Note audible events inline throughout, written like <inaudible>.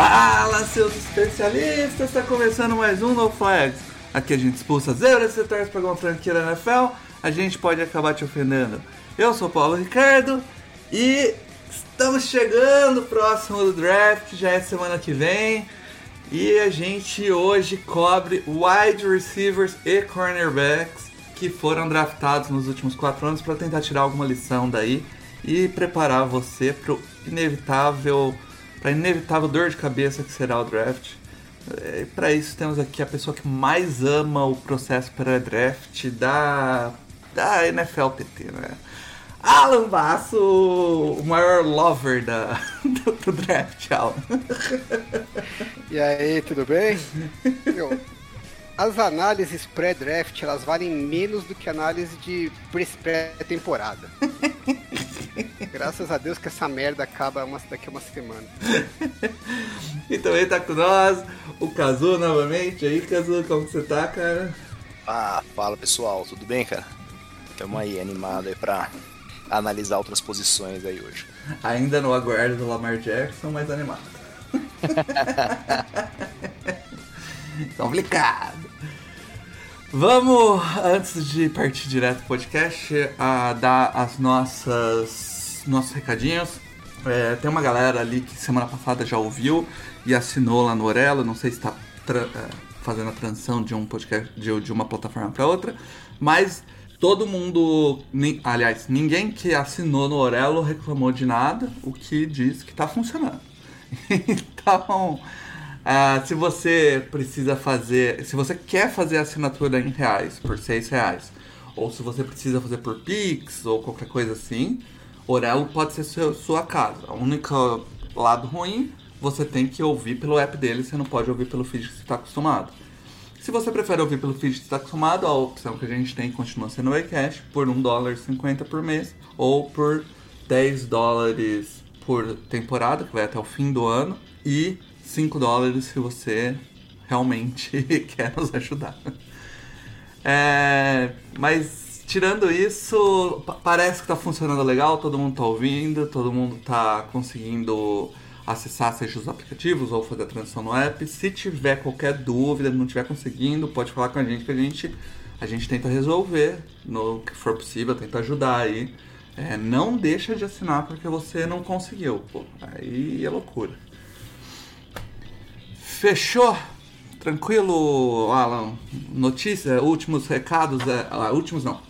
Fala, seus especialistas! Está começando mais um No Flags. Aqui a gente expulsa zebras e torce para alguma franquia da NFL. A gente pode acabar te ofendendo. Eu sou Paulo Ricardo e estamos chegando próximo do draft, já é semana que vem. E a gente hoje cobre wide receivers e cornerbacks que foram draftados nos últimos quatro anos para tentar tirar alguma lição daí e preparar você para o inevitável para inevitável dor de cabeça que será o draft. E para isso temos aqui a pessoa que mais ama o processo pré-draft da da NFLPT, né? Alan Basso, o maior lover da, <laughs> do, do draft, Alan. E aí, tudo bem? <laughs> Meu, as análises pré-draft, elas valem menos do que análise de pré-temporada. <laughs> Graças a Deus que essa merda acaba uma, daqui a uma semana. <laughs> e também tá com nós o Kazu novamente. E aí, Kazu, como que você tá, cara? Ah, fala pessoal, tudo bem, cara? Tamo aí animado aí pra analisar outras posições aí hoje. Ainda no aguardo do Lamar Jackson, mas animado. <laughs> Complicado. Vamos, antes de partir direto pro podcast, a dar as nossas nossos recadinhos. É, tem uma galera ali que semana passada já ouviu e assinou lá no Orelo. Não sei se está é, fazendo a transição de um podcast de, de uma plataforma para outra, mas todo mundo, ni, aliás, ninguém que assinou no Orelo reclamou de nada, o que diz que está funcionando. <laughs> então, uh, se você precisa fazer, se você quer fazer a assinatura em reais por seis reais, ou se você precisa fazer por Pix ou qualquer coisa assim, Orelo pode ser seu, sua casa. O único lado ruim, você tem que ouvir pelo app dele, você não pode ouvir pelo feed que você está acostumado. Se você prefere ouvir pelo feed que está acostumado, a opção que a gente tem continua sendo o iCash por 1 dólar 50 por mês ou por 10 dólares por temporada, que vai até o fim do ano, e 5 dólares se você realmente <laughs> quer nos ajudar. É, mas tirando isso, parece que está funcionando legal, todo mundo está ouvindo, todo mundo está conseguindo acessar seja os aplicativos ou fazer a transição no app. Se tiver qualquer dúvida, não estiver conseguindo, pode falar com a gente que a gente, a gente tenta resolver no que for possível, tenta ajudar aí. É, não deixa de assinar porque você não conseguiu, pô. Aí é loucura. Fechou? Tranquilo, Alan? Notícia, últimos recados, é, ah, últimos não,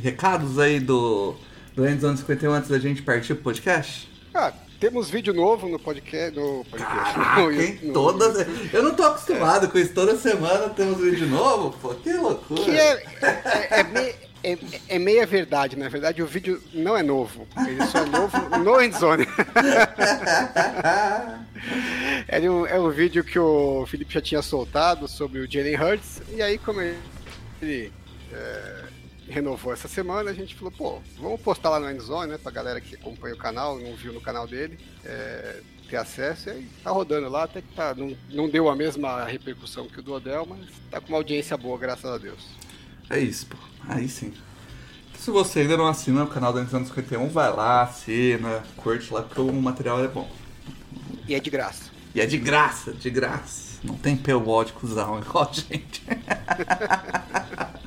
recados aí do, do Endzone 51 antes da gente partir pro podcast? Ah, temos vídeo novo no podcast. No podcast Caraca, no, no, toda, eu não tô acostumado é. com isso. Toda semana temos vídeo novo, pô. Que loucura. Que é, é, é, é, é, meia verdade. Na verdade, o vídeo não é novo. Ele só é novo no Endzone. é, <laughs> um, é um vídeo que o Felipe já tinha soltado sobre o Jalen Hurts. E aí, como ele é, renovou essa semana, a gente falou, pô, vamos postar lá no Endzone, né, pra galera que acompanha o canal, não viu no canal dele, é, ter acesso, e aí tá rodando lá, até que tá, não, não deu a mesma repercussão que o do Odell, mas tá com uma audiência boa, graças a Deus. É isso, pô, aí sim. Se você ainda não assina o canal do Endzone 51, vai lá, assina, curte lá, porque o material é bom. E é de graça. E é de graça, de graça. Não tem paywall de cuzão igual a gente. <laughs>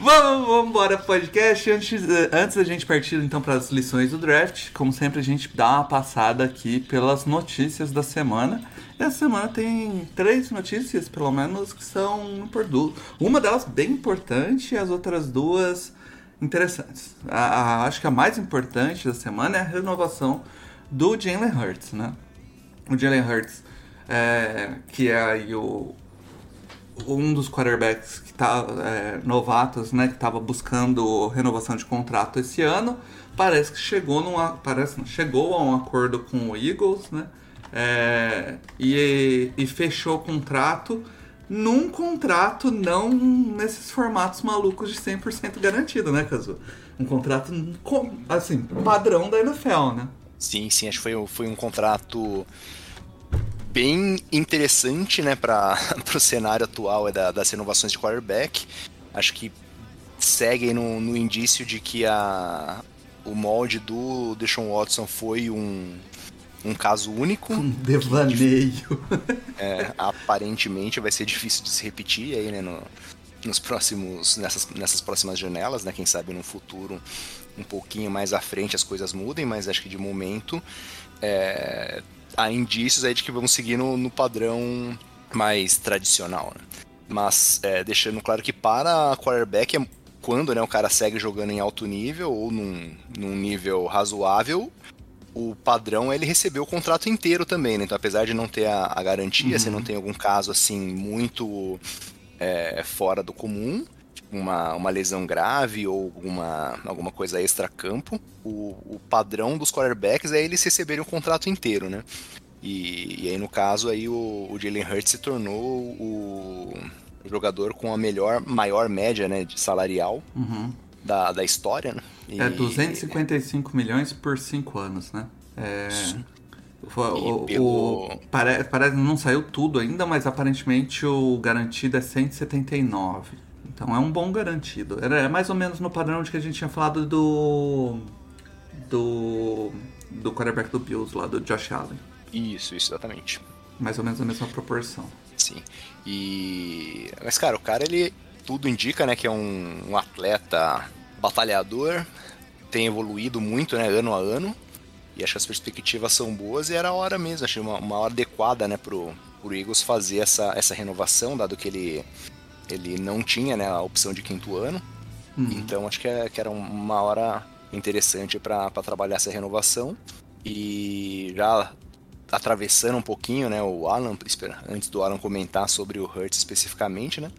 Vamos, vamos embora pro podcast. Antes, antes da gente partir então para as lições do draft, como sempre a gente dá uma passada aqui pelas notícias da semana. Essa semana tem três notícias, pelo menos, que são duas. Uma delas bem importante e as outras duas interessantes. A, a, acho que a mais importante da semana é a renovação do Jalen Hurts, né? O Jalen Hurts, é, que é aí o um dos quarterbacks que tá é, novatos, né, que estava buscando renovação de contrato esse ano, parece que chegou num parece chegou a um acordo com o Eagles, né, é, e, e fechou o contrato num contrato não nesses formatos malucos de 100% garantido, né, Caso? Um contrato, assim, padrão da NFL, né? Sim, sim, acho que foi, foi um contrato bem interessante, né, para <laughs> o cenário atual é da, das renovações de quarterback. Acho que segue no, no indício de que a, o molde do Deshaun Watson foi um, um caso único. Um devaneio. <laughs> É, aparentemente vai ser difícil de se repetir aí, né, no, nos próximos, nessas, nessas próximas janelas, né, quem sabe no futuro um pouquinho mais à frente as coisas mudem, mas acho que de momento é, há indícios aí de que vão seguir no, no padrão mais tradicional, né? Mas é, deixando claro que para quarterback é quando né, o cara segue jogando em alto nível ou num, num nível razoável, o padrão é ele receber o contrato inteiro também, né? Então, apesar de não ter a, a garantia, uhum. se não tem algum caso assim muito é, fora do comum, tipo uma, uma lesão grave ou alguma, alguma coisa extra-campo, o, o padrão dos quarterbacks é eles receberem o contrato inteiro, né? E, e aí, no caso, aí o, o Jalen Hurts se tornou o, o, jogador com a melhor, maior média né, de salarial uhum. Da, da história, né? É, e, é 255 milhões por 5 anos, né? É, o, pegou... o, parece, parece não saiu tudo ainda, mas aparentemente o garantido é 179. Então é um bom garantido. É mais ou menos no padrão de que a gente tinha falado do. do. do quarterback do Bills lá, do Josh Allen. Isso, isso, exatamente. Mais ou menos a mesma proporção. Sim. E. Mas, cara, o cara, ele. Tudo indica, né, que é um, um atleta batalhador, tem evoluído muito, né, ano a ano. E acho que as perspectivas são boas e era a hora mesmo, achei uma, uma hora adequada, né, pro, pro Eagles fazer essa, essa renovação, dado que ele, ele não tinha, né, a opção de quinto ano. Uhum. Então acho que, é, que era uma hora interessante para trabalhar essa renovação. E já atravessando um pouquinho, né, o Alan, antes do Alan comentar sobre o Hurts especificamente, né,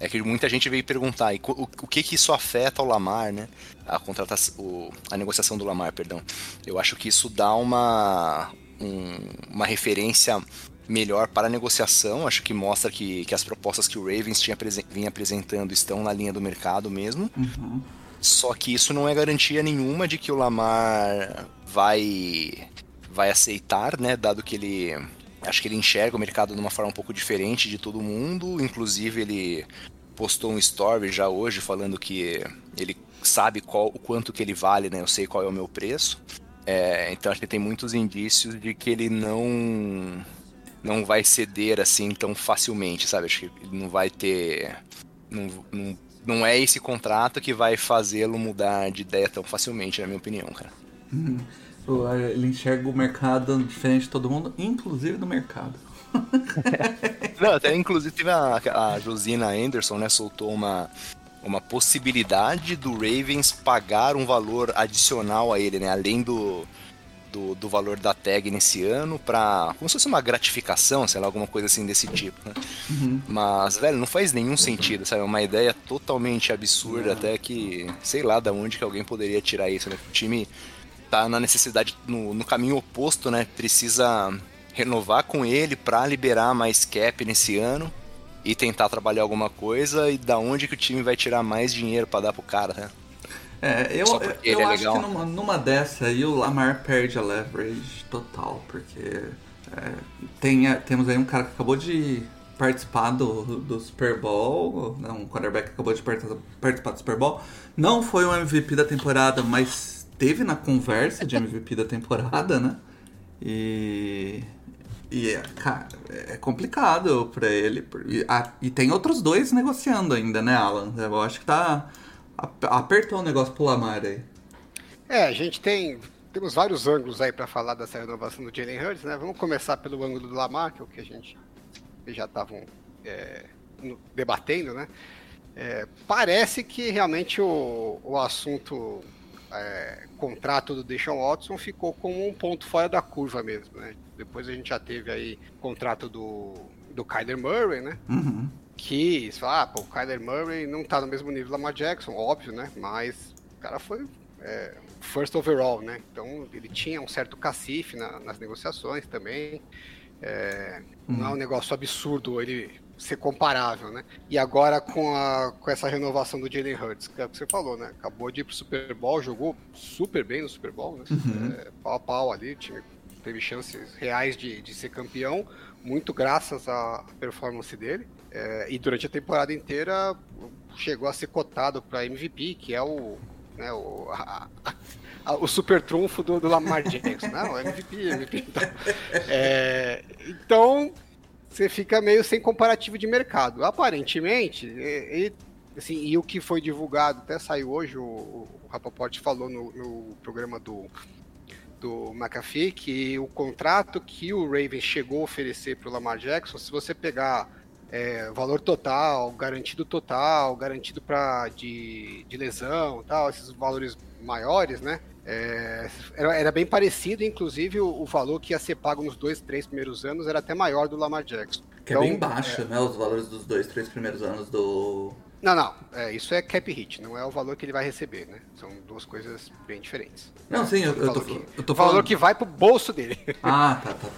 é que muita gente veio perguntar o, o que que isso afeta o Lamar, né? A contratação, o, a negociação do Lamar, perdão. Eu acho que isso dá uma um, uma referência melhor para a negociação. Acho que mostra que, que as propostas que o Ravens tinha vinha apresentando estão na linha do mercado mesmo. Uhum. Só que isso não é garantia nenhuma de que o Lamar vai vai aceitar, né? Dado que ele acho que ele enxerga o mercado de uma forma um pouco diferente de todo mundo. Inclusive ele postou um story já hoje falando que ele sabe qual, o quanto que ele vale, né? Eu sei qual é o meu preço. É, então acho que tem muitos indícios de que ele não não vai ceder assim tão facilmente, sabe? Acho que ele não vai ter não, não, não é esse contrato que vai fazê-lo mudar de ideia tão facilmente, na minha opinião, cara. Hum, ele enxerga o mercado diferente de todo mundo, inclusive do mercado. <laughs> Não, até inclusive a, a Josina Anderson, né, soltou uma, uma possibilidade do Ravens pagar um valor adicional a ele, né, além do, do, do valor da tag nesse ano, pra, como se fosse uma gratificação, sei lá, alguma coisa assim desse tipo, né? Uhum. Mas, velho, não faz nenhum sentido, sabe? É uma ideia totalmente absurda, uhum. até que, sei lá, da onde que alguém poderia tirar isso, né? O time tá na necessidade, no, no caminho oposto, né? Precisa renovar com ele para liberar mais cap nesse ano e tentar trabalhar alguma coisa e da onde que o time vai tirar mais dinheiro para dar pro cara, né? É, eu, eu é acho legal. que numa, numa, dessa aí o Lamar perde a leverage total, porque é, tem, temos aí um cara que acabou de participar do, do Super Bowl, né, um quarterback que acabou de participar do Super Bowl, não foi o MVP da temporada, mas teve na conversa de MVP da temporada, né? E e, cara, é complicado pra ele. E, a, e, tem outros dois negociando ainda, né, Alan? Eu acho que tá. Apertou o negócio pro Lamar aí. É, a gente tem. Temos vários ângulos aí para falar dessa renovação do Jalen Hurts, né? Vamos começar pelo ângulo do Lamar, que é o que a gente já estavam é, debatendo, né? É, parece que realmente o, o assunto é, contrato do Deshaun Watson ficou como um ponto fora da curva mesmo, né? Depois a gente já teve aí contrato do, do Kyler Murray, né? Uhum. que, fala, ah, pô, o Kyler Murray não tá no mesmo nível do Lamar Jackson, óbvio, né? Mas o cara foi é, first overall, né? Então ele tinha um certo cacife na, nas negociações também. É, uhum. Não é um negócio absurdo ele ser comparável, né? E agora com, a, com essa renovação do Jalen Hurts, que é o que você falou, né? Acabou de ir pro Super Bowl, jogou super bem no Super Bowl, né? Uhum. É, pau a pau ali, time teve chances reais de, de ser campeão, muito graças à performance dele. É, e durante a temporada inteira chegou a ser cotado para MVP, que é o, né, o, a, a, o super trunfo do, do Lamar Jackson, né? O MVP, MVP. Então, <laughs> é, então você fica meio sem comparativo de mercado. Aparentemente, e, assim, e o que foi divulgado, até saiu hoje, o, o Rapoport falou no, no, programa do, do McAfee, que o contrato que o Ravens chegou a oferecer para o Lamar Jackson, se você pegar é, valor total, garantido total, garantido para de, de lesão, tal, esses valores maiores, né? É, era, bem parecido, inclusive o, o, valor que ia ser pago nos dois, três primeiros anos era até maior do Lamar Jackson. Que então, é bem então, baixo, é... né? Os valores dos dois, três primeiros anos do. Não, não. É, isso é cap hit, não é o valor que ele vai receber, né? São duas coisas bem diferentes. Não, sim, eu, eu, tô, que, eu tô o valor que vai pro bolso dele. Ah, tá, tá,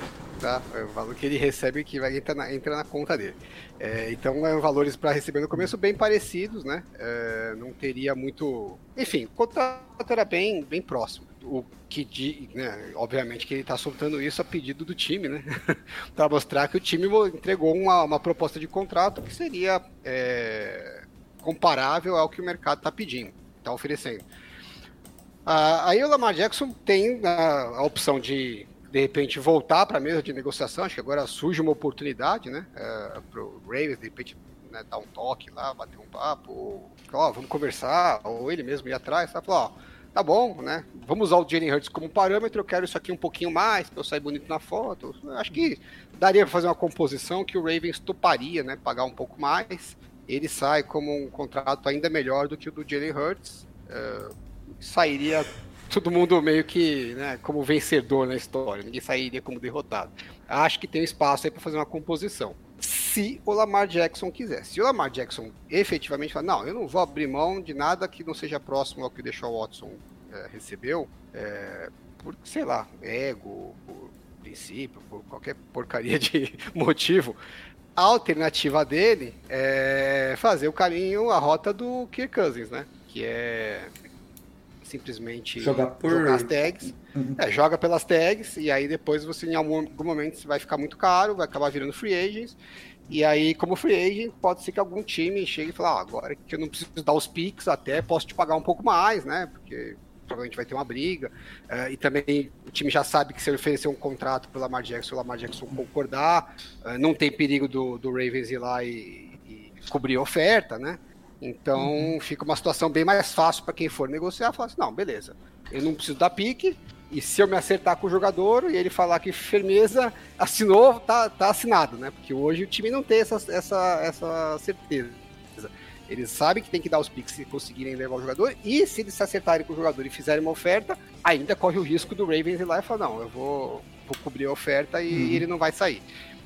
tá. tá? É o valor que ele recebe que vai entrar na, entra na conta dele. É, então, é valores para receber no começo bem parecidos, né? É, não teria muito. Enfim, o contrato era bem, bem próximo o que, né, obviamente que ele está soltando isso a pedido do time, né, <laughs> para mostrar que o time entregou uma, uma proposta de contrato que seria é, comparável ao que o mercado está pedindo, está oferecendo. Ah, aí o Lamar Jackson tem a, a opção de de repente voltar para a mesa de negociação, acho que agora surge uma oportunidade, né, é, para o Ravens, de repente né, dar um toque lá, bater um papo, ou, vamos conversar, ou ele mesmo ir atrás, tá? Falar, ó, tá bom, né? Vamos usar o Jalen Hurts como parâmetro, eu quero isso aqui um pouquinho mais, para eu sair bonito na foto. Acho que daria para fazer uma composição que o Ravens toparia, né? Pagar um pouco mais. Ele sai como um contrato ainda melhor do que o do Jalen Hurts. Uh, sairia todo mundo meio que né, como vencedor na história, ninguém sairia como derrotado. Acho que tem espaço aí para fazer uma composição. Se o Lamar Jackson quiser. Se o Lamar Jackson efetivamente falar, não, eu não vou abrir mão de nada que não seja próximo ao que o Deshaun Watson é, recebeu, é, por, sei lá, ego, por princípio, por qualquer porcaria de <laughs> motivo, a alternativa dele é fazer o caminho, a rota do Kirk Cousins, né? Que é simplesmente jogar, por... jogar as tags. Uhum. É, joga pelas tags e aí depois você em algum, momento vai ficar muito caro, vai acabar virando free agents. E aí, como free agent, pode ser que algum time chegue e fale, ah, agora que eu não preciso dar os picks, até posso te pagar um pouco mais, né? Porque provavelmente vai ter uma briga. Uh, e também o time já sabe que se ele oferecer um contrato para o Lamar Jackson, o Lamar Jackson concordar, uh, não tem perigo do, do Ravens ir lá e, e cobrir a oferta, né? Então uhum. fica uma situação bem mais fácil para quem for negociar, falar assim, não, beleza, eu não preciso dar pique, e se eu me acertar com o jogador e ele falar que firmeza, assinou, tá, tá assinado, né? Porque hoje o time não tem essa, essa, essa certeza. Eles sabem que tem que dar os piques se conseguirem levar o jogador, e se eles se acertarem com o jogador e fizerem uma oferta, ainda corre o risco do Ravens ir lá e falar, não, eu vou, vou cobrir a oferta e uhum. ele não vai sair.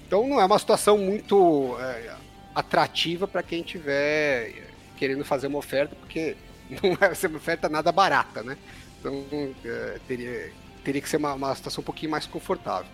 Então não é uma situação muito é, atrativa para quem tiver querendo fazer uma oferta, porque <laughs> não vai ser uma oferta nada barata, né? Então é, teria, teria que ser uma, uma situação um pouquinho mais confortável.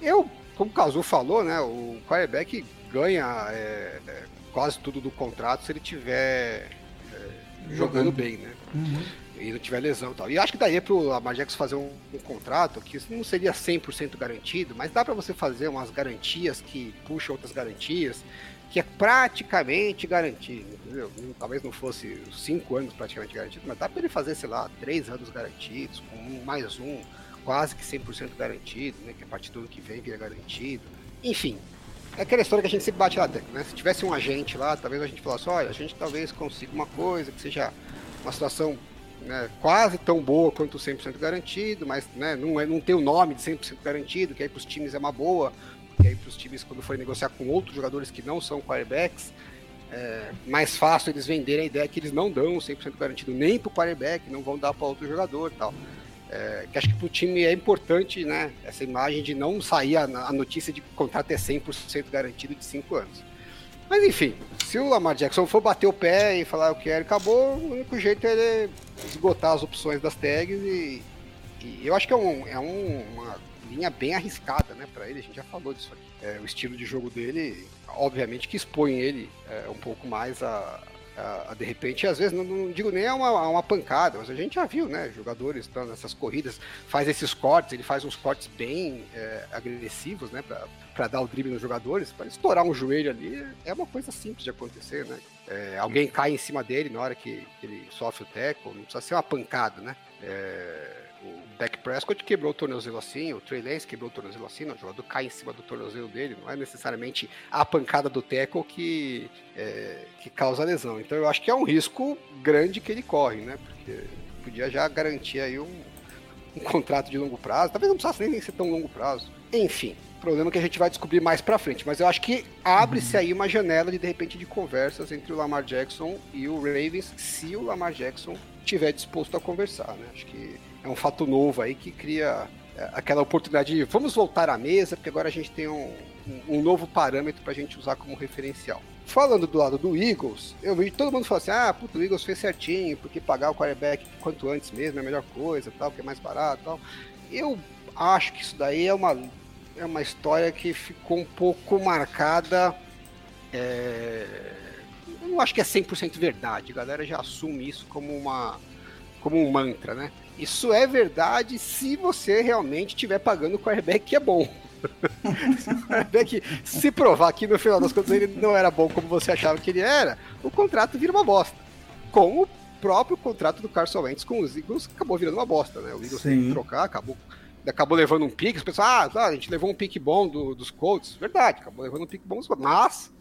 Eu, como o Cazu falou, né? O quarterback ganha é, é, quase tudo do contrato se ele tiver é, jogando bem, né? Uhum. E não tiver lesão e tal. E acho que daria pro Jackson fazer um, um contrato que não seria 100% garantido, mas dá para você fazer umas garantias que puxam outras garantias que é praticamente garantido, entendeu? Talvez não fosse cinco anos praticamente garantido, mas dá para ele fazer, sei lá, três anos garantidos, com um, mais um, quase que 100% garantido, né? Que a partir do ano que vem vira garantido. Enfim, é aquela história que a gente sempre bate lá dentro, né? Se tivesse um agente lá, talvez a gente falasse, olha, a gente talvez consiga uma coisa que seja uma situação né, quase tão boa quanto o 100% garantido, mas né, não, é, não tem o nome de 100% garantido, que aí para os times é uma boa, e aí para os times quando forem negociar com outros jogadores que não são quarterbacks, é mais fácil eles venderem a ideia que eles não dão 100% garantido nem para o quarterback, não vão dar para outro jogador tal. É, que acho que para o time é importante né, essa imagem de não sair a, a notícia de que o contrato é 100% garantido de 5 anos. Mas enfim, se o Lamar Jackson for bater o pé e falar eu quero, acabou, o único jeito é esgotar as opções das tags e, e eu acho que é, um, é um, uma linha bem arriscada, né, para ele. A gente já falou disso aqui. É, o estilo de jogo dele, obviamente, que expõe ele é, um pouco mais a, a, a, de repente, às vezes, não, não digo nem a uma, a uma, pancada, mas a gente já viu, né? Jogadores estão nessas corridas, faz esses cortes, ele faz uns cortes bem é, agressivos, né? Para dar o drible nos jogadores, para estourar um joelho ali, é uma coisa simples de acontecer, né? É, alguém cai em cima dele na hora que, ele sofre o teco, não precisa ser uma pancada, né? É, Dak Prescott quebrou o tornozelo assim, o Trey Lance quebrou o tornozelo assim, o jogador cai em cima do tornozelo dele, não é necessariamente a pancada do tackle que, é, que causa lesão. Então eu acho que é um risco grande que ele corre, né? Porque podia já garantir aí um, um contrato de longo prazo, talvez não precisasse nem ser tão longo prazo. Enfim, problema que a gente vai descobrir mais para frente, mas eu acho que abre-se aí uma janela de de repente de conversas entre o Lamar Jackson e o Ravens, se o Lamar Jackson estiver disposto a conversar, né? Acho que é um fato novo aí que cria é, aquela oportunidade de vamos voltar à mesa, porque agora a gente tem um, um novo parâmetro para a gente usar como referencial. Falando do lado do Eagles, eu vi todo mundo falar assim: ah, puto, o Eagles fez certinho, porque pagar o quarterback quanto antes mesmo é a melhor coisa, tal, que é mais barato tal. Eu acho que isso daí é uma, é uma história que ficou um pouco marcada. É... Eu não acho que é 100% verdade, a galera já assume isso como uma como um mantra, né? Isso é verdade se você realmente estiver pagando o quarterback que é bom. <laughs> quarterback, se provar que no final das contas ele não era bom como você achava que ele era, o contrato vira uma bosta. Como o próprio contrato do Carson Wentz com os Eagles acabou virando uma bosta, né? O Eagles Sim. teve que trocar, acabou, acabou levando um pique, os pessoal, ah, tá, a gente levou um pique bom do, dos Colts, verdade, acabou levando um pique bom, mas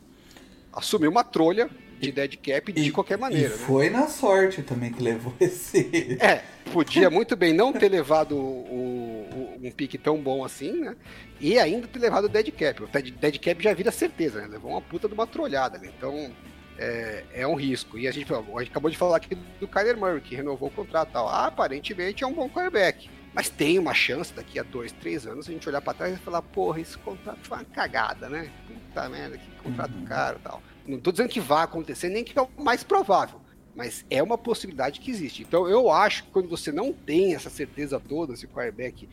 assumiu uma trolha de dead cap de e, qualquer maneira. E né? foi na sorte também que levou <laughs> esse. É, podia muito bem não ter levado o, o, um pique tão bom assim, né? E ainda ter levado o dead cap. O dead cap já vira certeza, né? Levou uma puta de uma trolhada, né? Então. É, é, um risco. E a gente, a gente acabou de falar aqui do Kyler Murray, que renovou o contrato tal. Ah, aparentemente é um bom quarterback. Mas tem uma chance daqui a dois, três anos a gente olhar para trás e falar, porra, esse contrato foi uma cagada, né? Puta merda, que contrato uhum. caro tal. Não estou dizendo que vai acontecer, nem que é o mais provável, mas é uma possibilidade que existe. Então eu acho que quando você não tem essa certeza toda se o quarterback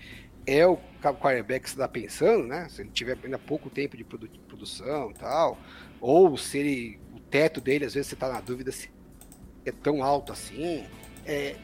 é o quarterback que você está pensando, né? Se ele tiver ainda pouco tempo de produ produção tal, ou se ele, o teto dele, às vezes você está na dúvida se é tão alto assim. É,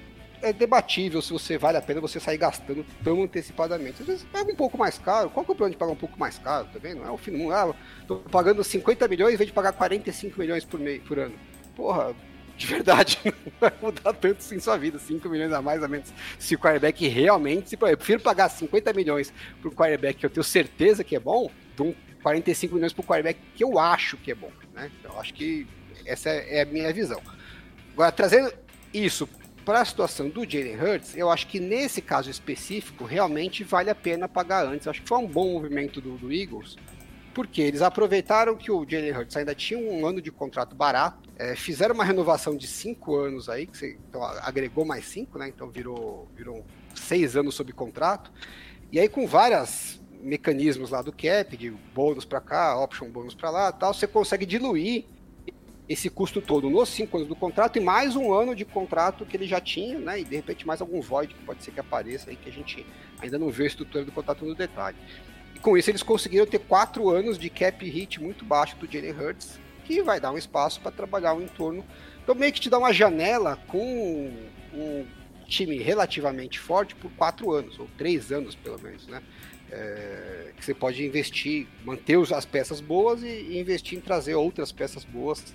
é debatível se você vale a pena você sair gastando tão antecipadamente. Às vezes paga um pouco mais caro. Qual que é o problema de pagar um pouco mais caro? Também tá não é o fim do mundo. Ah, tô pagando 50 milhões em vez de pagar 45 milhões por, mês, por ano. Porra, de verdade, <laughs> não vai mudar tanto assim sua vida. 5 milhões a mais a menos. Se o quarterback realmente. Se, eu prefiro pagar 50 milhões pro quarterback que eu tenho certeza que é bom, do um 45 milhões pro quarterback que eu acho que é bom. Né? Então, eu acho que essa é a minha visão. Agora, trazendo isso para a situação do Jalen Hurts, eu acho que nesse caso específico, realmente vale a pena pagar antes. Eu acho que foi um bom movimento do, do Eagles, porque eles aproveitaram que o Jalen Hurts ainda tinha um ano de contrato barato, é, fizeram uma renovação de cinco anos aí, que você, então, agregou mais cinco, né? Então virou, virou seis anos sob contrato. E aí com vários mecanismos lá do cap, de bônus para cá, option bônus para lá, tal, você consegue diluir esse custo todo nos cinco anos do contrato e mais um ano de contrato que ele já tinha, né? E de repente mais algum void que pode ser que apareça aí que a gente ainda não vê a estrutura do contrato no detalhe. E com isso eles conseguiram ter quatro anos de cap hit muito baixo do Jalen Hurts, que vai dar um espaço para trabalhar o entorno. Então meio que te dá uma janela com um time relativamente forte por quatro anos, ou três anos pelo menos, né? É, que você pode investir, manter as peças boas e investir em trazer outras peças boas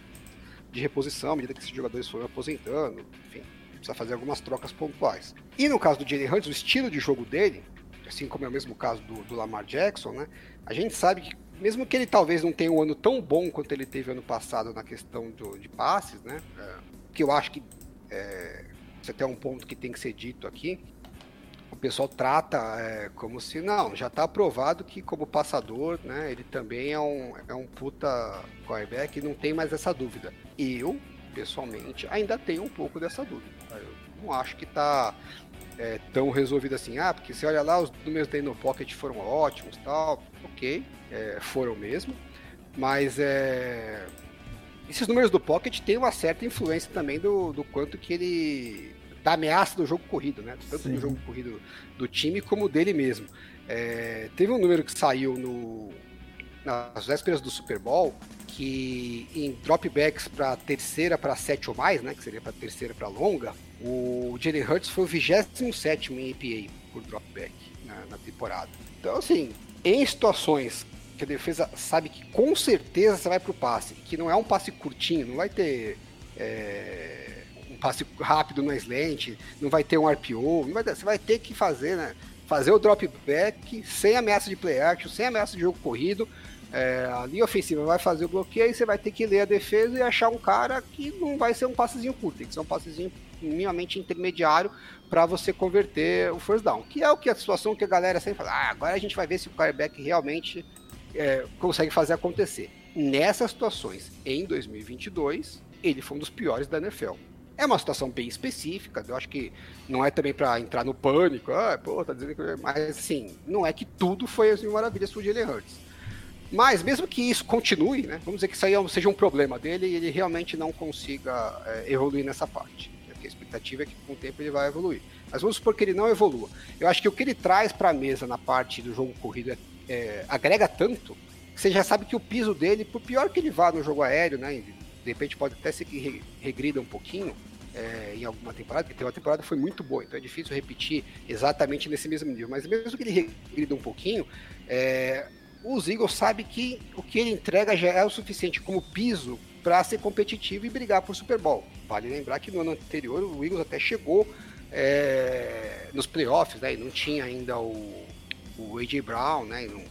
de reposição à medida que esses jogadores foram aposentando, enfim, precisa fazer algumas trocas pontuais. E no caso do Jalen Hurts, o estilo de jogo dele, assim como é o mesmo caso do, do Lamar Jackson, né, a gente sabe que mesmo que ele talvez não tenha um ano tão bom quanto ele teve ano passado na questão do, de passes, né, é, que eu acho que é, isso até é um ponto que tem que ser dito aqui, o pessoal trata é, como se não, já está aprovado que como passador, né, ele também é um, é um puta quarterback e não tem mais essa dúvida. Eu, pessoalmente, ainda tenho um pouco dessa dúvida. Eu não acho que está é, tão resolvido assim. Ah, porque você olha lá, os números dele no Pocket foram ótimos tal. Ok, é, foram mesmo. Mas é, esses números do Pocket têm uma certa influência também do, do quanto que ele. Da ameaça do jogo corrido, né? Tanto Sim. do jogo corrido do time como dele mesmo. É, teve um número que saiu no, nas vésperas do Super Bowl que em dropbacks para terceira para sete ou mais, né, que seria para terceira para longa, o Jalen Hurts foi o 27 em EPA por dropback na, na temporada. Então, assim, em situações que a defesa sabe que com certeza você vai para o passe, que não é um passe curtinho, não vai ter é, passe rápido no slant, não vai ter um RPO, vai ter, você vai ter que fazer, né? Fazer o drop back sem ameaça de play action, sem ameaça de jogo corrido. É, a linha ofensiva vai fazer o bloqueio, e você vai ter que ler a defesa e achar um cara que não vai ser um passezinho curto, tem que ser um passezinho minimamente intermediário para você converter o first down. Que é o que a situação que a galera sempre fala, ah, agora a gente vai ver se o quarterback realmente é, consegue fazer acontecer. Nessas situações, em 2022, ele foi um dos piores da NFL. É uma situação bem específica, eu acho que não é também para entrar no pânico, ah, pô, tá dizendo que. Mas assim, não é que tudo foi as mil maravilhas pro Jalen Hurts. Mas mesmo que isso continue, né, vamos dizer que isso aí é seja um problema dele e ele realmente não consiga é, evoluir nessa parte. Porque a expectativa é que com o tempo ele vai evoluir. Mas vamos supor que ele não evolua. Eu acho que o que ele traz para a mesa na parte do jogo corrido é é, agrega tanto que você já sabe que o piso dele, por pior que ele vá no jogo aéreo, né? De repente pode até ser que regrida um pouquinho é, em alguma temporada, porque tem uma temporada que foi muito boa, então é difícil repetir exatamente nesse mesmo nível. Mas mesmo que ele regrida um pouquinho, é, os Eagles sabem que o que ele entrega já é o suficiente como piso para ser competitivo e brigar por Super Bowl. Vale lembrar que no ano anterior o Eagles até chegou é, nos playoffs, né? E não tinha ainda o o A.J. Brown, né? O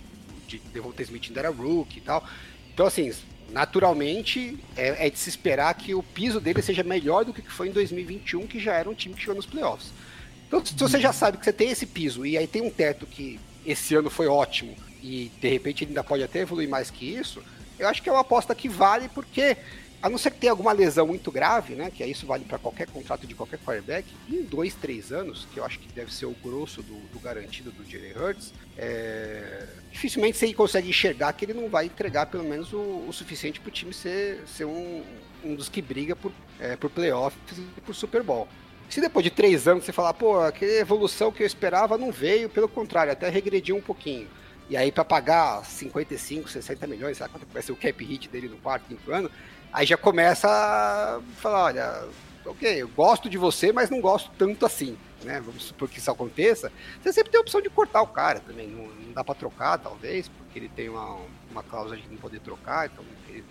Devonta Smith ainda era rookie e tal. Então, assim, naturalmente, é, é, de se esperar que o piso dele seja melhor do que foi em 2021, que já era um time que chegou nos playoffs. Então, se você já sabe que você tem esse piso e aí tem um teto que esse ano foi ótimo e de repente ele ainda pode até evoluir mais que isso, eu acho que é uma aposta que vale porque a não ser que tenha alguma lesão muito grave, né? Que isso vale para qualquer contrato de qualquer quarterback, em dois, três anos, que eu acho que deve ser o grosso do, do garantido do Jalen Hurts, é... dificilmente você consegue enxergar que ele não vai entregar pelo menos o, o suficiente para o time ser, ser um, um dos que briga por, é, por playoffs e por Super Bowl. Se depois de três anos você falar, pô, aquela evolução que eu esperava não veio, pelo contrário, até regrediu um pouquinho. E aí, para pagar 55, 60 milhões, sabe quanto vai ser o cap hit dele no quarto, quinto ano? Aí já começa a falar, olha, ok, eu gosto de você, mas não gosto tanto assim, né? Vamos supor que isso aconteça. Você sempre tem a opção de cortar o cara também, não, não dá para trocar, talvez, porque ele tem uma, uma cláusula de não poder trocar, então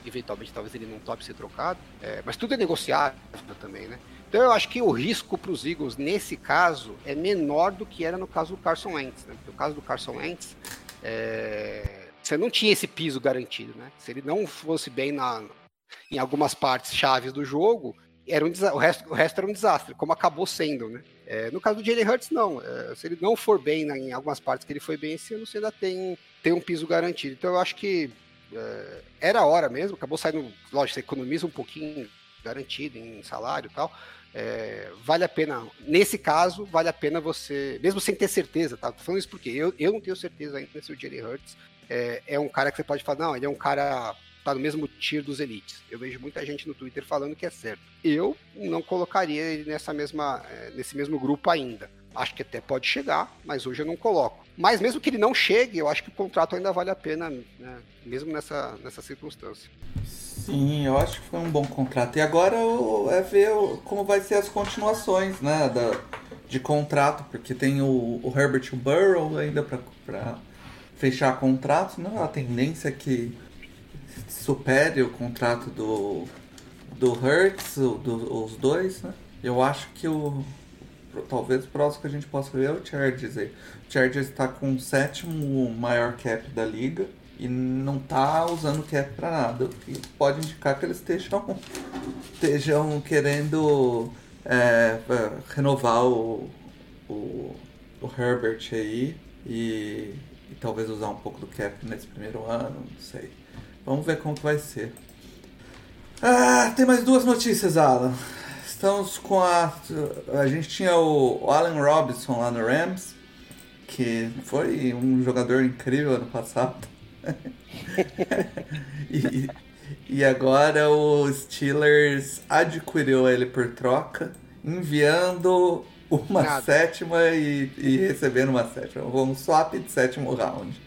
eventualmente talvez ele não tope ser trocado. É, mas tudo é negociável também, né? Então eu acho que o risco para os Eagles nesse caso é menor do que era no caso do Carson Wentz, né? Porque o caso do Carson Wentz é... você não tinha esse piso garantido, né? Se ele não fosse bem na, em algumas partes chaves do jogo, era um o, resto, o resto era um desastre, como acabou sendo, né? É, no caso do Jalen Hurts, não. É, se ele não for bem né, em algumas partes que ele foi bem esse ano, você ainda tem, tem um piso garantido. Então eu acho que é, era a hora mesmo, acabou saindo, lógico, você economiza um pouquinho garantido em salário e tal. É, vale a pena, nesse caso, vale a pena você, mesmo sem ter certeza, tá? Tô falando isso porque eu, eu não tenho certeza ainda se o Jalen Hurts é, é um cara que você pode falar, não, ele é um cara tá no mesmo tier dos elites. Eu vejo muita gente no Twitter falando que é certo. Eu não colocaria ele nessa mesma, eh, nesse mesmo grupo ainda. Acho que até pode chegar, mas hoje eu não coloco. Mas mesmo que ele não chegue, eu acho que o contrato ainda vale a pena, né? mesmo nessa, nessa circunstância. Sim, eu acho que foi um bom contrato. E agora é ver como vai ser as continuações né, da, de contrato, porque tem o, o Herbert Burrow ainda para fechar contrato. Né? A tendência é que supere o contrato do, do Hertz, do, os dois, né? Eu acho que o. Talvez o próximo que a gente possa ver é o Chargers aí. O Chargers está com o sétimo maior cap da liga e não está usando cap para nada. Que pode indicar que eles estejam, estejam querendo é, é, renovar o, o, o Herbert aí e, e talvez usar um pouco do cap nesse primeiro ano, não sei. Vamos ver como que vai ser. Ah, tem mais duas notícias, Alan. Estamos com a. A gente tinha o Allen Robinson lá no Rams, que foi um jogador incrível ano passado. <laughs> e, E agora o Steelers adquiriu ele por troca, enviando uma Nada. sétima e, e recebendo uma sétima. Um swap de sétimo round.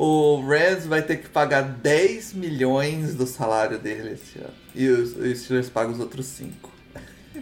O Rams vai ter que pagar 10 milhões do salário dele esse ano. E os, Steelers pagam os outros 5.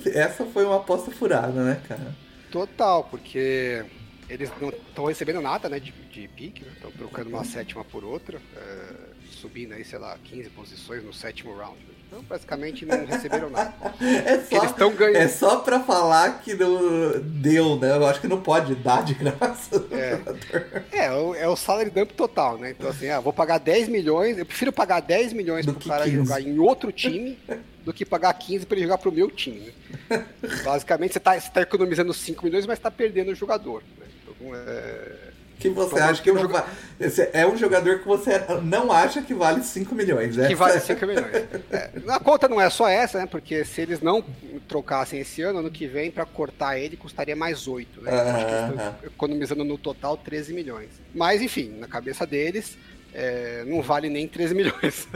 Essa foi uma aposta furada, né, cara? Total, porque eles não estão recebendo nada, né, de, de pique, estão trocando uma sétima por outra, é, subindo aí, sei lá, 15 posições no sétimo round. Então, basicamente, não receberam nada. <laughs> É só, Eles tão ganhando. É só pra falar que não deu, né? Eu acho que não pode dar de graça. É. jogador. É, o- é o salary dump total, né? Então, assim, ah, vou pagar 10 milhões, eu prefiro pagar 10 milhões Do pro cara 15. jogar em outro time do que pagar 15 pra ele jogar pro meu time. né? <laughs> Basicamente, você tá, você tá economizando 5 milhões, mas tá perdendo o jogador. Né? Então, é... Que você acha que ter um não joga- va- esse É um jogador que você não acha que vale 5 milhões, né? Que vale 5 milhões. É, a conta não é só essa, né? Porque se eles não trocassem esse ano, ano que vem, pra cortar ele, custaria mais 8. Né? Acho que eles Aham. estão economizando no total 13 milhões. Mas, enfim, na cabeça deles, é, não vale nem 13 milhões.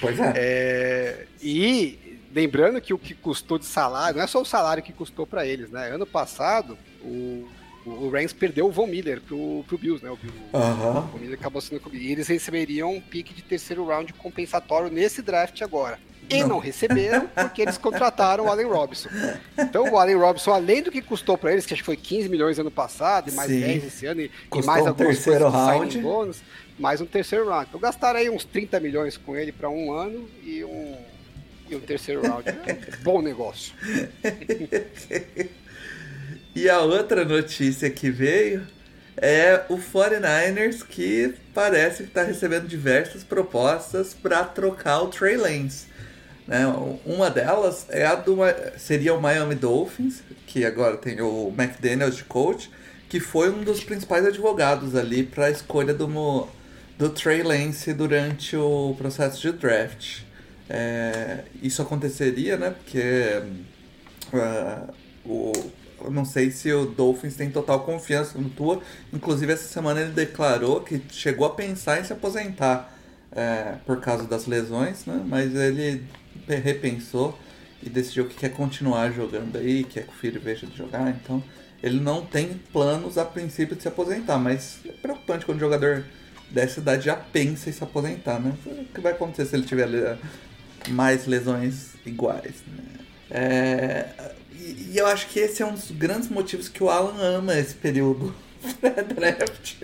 Pois é. É, e lembrando que o que custou de salário, não é só o salário que custou pra eles, né? Ano passado, o, o Rams perdeu o Von Miller pro, pro Bills, né? O, Bill- o Von Miller acabou sendo. E eles receberiam um pique de terceiro round compensatório nesse draft agora. E não, receberam porque eles contrataram o Allen Robinson. Então o Allen Robinson, além do que custou pra eles, que acho que foi 15 milhões ano passado, e mais Sim. 10 esse ano, e, e mais um algumas coisas round. bônus, mais um terceiro round. Então gastaram aí uns 30 milhões com ele pra um ano e um, e um terceiro round. É um bom negócio. <laughs> E a outra notícia que veio é o 49ers que parece que está recebendo diversas propostas para trocar o Trey Lance. Né? Uma delas é a do seria o Miami Dolphins, que agora tem o McDaniels de coach, que foi um dos principais advogados ali para a escolha do, do Trey Lance durante o processo de draft. É, isso aconteceria, né? Porque ah, o, não sei se o Dolphins tem total confiança no Tua. Inclusive, essa semana ele declarou que chegou a pensar em se aposentar é, por causa das lesões, né? Mas ele repensou e decidiu que quer continuar jogando aí, quer que o filho veja de jogar. Então, ele não tem planos a princípio de se aposentar, mas é preocupante quando o jogador dessa idade já pensa em se aposentar, né? O que vai acontecer se ele tiver le- mais lesões iguais, né? É, e, e eu acho que esse é um dos grandes motivos que o Alan ama esse período <laughs> pré-draft.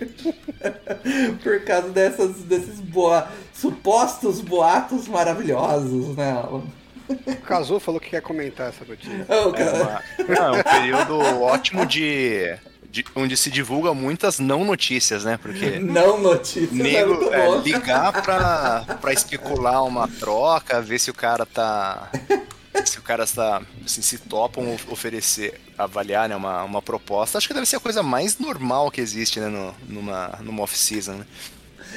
<laughs> Por causa dessas, desses boa, supostos boatos maravilhosos, né, Alan? O Kazu falou que quer comentar essa notícia. Oh, É, uma- é um período ótimo de, de- onde se divulga muitas não notícias, né? Porque Não notícia, é nego é, bom. ligar pra, pra especular uma troca, ver se o cara tá. Se o cara está. Assim, se topam of- oferecer, avaliar né, uma, uma proposta, acho que deve ser a coisa mais normal que existe né, no, numa, numa off-season, né?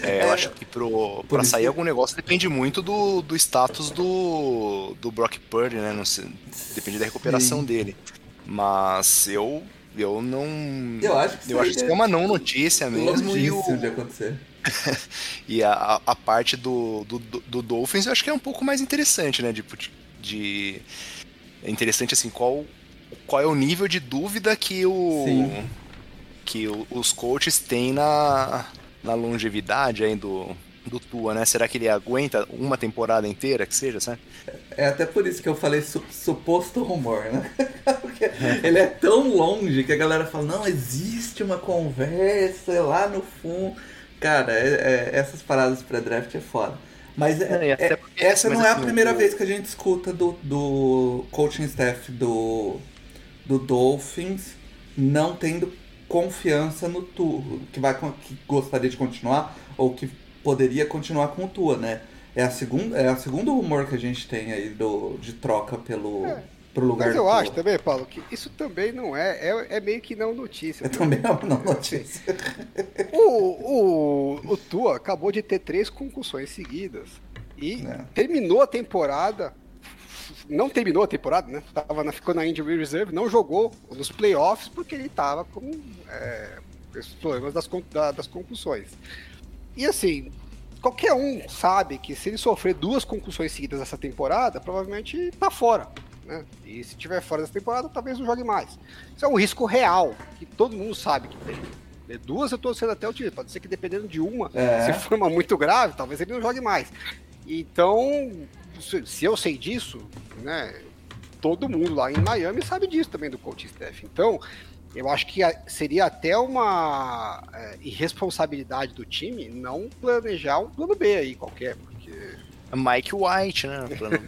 É, eu É, acho que pro, pra sair algum negócio depende muito do, do status do, do Brock Purdy, né? Não sei, depende da recuperação Sim. dele. Mas eu, eu não. Eu acho que eu acho que isso é uma não notícia mesmo. E, o, de acontecer. <laughs> e a, a- a parte do, do, do Dolphins eu acho que é um pouco mais interessante, né? Tipo, de, de- É interessante assim, qual, qual é o nível de dúvida que o. Sim. que o- os coaches têm na, na longevidade aí do, do Tua, né? Será que ele aguenta uma temporada inteira, que seja, sabe? É até por isso que eu falei su- suposto rumor, né? <laughs> Porque ele é tão longe que a galera fala, não, existe uma conversa lá no fundo. Cara, é- é- essas paradas pré-draft é foda. Mas é- Não, até é- porque- essa mas não é a assim, primeira o- vez que a gente escuta do, do coaching staff do, do Dolphins não tendo confiança no Tua, que, vai, que gostaria de continuar ou que poderia continuar com o Tua, né? É a segunda, é a segundo rumor que a gente tem aí do, de troca pelo É. pro lugar Mas eu acho também, Paulo, que isso também não é. É, é meio que não notícia. É também uma não notícia. O, o, o Tua acabou de ter três concussões seguidas e É. terminou a temporada. Não terminou a temporada, né? Tava na, ficou na Injury Reserve, não jogou nos playoffs porque ele tava com é, esses problemas das, da- das concussões. E assim, qualquer um sabe que se ele sofrer duas concussões seguidas essa temporada, provavelmente tá fora. Né? E se tiver fora dessa temporada, talvez não jogue mais. Isso é um risco real, que todo mundo sabe que tem. É, duas eu tô sendo até o time. Pode ser que dependendo de uma, é. se for uma muito grave, talvez ele não jogue mais. Então, se eu sei disso, né? Todo mundo lá em Miami sabe disso também do coach staff. Então, eu acho que seria até uma é, irresponsabilidade do time não planejar um plano B aí qualquer. Mike White, né? <laughs> Plano...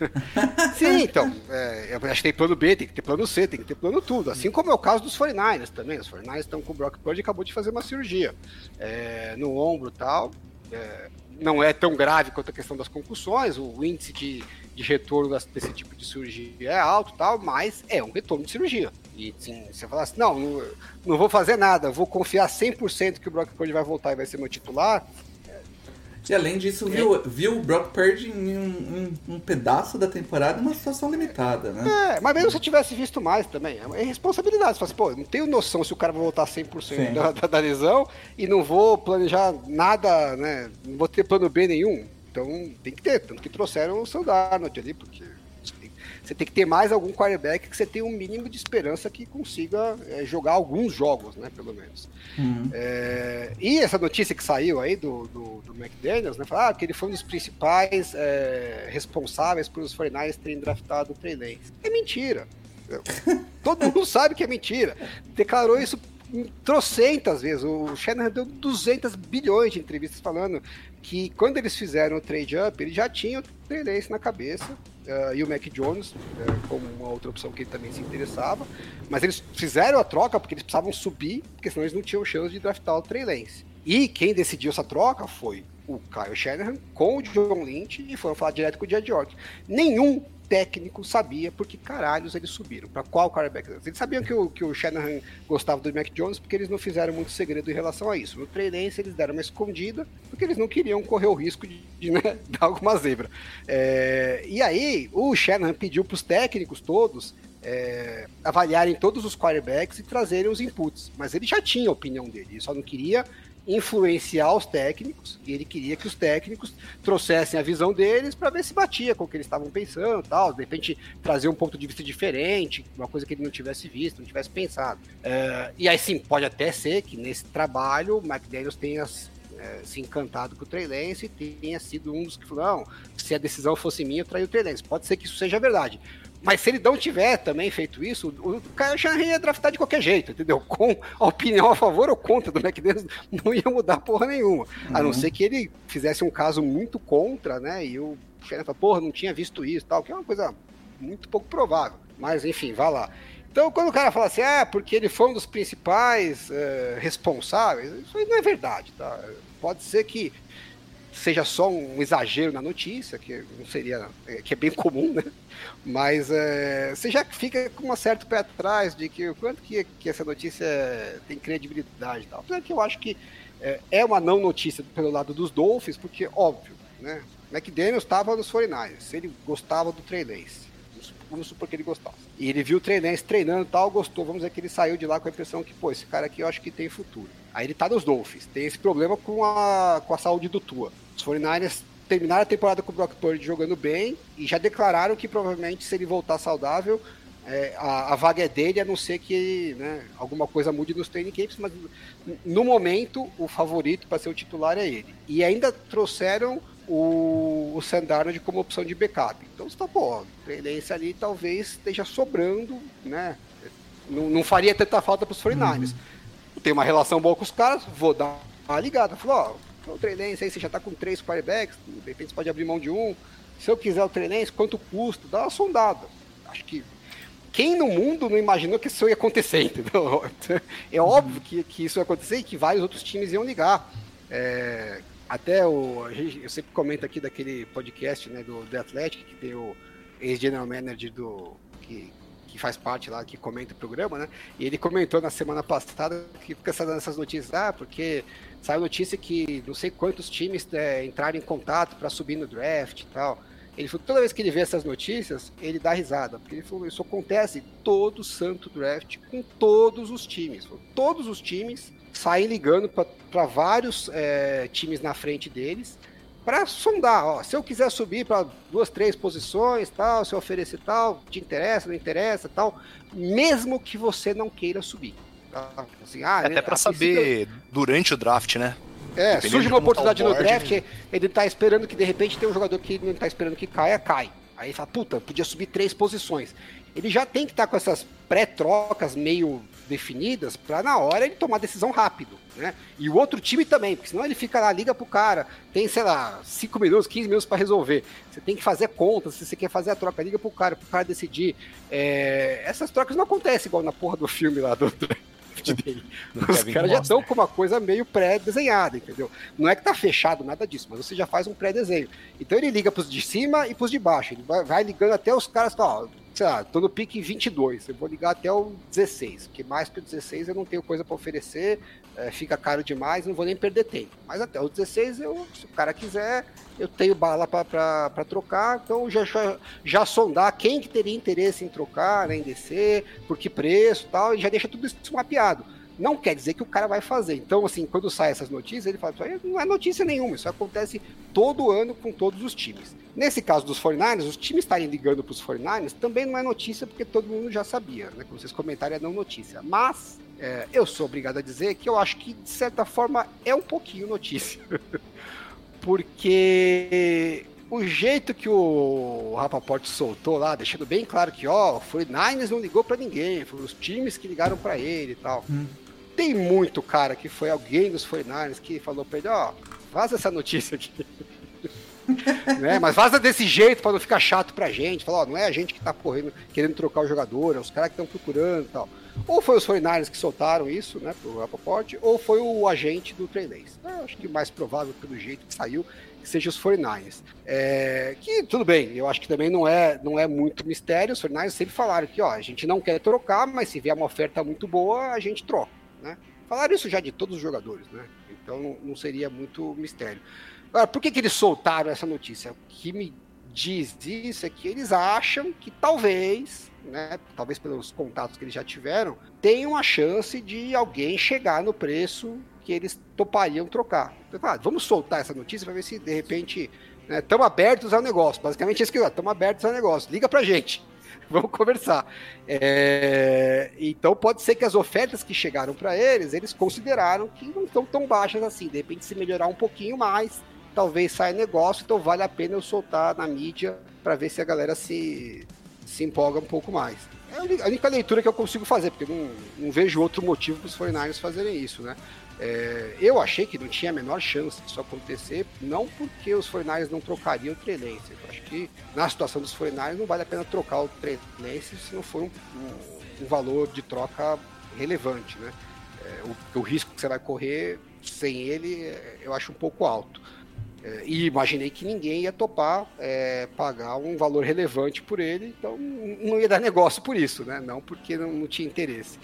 Sim, então. É, eu acho que tem plano B, tem que ter plano C, tem que ter plano tudo. Assim como é o caso dos 49ers também. Os 49ers estão com o Brock Purdy e acabou de fazer uma cirurgia é, no ombro e tal. É, não é tão grave quanto a questão das concussões, o índice de, de retorno desse tipo de cirurgia é alto tal, mas é um retorno de cirurgia. E assim, você fala assim, não, não, não vou fazer nada, vou confiar 100% que o Brock Purdy vai voltar e vai ser meu titular, e além disso, viu, viu o Brock Purdy em um, um, um, pedaço da temporada numa situação limitada, né? É, mas mesmo se eu tivesse visto mais também, é responsabilidade. Você fala assim, pô, não tenho noção se o cara vai voltar 100% da, da, da lesão e não vou planejar nada, né? Não vou ter plano B nenhum. Então tem que ter, tanto que trouxeram o seu Darnold ali, porque você tem que ter mais algum quarterback que você tenha um mínimo de esperança que consiga é, jogar alguns jogos, né, pelo menos. Uhum. É, e essa notícia que saiu aí do, do, do McDaniels, né, falar ah, que ele foi um dos principais é, responsáveis por os 49ers terem draftado o Trey. É mentira. <laughs> Todo mundo sabe que é mentira. Declarou isso trocentas vezes. O Shanahan deu 200 bilhões de entrevistas falando que quando eles fizeram o trade up, ele já tinha o Trey Lance na cabeça uh, e o Mac Jones uh, como uma outra opção que ele também se interessava. Mas eles fizeram a troca porque eles precisavam subir, porque senão eles não tinham chance de draftar o Trey Lance. E quem decidiu essa troca foi o Kyle Shanahan com o John Lynch e foram falar direto com o Jed York. Nenhum técnico sabia por que caralhos eles subiram, para qual quarterback. Eles sabiam que o, que o Shanahan gostava do Mac Jones porque eles não fizeram muito segredo em relação a isso. No treinense eles deram uma escondida porque eles não queriam correr o risco de, de né, <laughs> dar alguma zebra. É, e aí o Shanahan pediu para os técnicos todos é, avaliarem todos os quarterbacks e trazerem os inputs. Mas ele já tinha a opinião dele, ele só não queria influenciar os técnicos e ele queria que os técnicos trouxessem a visão deles para ver se batia com o que eles estavam pensando, tal, de repente trazer um ponto de vista diferente, uma coisa que ele não tivesse visto, não tivesse pensado. É, e aí sim, pode até ser que nesse trabalho o McDaniels tenha é, se encantado com o Trey Lance e tenha sido um dos que falou, não, se a decisão fosse minha, eu traí o Trey Lance. Pode ser que isso seja verdade. Mas se ele não tiver também feito isso, o Kyle Shanahan ia draftar de qualquer jeito, entendeu? <laughs> Com a opinião a favor ou contra do McDaniels, não ia mudar porra nenhuma. Uhum. A não uhum. ser que ele fizesse um caso muito contra, né? E o Shanahan fala, porra, não tinha visto isso tal, que é uma coisa muito pouco provável. Mas enfim, vá lá. Então, quando o cara fala assim, ah, porque ele foi um dos principais é, responsáveis, isso aí não é verdade, tá? Pode ser que seja só um exagero na notícia, que não seria, é, que é bem comum, né? Mas é, você já fica com um certo pé atrás de que o quanto que, que essa notícia tem credibilidade e tal. Apesar que eu acho que é, é, uma não notícia pelo lado dos Dolphins, porque, óbvio, né? McDaniels estava nos 49ers, ele gostava do Lance. Vamos supor que ele gostasse. E ele viu o Trey treinando e tal, gostou. Vamos dizer que ele saiu de lá com a impressão que, pô, esse cara aqui eu acho que tem futuro. Aí ele tá nos Dolphins. Tem esse problema com a, com a saúde do Tua. Os 49ers terminaram a temporada com o Brock Purdy jogando bem e já declararam que provavelmente se ele voltar saudável, é, a, a, vaga é dele, a não ser que né, alguma coisa mude nos training camps, mas no momento o favorito para ser o titular é ele. E ainda trouxeram o, o Sandarnold como opção de backup. Então está bom, a tendência ali talvez esteja sobrando, né? Não, não faria tanta falta para os 49ers. Uhum tem uma relação boa com os caras, vou dar uma ligada. Falou, ó, o Treinense aí, você já tá com três quarterbacks, de repente você pode abrir mão de um. Se eu quiser o Treinense, quanto custa? Dá uma sondada. Acho que quem no mundo não imaginou que isso ia acontecer, <laughs> entendeu? É óbvio que, que isso ia acontecer e que vários outros times iam ligar. É, até o. Eu sempre comento aqui daquele podcast né, do The Athletic, que tem o ex-general manager do. Que, que faz parte lá, que comenta o programa, né? E ele comentou na semana passada que fica dando essas notícias, ah, porque saiu notícia que não sei quantos times é, entraram em contato para subir no draft e tal. Ele falou toda vez que ele vê essas notícias, ele dá risada, porque ele falou, isso acontece todo santo draft com todos os times. Todos os times saem ligando para vários é, times na frente deles para sondar, ó, se eu quiser subir para duas, três posições, tal, se eu oferecer tal, te interessa, não interessa, tal, mesmo que você não queira subir. Tá? Assim, ah, Até para saber durante o draft, né? É, Dependendo surge uma oportunidade tá board, no draft, né? ele tá esperando que de repente tem um jogador que não tá esperando que caia, cai. Aí fala, puta, podia subir três posições. Ele já tem que estar tá com essas pré-trocas meio definidas para na hora ele tomar decisão rápido, né? E o outro time também, porque senão ele fica lá, liga pro cara, tem, sei lá, 5 minutos, 15 minutos para resolver. Você tem que fazer contas, se você quer fazer a troca, liga pro cara, pro cara decidir. É... Essas trocas não acontecem igual na porra do filme lá do, <laughs> Os caras já estão com uma coisa meio pré-desenhada, entendeu? Não é que tá fechado nada disso, mas você já faz um pré-desenho. Então ele liga pros de cima e pros de baixo. Ele vai, vai ligando até os caras, ó, sei lá, tô no pique 22, eu vou ligar até o 16, porque mais que o 16 eu não tenho coisa para oferecer, é, fica caro demais, não vou nem perder tempo. Mas até o 16, eu, se o cara quiser, eu tenho bala para trocar, então já, já, já, sondar quem que teria interesse em trocar, né, em descer, por que preço tal, e já deixa tudo isso mapeado não quer dizer que o cara vai fazer. Então, assim, quando saem essas notícias, ele fala, não é notícia nenhuma, isso acontece todo ano com todos os times. Nesse caso dos 49ers, os times estarem ligando para os 49ers também não é notícia, porque todo mundo já sabia, né? Como vocês comentaram, é não notícia. Mas é, eu sou obrigado a dizer que eu acho que, de certa forma, é um pouquinho notícia. <laughs> porque o jeito que o Rapaport soltou lá, deixando bem claro que, ó, o 49ers não ligou para ninguém, foram os times que ligaram para ele e tal. Hum. Tem muito cara que foi alguém dos 49ers que falou pra ele, ó, vaza essa notícia aqui. <laughs> né? Mas vaza desse jeito para não ficar chato pra gente. Fala, ó, não é a gente que tá correndo, querendo trocar o jogador, é os caras que estão procurando e tal. Ou foi os 49ers que soltaram isso, né, pro Rapoport, ou foi o agente do Lance. É, acho que mais provável, pelo jeito que saiu, que seja os 49ers. É, que tudo bem, eu acho que também não é, não é muito mistério. Os 49ers sempre falaram que ó, a gente não quer trocar, mas se vier uma oferta muito boa, a gente troca né? Falaram isso já de todos os jogadores, né? Então não seria muito mistério. Agora, por que, que eles soltaram essa notícia? O que me diz isso é que eles acham que talvez, né, talvez pelos contatos que eles já tiveram, tenham a chance de alguém chegar no preço que eles topariam trocar. Então, ah, vamos soltar essa notícia para ver se de repente estamos né, abertos ao negócio. Basicamente, isso que estamos abertos ao negócio. Liga para gente. <laughs> vamos conversar. É, então pode ser que as ofertas que chegaram para eles, eles consideraram que não estão tão baixas assim. De repente, se melhorar um pouquinho mais, talvez saia negócio, então vale a pena eu soltar na mídia para ver se a galera se, se empolga um pouco mais. É a única leitura que eu consigo fazer, porque não, não vejo outro motivo para os 49ers fazerem isso, né? É, eu achei que não tinha a menor chance disso acontecer, não porque os 49ers não trocariam o Trelense. Eu acho que na situação dos 49ers não vale a pena trocar o Trelense se não for um, um, um, valor de troca relevante, né? É, o, o, risco que você vai correr sem ele é, eu acho um pouco alto. É, e imaginei que ninguém ia topar é, pagar um valor relevante por ele, então não ia dar negócio por isso, né? Não porque não, não tinha interesse.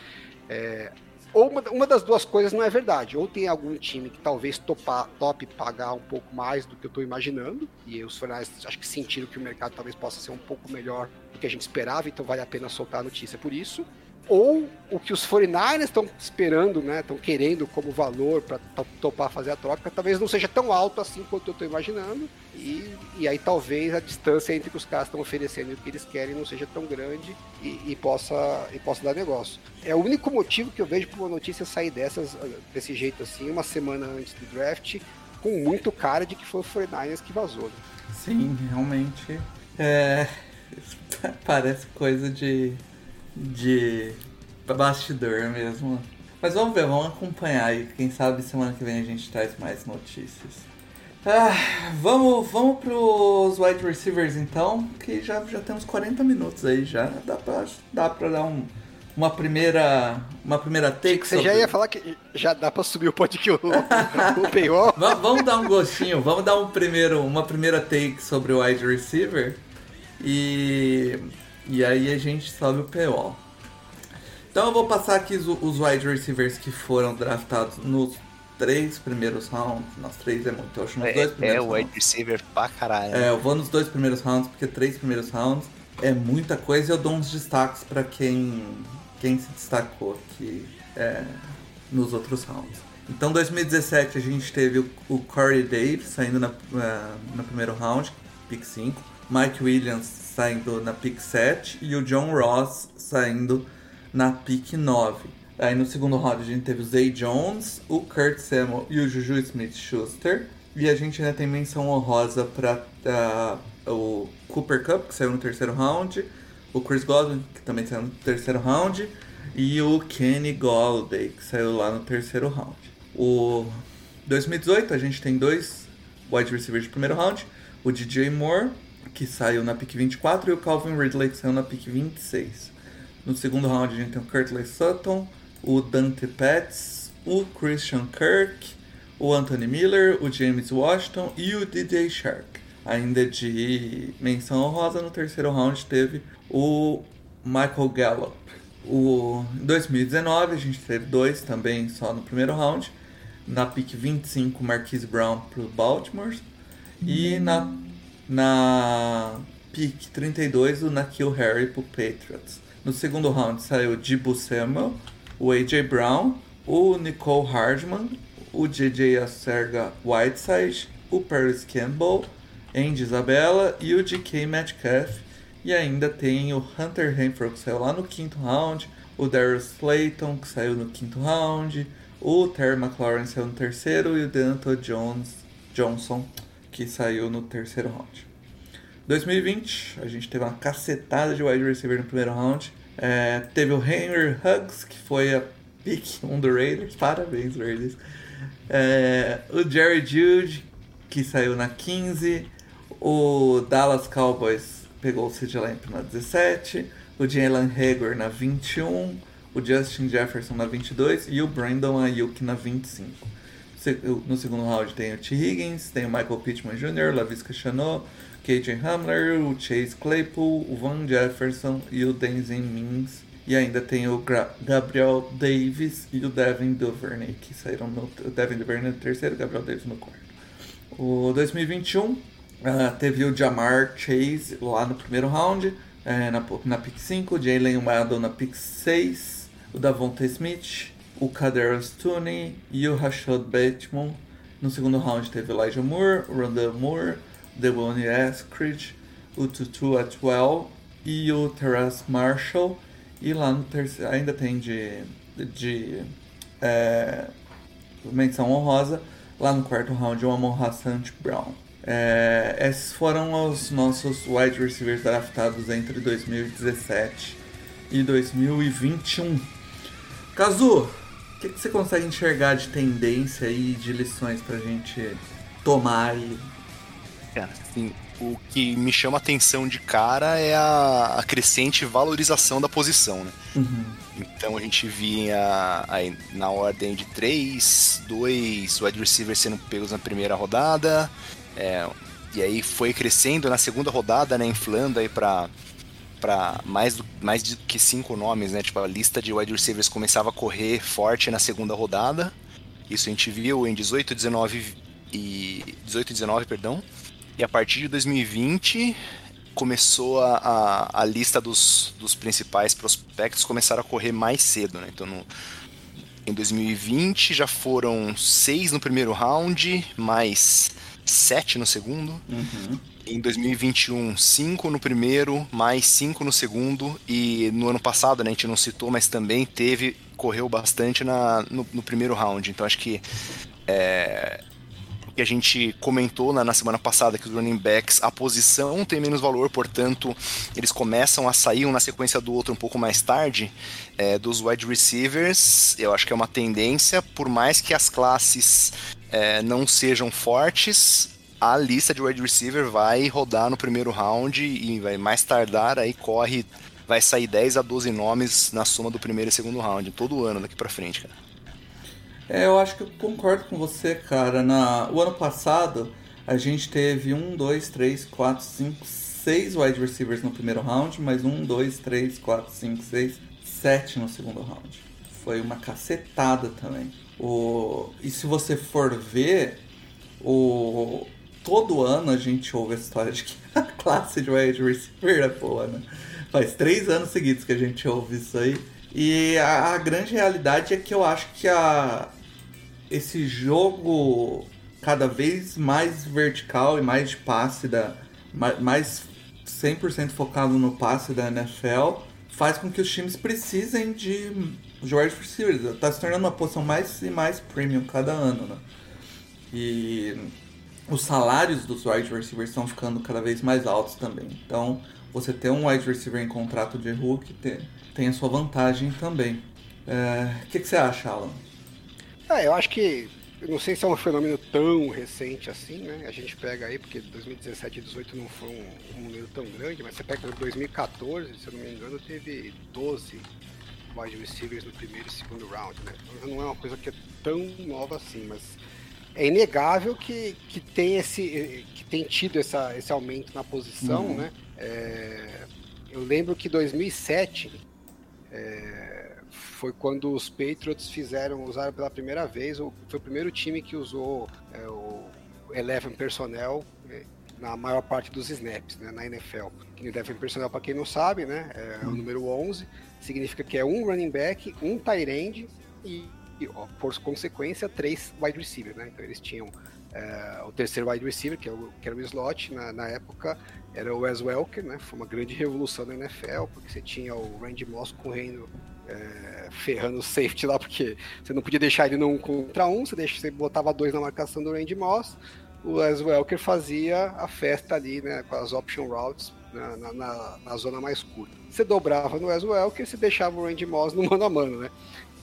É, ou uma, uma, das duas coisas não é verdade. Ou tem algum time que talvez topar, top pagar um pouco mais do que eu estou imaginando, e os finais acho que sentiram que o mercado talvez possa ser um pouco melhor do que a gente esperava, então vale a pena soltar a notícia por isso ou o que os 49ers estão esperando, né, estão querendo como valor para topar fazer a troca, talvez não seja tão alto assim quanto eu estou imaginando, e, e aí talvez a distância entre o que os caras estão oferecendo e o que eles querem não seja tão grande e, e, possa, e possa dar negócio. É o único motivo que eu vejo para uma notícia sair dessas, desse jeito assim, uma semana antes do draft, com muito cara de que foi o 49ers que vazou. Né? Sim, realmente. É... <laughs> Parece coisa de de bastidor mesmo. Mas vamos ver, vamos acompanhar aí. Quem sabe semana que vem a gente traz mais notícias. Ah, vamos, vamos pros wide receivers então, que já, já temos 40 minutos aí já. Dá pra, dá pra dar um, uma primeira uma primeira take Você sobre... já ia falar que já dá pra subir o podcast o, o paywall? <laughs> vamos dar um gostinho, vamos dar um primeiro, uma primeira take sobre o wide receiver. E e aí a gente sobe o PO. Então eu vou passar aqui os, os wide receivers que foram draftados nos três primeiros rounds. Nas três é muito, eu acho nos é, dois primeiros É, o wide receiver pra caralho. É, eu vou nos dois primeiros rounds, porque três primeiros rounds é muita coisa e eu dou uns destaques para quem, quem se destacou aqui é, nos outros rounds. Então, 2017 a gente teve o, o Corey Davis saindo na, uh, no primeiro round, pick 5. Mike Williams saindo na pick 7 e o John Ross saindo na pick 9. Aí no segundo round a gente teve o Zay Jones, o Kurt Samuel e o Juju Smith-Schuster. E a gente ainda tem menção honrosa para uh, o Cooper Cup, que saiu no terceiro round, o Chris Godwin, que também saiu no terceiro round, e o Kenny Golladay, que saiu lá no terceiro round. O 2018 a gente tem dois wide receivers de primeiro round, o DJ Moore, que saiu na pick 24, e o Calvin Ridley, que saiu na pick 26. No segundo round a gente tem o Curtley Sutton, o Dante Pettis, o Christian Kirk, o Anthony Miller, o James Washington e o DJ Shark. Ainda de menção honrosa no terceiro round teve o Michael Gallup. O, em 2019 a gente teve dois também só no primeiro round. Na pick 25, Marquise Brown para o Baltimore. E na, na pick 32, o Nakil Harry para o Patriots. No segundo round saiu Dibu Samuel, o AJ Brown, o Nicole Hardman, o JJ Acerga Whiteside, o Paris Campbell, Andy Isabella e o DK Metcalf. E ainda tem o Hunter Renfrew que saiu lá no quinto round, o Darius Slayton que saiu no quinto round, o Terry McLaurin saiu no terceiro e o Deanto Jones Johnson que saiu no terceiro round. 2020, a gente teve uma cacetada de wide receiver no primeiro round. É, teve o Henry Huggs, que foi a pick um do Raiders. Parabéns, Raiders. É, o Jerry Jude, que saiu na 15. O Dallas Cowboys pegou o CJ Lamp na 17. O Jalen Hager na 21. O Justin Jefferson na 22. E o Brandon Ayuk na 25. No segundo round tem o T. Higgins, tem o Michael Pittman Jr., Lavisca Chanot, KJ Hamler, o Chase Claypool, o Van Jefferson e o Denzin Mins e ainda tem o Gra Gabriel Davis e o Devin Duvernay, que saíram no. O Devin Duvernay no terceiro, Gabriel Davis no quarto. O 2021 uh, teve o Jamar Chase lá no primeiro round, uh, na, na pick 5, o Jalen Waddle na pick 6, o Davonta Smith, o Kader Tooney e o Rashad Bateman. No segundo round teve Elijah Moore, o Moore, Devon Eskridge, o Tutu Atwell e o Terrace Marshall. E lá no terceiro, ainda tem de, de é, menção honrosa, lá no quarto round, o Amon Hassan Brown. É, esses foram os nossos wide receivers draftados entre 2017 e 2021. Kazu, o que, que, você consegue enxergar de tendência e de lições pra gente tomar e. Cara, assim, o que me chama atenção de cara é a, a crescente valorização da posição, né? Uhum. Então a gente vinha aí, na ordem de 3, 2 wide receivers sendo pegos na primeira rodada, é, e aí foi crescendo na segunda rodada, né, inflando aí para para mais do, mais do que cinco nomes, né? Tipo, a lista de wide receivers começava a correr forte na segunda rodada. Isso a gente viu em 18, 19 e 18 e 19, perdão. E a partir de 2020 começou a, a, a lista dos, dos principais prospectos começaram a correr mais cedo, né? Então no, em 2020 já foram seis no primeiro round, mais sete no segundo. Uhum. Em 2021, cinco no primeiro, mais cinco no segundo. E no ano passado, né, a gente não citou, mas também teve, correu bastante na, no, no primeiro round. Então acho que é, que a gente comentou na, na, semana passada que os running backs, a posição tem menos valor, portanto, eles começam a sair um na sequência do outro um pouco mais tarde. É, dos wide receivers, eu acho que é uma tendência, por mais que as classes é, não sejam fortes, a lista de wide receiver vai rodar no primeiro round e vai mais tardar, aí corre, vai sair 10 a 12 nomes na soma do primeiro e segundo round, todo ano daqui para frente, cara. É, eu acho que eu concordo com você, cara. Na, o ano passado, a gente teve um, dois, três, quatro, cinco, seis wide receivers no primeiro round, mais um, dois, três, quatro, cinco, seis, sete no segundo round. Foi uma cacetada também. O, e se você for ver, o, todo ano a gente ouve a história de que <laughs> a classe de wide receiver é boa, né? Faz três anos seguidos que a gente ouve isso aí. E a, a grande realidade é que eu acho que a, esse jogo cada vez mais vertical e mais de passe da mais 100% focado no passe da NFL faz com que os times precisem de, de wide receivers. Tá se tornando uma posição mais e mais premium cada ano, né? E os salários dos wide receivers estão ficando cada vez mais altos também. Então, você ter um wide receiver em contrato de rookie tem, tem a sua vantagem também. O é, que, que, você acha, Alan? É, eu acho que eu não sei se é um fenômeno tão recente assim, né? A gente pega aí, porque 2017 e 2018 não foi um, um número tão grande, mas você pega 2014, se eu não me engano, teve 12 wide receivers no primeiro e segundo round, né? Então não é uma coisa que é tão nova assim, mas é inegável que, que tem esse que tem tido essa, esse aumento na posição, uhum. né? É, eu lembro que 2007 é, foi quando os Patriots fizeram, usaram pela primeira vez, foi o primeiro time que usou é, o Eleven Personnel é, na maior parte dos snaps né, na NFL. Eleven Personnel, para quem não sabe, né, é o número 11, significa que é um running back, um tight end e, e ó, por consequência, três wide receivers. Né? Então eles tinham é, o terceiro wide receiver, que, é o, que era o slot, na, na, época era o Wes Welker, né? Foi uma grande revolução na NFL, porque você tinha o Randy Moss correndo é, ferrando o safety lá, porque você não podia deixar ele num contra um, você, deixa, você botava dois na marcação do Randy Moss, o Wes Welker fazia a festa ali, né, com as option routes na, na, na, na zona mais curta. Você dobrava no Wes Welker, você deixava o Randy Moss no <laughs> mano a mano, né?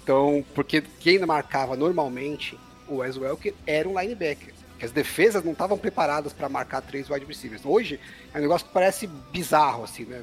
Então, porque quem marcava normalmente o Wes Welker era um linebacker. As defesas não estavam preparadas para marcar três wide receivers. Hoje é um negócio que parece bizarro, assim, né?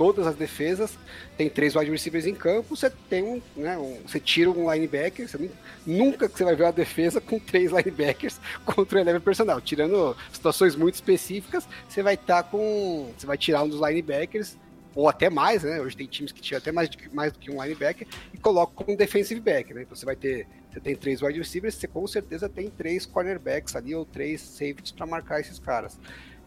Todas as defesas, tem três wide receivers em campo, você tem um, né, um, você tira um linebacker, você nunca que você vai ver uma defesa com três linebackers <laughs> contra o eleven personal, tirando situações muito específicas, você vai estar tá com, você vai tirar um dos linebackers ou até mais, né? Hoje tem times que tiram até mais, mais do que um linebacker e colocam um defensive back, né? Então você vai ter, você tem três wide receivers, você com certeza tem três cornerbacks ali ou três safeties para marcar esses caras.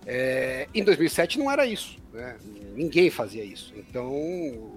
É, em 2007 não era isso, né? ninguém fazia isso. Então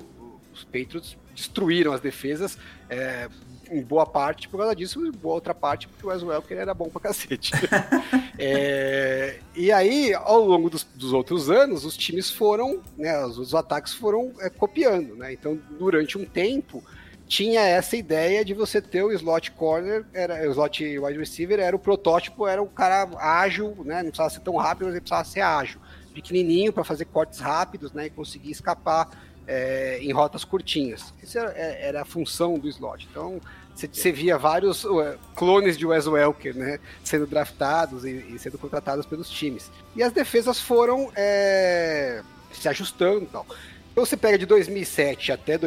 os Patriots destruíram as defesas é, em boa parte por causa disso e boa outra parte porque o Wes Welker era bom pra cacete. <laughs> é, e aí, ao longo dos, dos, outros anos, os times foram, né, os, os ataques foram é, copiando, né? Então, durante um tempo, tinha essa ideia de você ter o slot corner, era o slot wide receiver, era o protótipo, era o cara ágil, né? Não precisava ser tão rápido, mas ele precisava ser ágil, pequenininho para fazer cortes rápidos, né? E conseguir escapar é, em rotas curtinhas. Essa era, era, a função do slot. Então você via vários uh, clones de Wes Welker, né? Sendo draftados e, e, sendo contratados pelos times. E as defesas foram é, se ajustando, tal. Então você pega de 2007 até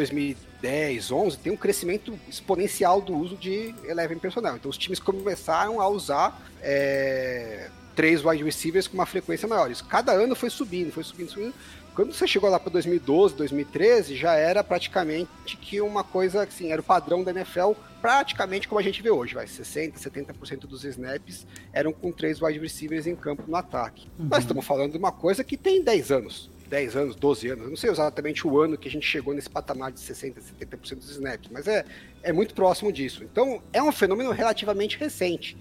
2010, 11, tem um crescimento exponencial do uso de Eleven personnel. Então os times começaram a usar é, três wide receivers com uma frequência maior. Isso cada ano foi subindo, foi subindo, subindo. Quando você chegou lá para 2012, 2013, já era praticamente que uma coisa assim, era o padrão da NFL, praticamente como a gente vê hoje, vai 60, 70% dos snaps eram com três wide receivers em campo no ataque. Uhum. Nós estamos falando de uma coisa que tem 10 anos. 10 anos, 12 anos, não sei exatamente o ano que a gente chegou nesse patamar de 60%, 70% dos snaps, mas é, é muito próximo disso. Então, é um fenômeno relativamente recente.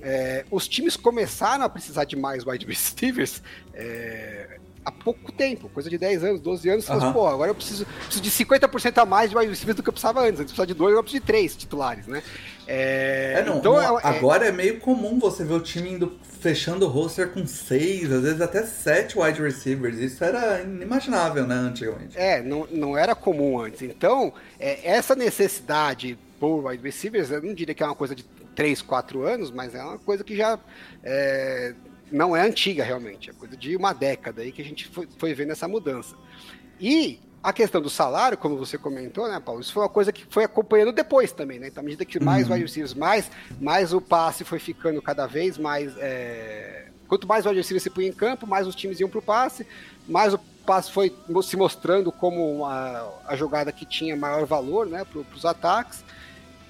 É, os times começaram a precisar de mais wide receivers é, há pouco tempo, coisa de 10 anos, 12 anos, uhum. pô, agora eu preciso, preciso de 50% a mais de wide receivers do que eu precisava antes. Antes eu precisava de dois, agora eu preciso de três titulares, né? É, é não, então, não, é, agora é... meio comum você ver o time indo fechando o roster com seis, às vezes até sete wide receivers. Isso era inimaginável, né, antigamente. É, não, não era comum antes. Então, é, essa necessidade por wide receivers, eu não diria que é uma coisa de 3, 4 anos, mas é uma coisa que já é, não é antiga realmente, é coisa de uma década aí que a gente foi, foi vendo essa mudança. E a questão do salário, como você comentou, né, Paulo? Isso foi uma coisa que foi acompanhando depois também, né? Então, à medida que mais uhum. wide mais, mais o passe foi ficando cada vez mais. É... Quanto mais wide receivers se punha em campo, mais os times iam para o passe, mais o passe foi se mostrando como a, a jogada que tinha maior valor né, para os ataques.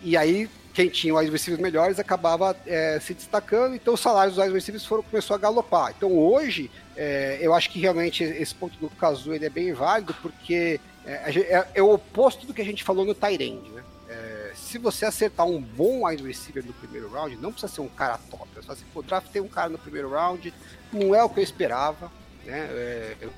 E aí quem tinha wide receivers melhores acabava é, se destacando, então os salários dos wide receivers foram, começou a galopar. Então hoje, é, eu acho que realmente esse ponto do Cazu ele é bem válido, porque é, é, é, o oposto do que a gente falou no Tyrande, né? É, se você acertar um bom wide receiver no primeiro round, não precisa ser um cara top. É só assim, pô, draftei um cara no primeiro round, não é o que eu esperava, né? É, eu,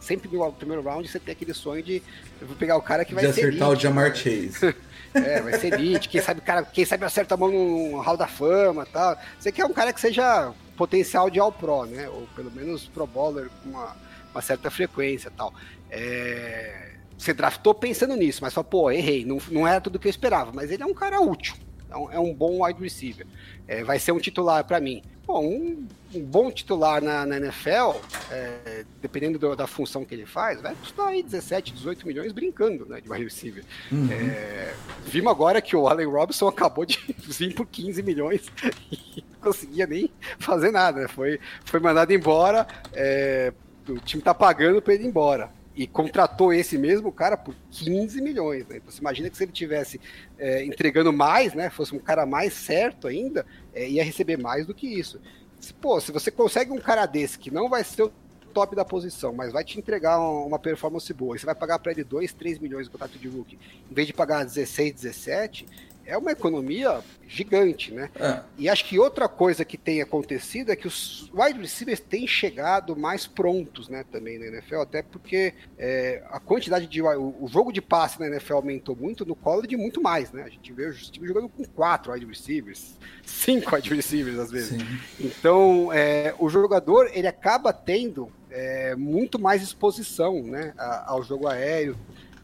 sempre no primeiro round você tem aquele sonho de eu vou pegar o cara que vai de ser acertar elite, o Jamar né? Chase. <laughs> É, vai ser elite, quem sabe, cara, quem sabe acerta a mão no Hall da Fama tal. Você quer um cara que seja potencial de All Pro, né? Ou pelo menos Pro Bowler com uma, uma certa frequência tal. É, você draftou pensando nisso, mas falou, pô, errei, não, não era tudo que eu esperava, mas ele é um cara útil, é um, é um bom wide receiver. É, vai ser um titular para mim. Bom, um, um, bom titular na, na NFL, é, dependendo do, da função que ele faz, vai custar aí 17, 18 milhões brincando né, de wide receiver. Uhum. É, vimos agora que o Allen Robinson <laughs> acabou de vir por 15 milhões e conseguia nem fazer nada. Foi, foi mandado embora, é, o time tá pagando para ele ir embora e contratou esse mesmo cara por 15 milhões. Né? Então você imagina que se ele tivesse é, entregando mais, né, fosse um cara mais certo ainda, é, ia receber mais do que isso. Se, pô, se você consegue um cara desse que não vai ser o top da posição, mas vai te entregar uma performance boa, e você vai pagar para ele 2, 3 milhões de contrato de rookie, em vez de pagar 16, 17, é uma economia gigante, né? É. E acho que outra coisa que tem acontecido é que os wide receivers têm chegado mais prontos, né, também na NFL, até porque é, a quantidade de o, jogo de passe na NFL aumentou muito, no college muito mais, né? A gente vê os times jogando com quatro wide receivers, <laughs> cinco wide receivers às vezes. Sim. Então, é, o jogador ele acaba tendo é, muito mais exposição, né, ao jogo aéreo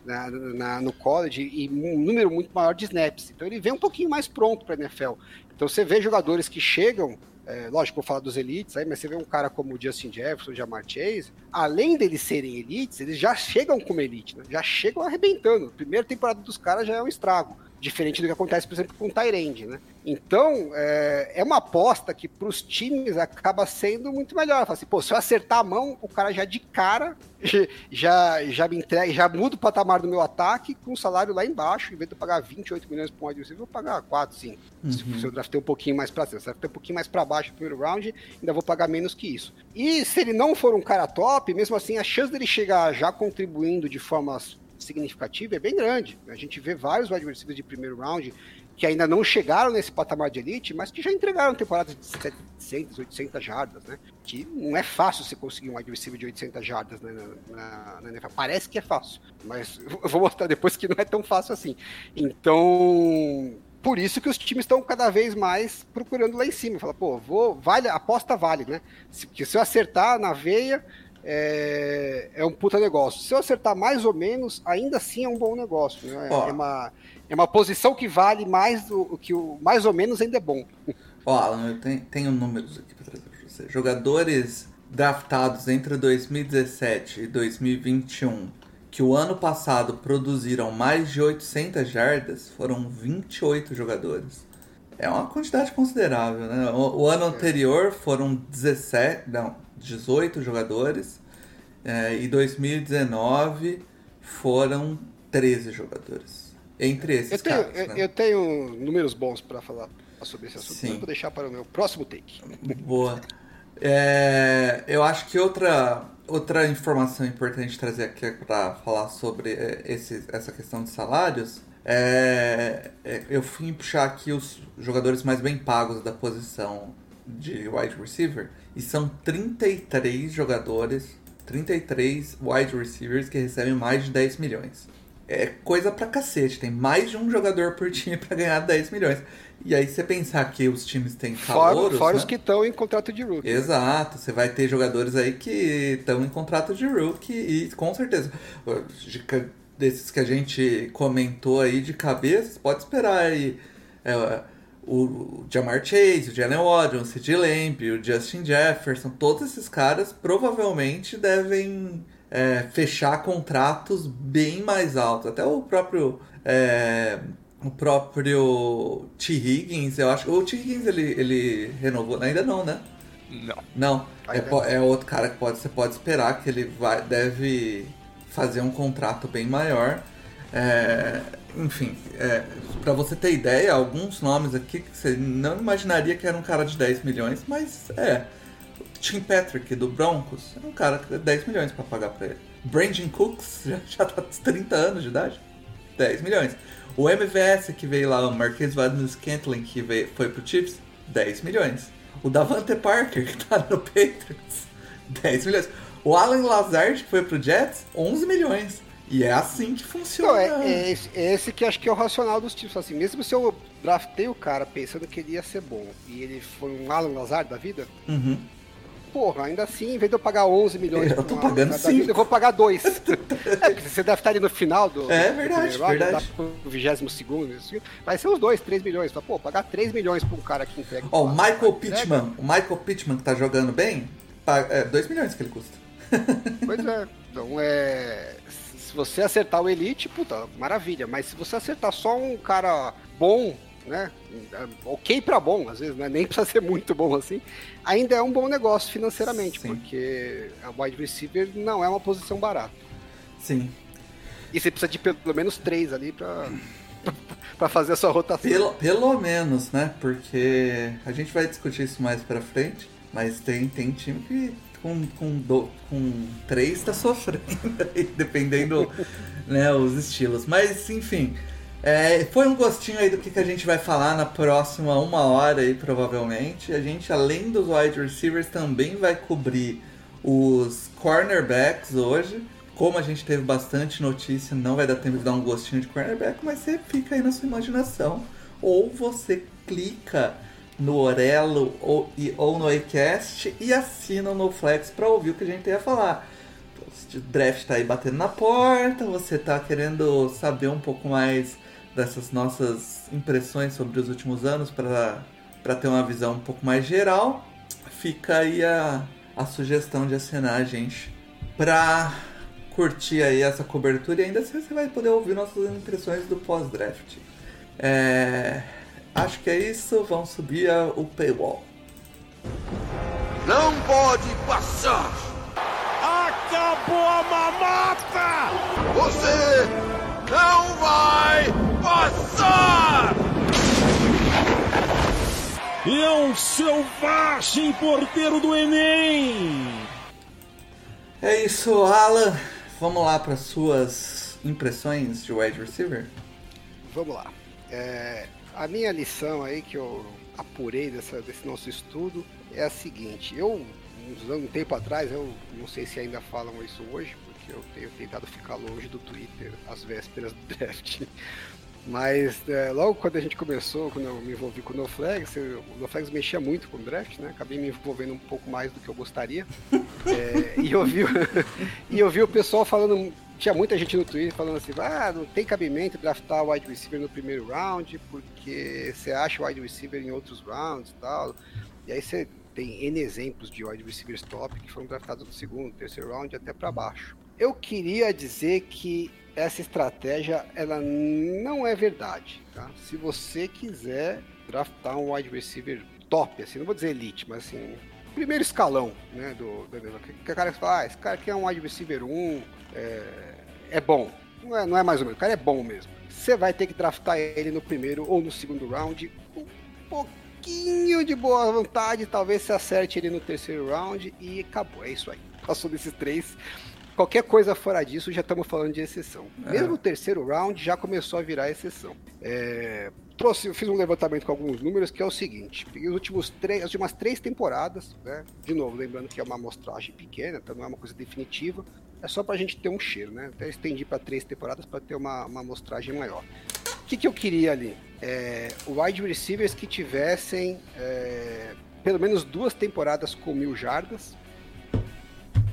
na, na, no college e um número muito maior de snaps. Então ele vem um pouquinho mais pronto para a NFL. Então você vê jogadores que chegam, é, lógico, vou falar dos elites aí, mas você vê um cara como o Justin Jefferson, o Jamar Chase, além deles serem elites, eles já chegam como elite, né? já chegam arrebentando. Primeira temporada dos caras já é um estrago. Diferente do que acontece, por exemplo, com o Tyrande, né? Então, é, é uma aposta que para os times acaba sendo muito melhor. Fala assim, pô, se eu acertar a mão, o cara já de cara <laughs> já, já me entrega, já muda o patamar do meu ataque com o salário lá embaixo. Em vez de eu pagar 28 milhões para um wide receiver, eu vou pagar 4, 5. Uhum. Se, se eu draftei um pouquinho mais para cima, se eu draftei um pouquinho mais para baixo no primeiro round, ainda vou pagar menos que isso. E se ele não for um cara top, mesmo assim, a chance dele chegar já contribuindo de forma significativa é bem grande. A gente vê vários receivers de primeiro round que ainda não chegaram nesse patamar de elite, mas que já entregaram temporadas de 700, 800 jardas, né? Que não é fácil você conseguir um wide de 800 jardas na, na, na NFL. Parece que é fácil, mas <laughs> eu vou mostrar depois que não é tão fácil assim. Então, por isso que os times estão cada vez mais procurando lá em cima. Fala, pô, vou, vale, aposta vale, né? Porque se eu acertar na veia, é, é um puta negócio. Se eu acertar mais ou menos, ainda assim é um bom negócio. Né? É, uma, é uma posição que vale mais do que o mais ou menos ainda é bom. Ó, Alan, eu tenho, tenho números aqui para trazer para você. Jogadores draftados entre 2017 e 2021 que o ano passado produziram mais de 800 jardas foram 28 jogadores. É uma quantidade considerável, né? O, o ano é. anterior foram 17, não, 18 jogadores. É, e 2019 foram 13 jogadores. Entre esses eu tenho, caras, eu, né? eu tenho números bons para falar sobre esse assunto, Sim. vou deixar para o meu próximo take. Boa. É, eu acho que outra, outra informação importante trazer aqui para falar sobre é, esse, essa questão de salários é, é, eu fui puxar aqui os jogadores mais bem pagos da posição de wide receiver e são 33 jogadores, 33 wide receivers que recebem mais de 10 milhões. É coisa pra cacete, tem mais de um jogador por time <laughs> para ganhar 10 milhões. E aí você pensar que os times têm calor. Fora, fora né? os que estão em contrato de rookie. Exato, você vai ter jogadores aí que estão em contrato de rookie e com certeza. Desses que a gente comentou aí de cabeça, pode esperar aí. É, o Jamar Chase, o Jalen Waddle, o C.J. Lamb, o Justin Jefferson, todos esses caras provavelmente devem é, fechar contratos bem mais altos. Até o próprio é, o próprio T. Higgins, eu acho. O T. Higgins ele, ele renovou, ainda não, né? Não. Não. É, é outro cara que pode, você pode esperar que ele vai, deve fazer um contrato bem maior. É, enfim, é, para você ter ideia, alguns nomes aqui que você não imaginaria que era um cara de 10 milhões, mas é. Tim Patrick do Broncos é um cara que 10 milhões para pagar para ele. Brandon Cooks <laughs> já, já tá 30 anos de idade. 10 milhões. O MVS que veio lá, o Marquês Valdez Scantling, que veio, foi pro Chiefs, 10 milhões. O Davante Parker, <laughs> que tá no Patriots, 10 milhões. O Alan Lazard, que foi pro Jets, 11 milhões. E é assim que funciona. Não, é, é, esse, é, esse, que acho que é o racional dos tipos. Assim, mesmo se eu draftei o cara pensando que ele ia ser bom e ele foi um Alan Lazard da vida, uhum. porra, ainda assim, em vez de eu pagar 11 milhões eu tô pagando vida, eu vou pagar 2. <laughs> é, porque você deve estar ali no final do. É verdade, do verdade. Pro 22 segundo, vai ser uns 2, 3 milhões. Pô, pagar 3 milhões pra um cara que entrega. Ó, oh, o Michael Pittman, o Michael Pittman que tá jogando bem, é 2 milhões que ele custa. <laughs> Pois é, então é você acertar o Elite, puta, maravilha. Mas se você acertar só um cara bom, né? Ok para bom, às vezes, né? <laughs> nem precisa ser muito bom assim. Ainda é um bom negócio financeiramente, Sim. porque a wide receiver não é uma posição barata. Sim. E você precisa de pelo menos três ali para <laughs> para fazer a sua rotação. Pelo, pelo menos, né? Porque a gente vai discutir isso mais para frente, mas tem, tem time que com, com, do, com três tá sofrendo, <laughs> dependendo né, os estilos. Mas, enfim, é, foi um gostinho aí do que, que a gente vai falar na próxima uma hora aí, provavelmente. A gente, além dos wide receivers, também vai cobrir os cornerbacks hoje. Como a gente teve bastante notícia, não vai dar tempo de dar um gostinho de cornerback, mas você fica aí na sua imaginação. Ou você clica no Orelo ou, ou no iCast e assinam no Flex para ouvir o que a gente tem a falar. O draft está aí batendo na porta, você está querendo saber um pouco mais dessas nossas impressões sobre os últimos anos para ter uma visão um pouco mais geral, fica aí a, a sugestão de assinar a gente para curtir aí essa cobertura e ainda assim você vai poder ouvir nossas impressões do pós-draft. É... Acho que é isso. Vamos subir o paywall. Não pode passar! Acabou a mamata! Você não vai passar! E é um selvagem porteiro do Enem! É isso, Alan. Vamos lá para suas impressões de wide receiver? Vamos lá. É, a minha lição aí que eu apurei dessa, desse nosso estudo é a seguinte: eu, um tempo atrás, eu não sei se ainda falam isso hoje, porque eu tenho tentado ficar longe do Twitter às vésperas do <laughs> draft. Mas é, logo quando a gente começou, quando eu me envolvi com o NoFlags, o NoFlags mexia muito com o draft, né? Acabei me envolvendo um pouco mais do que eu gostaria. <laughs> É, e, eu vi, <laughs> e eu vi o pessoal falando tinha muita gente no Twitter falando assim, ah, não tem cabimento draftar o wide receiver no primeiro round, porque você acha o wide receiver em outros rounds e tal. E aí você tem N exemplos de wide receivers top que foram draftados no segundo, terceiro round até para baixo. Eu queria dizer que essa estratégia ela não é verdade, tá? Se você quiser draftar um wide receiver top, assim, não vou dizer elite, mas assim, primeiro escalão, né, do, do, que o cara fala, ah, esse cara aqui é um wide receiver 1, é, é bom. Não é, não é mais ou menos, o cara é bom mesmo. Você vai ter que draftar ele no primeiro ou no segundo round com um pouquinho de boa vontade, talvez você acerte ele no terceiro round e acabou. É isso aí. Passou desses três. Qualquer coisa fora disso, já estamos falando de exceção. É. Mesmo o terceiro round já começou a virar exceção. É, trouxe, fiz um levantamento com alguns números que é o seguinte: peguei os últimos três, as últimas três temporadas, né? De novo, lembrando que é uma amostragem pequena, então não é uma coisa definitiva. É só pra gente ter um cheiro, né? Até estendi para três temporadas para ter uma, uma amostragem maior. O que, que eu queria ali? É, wide receivers que tivessem é, pelo menos duas temporadas com mil jardas,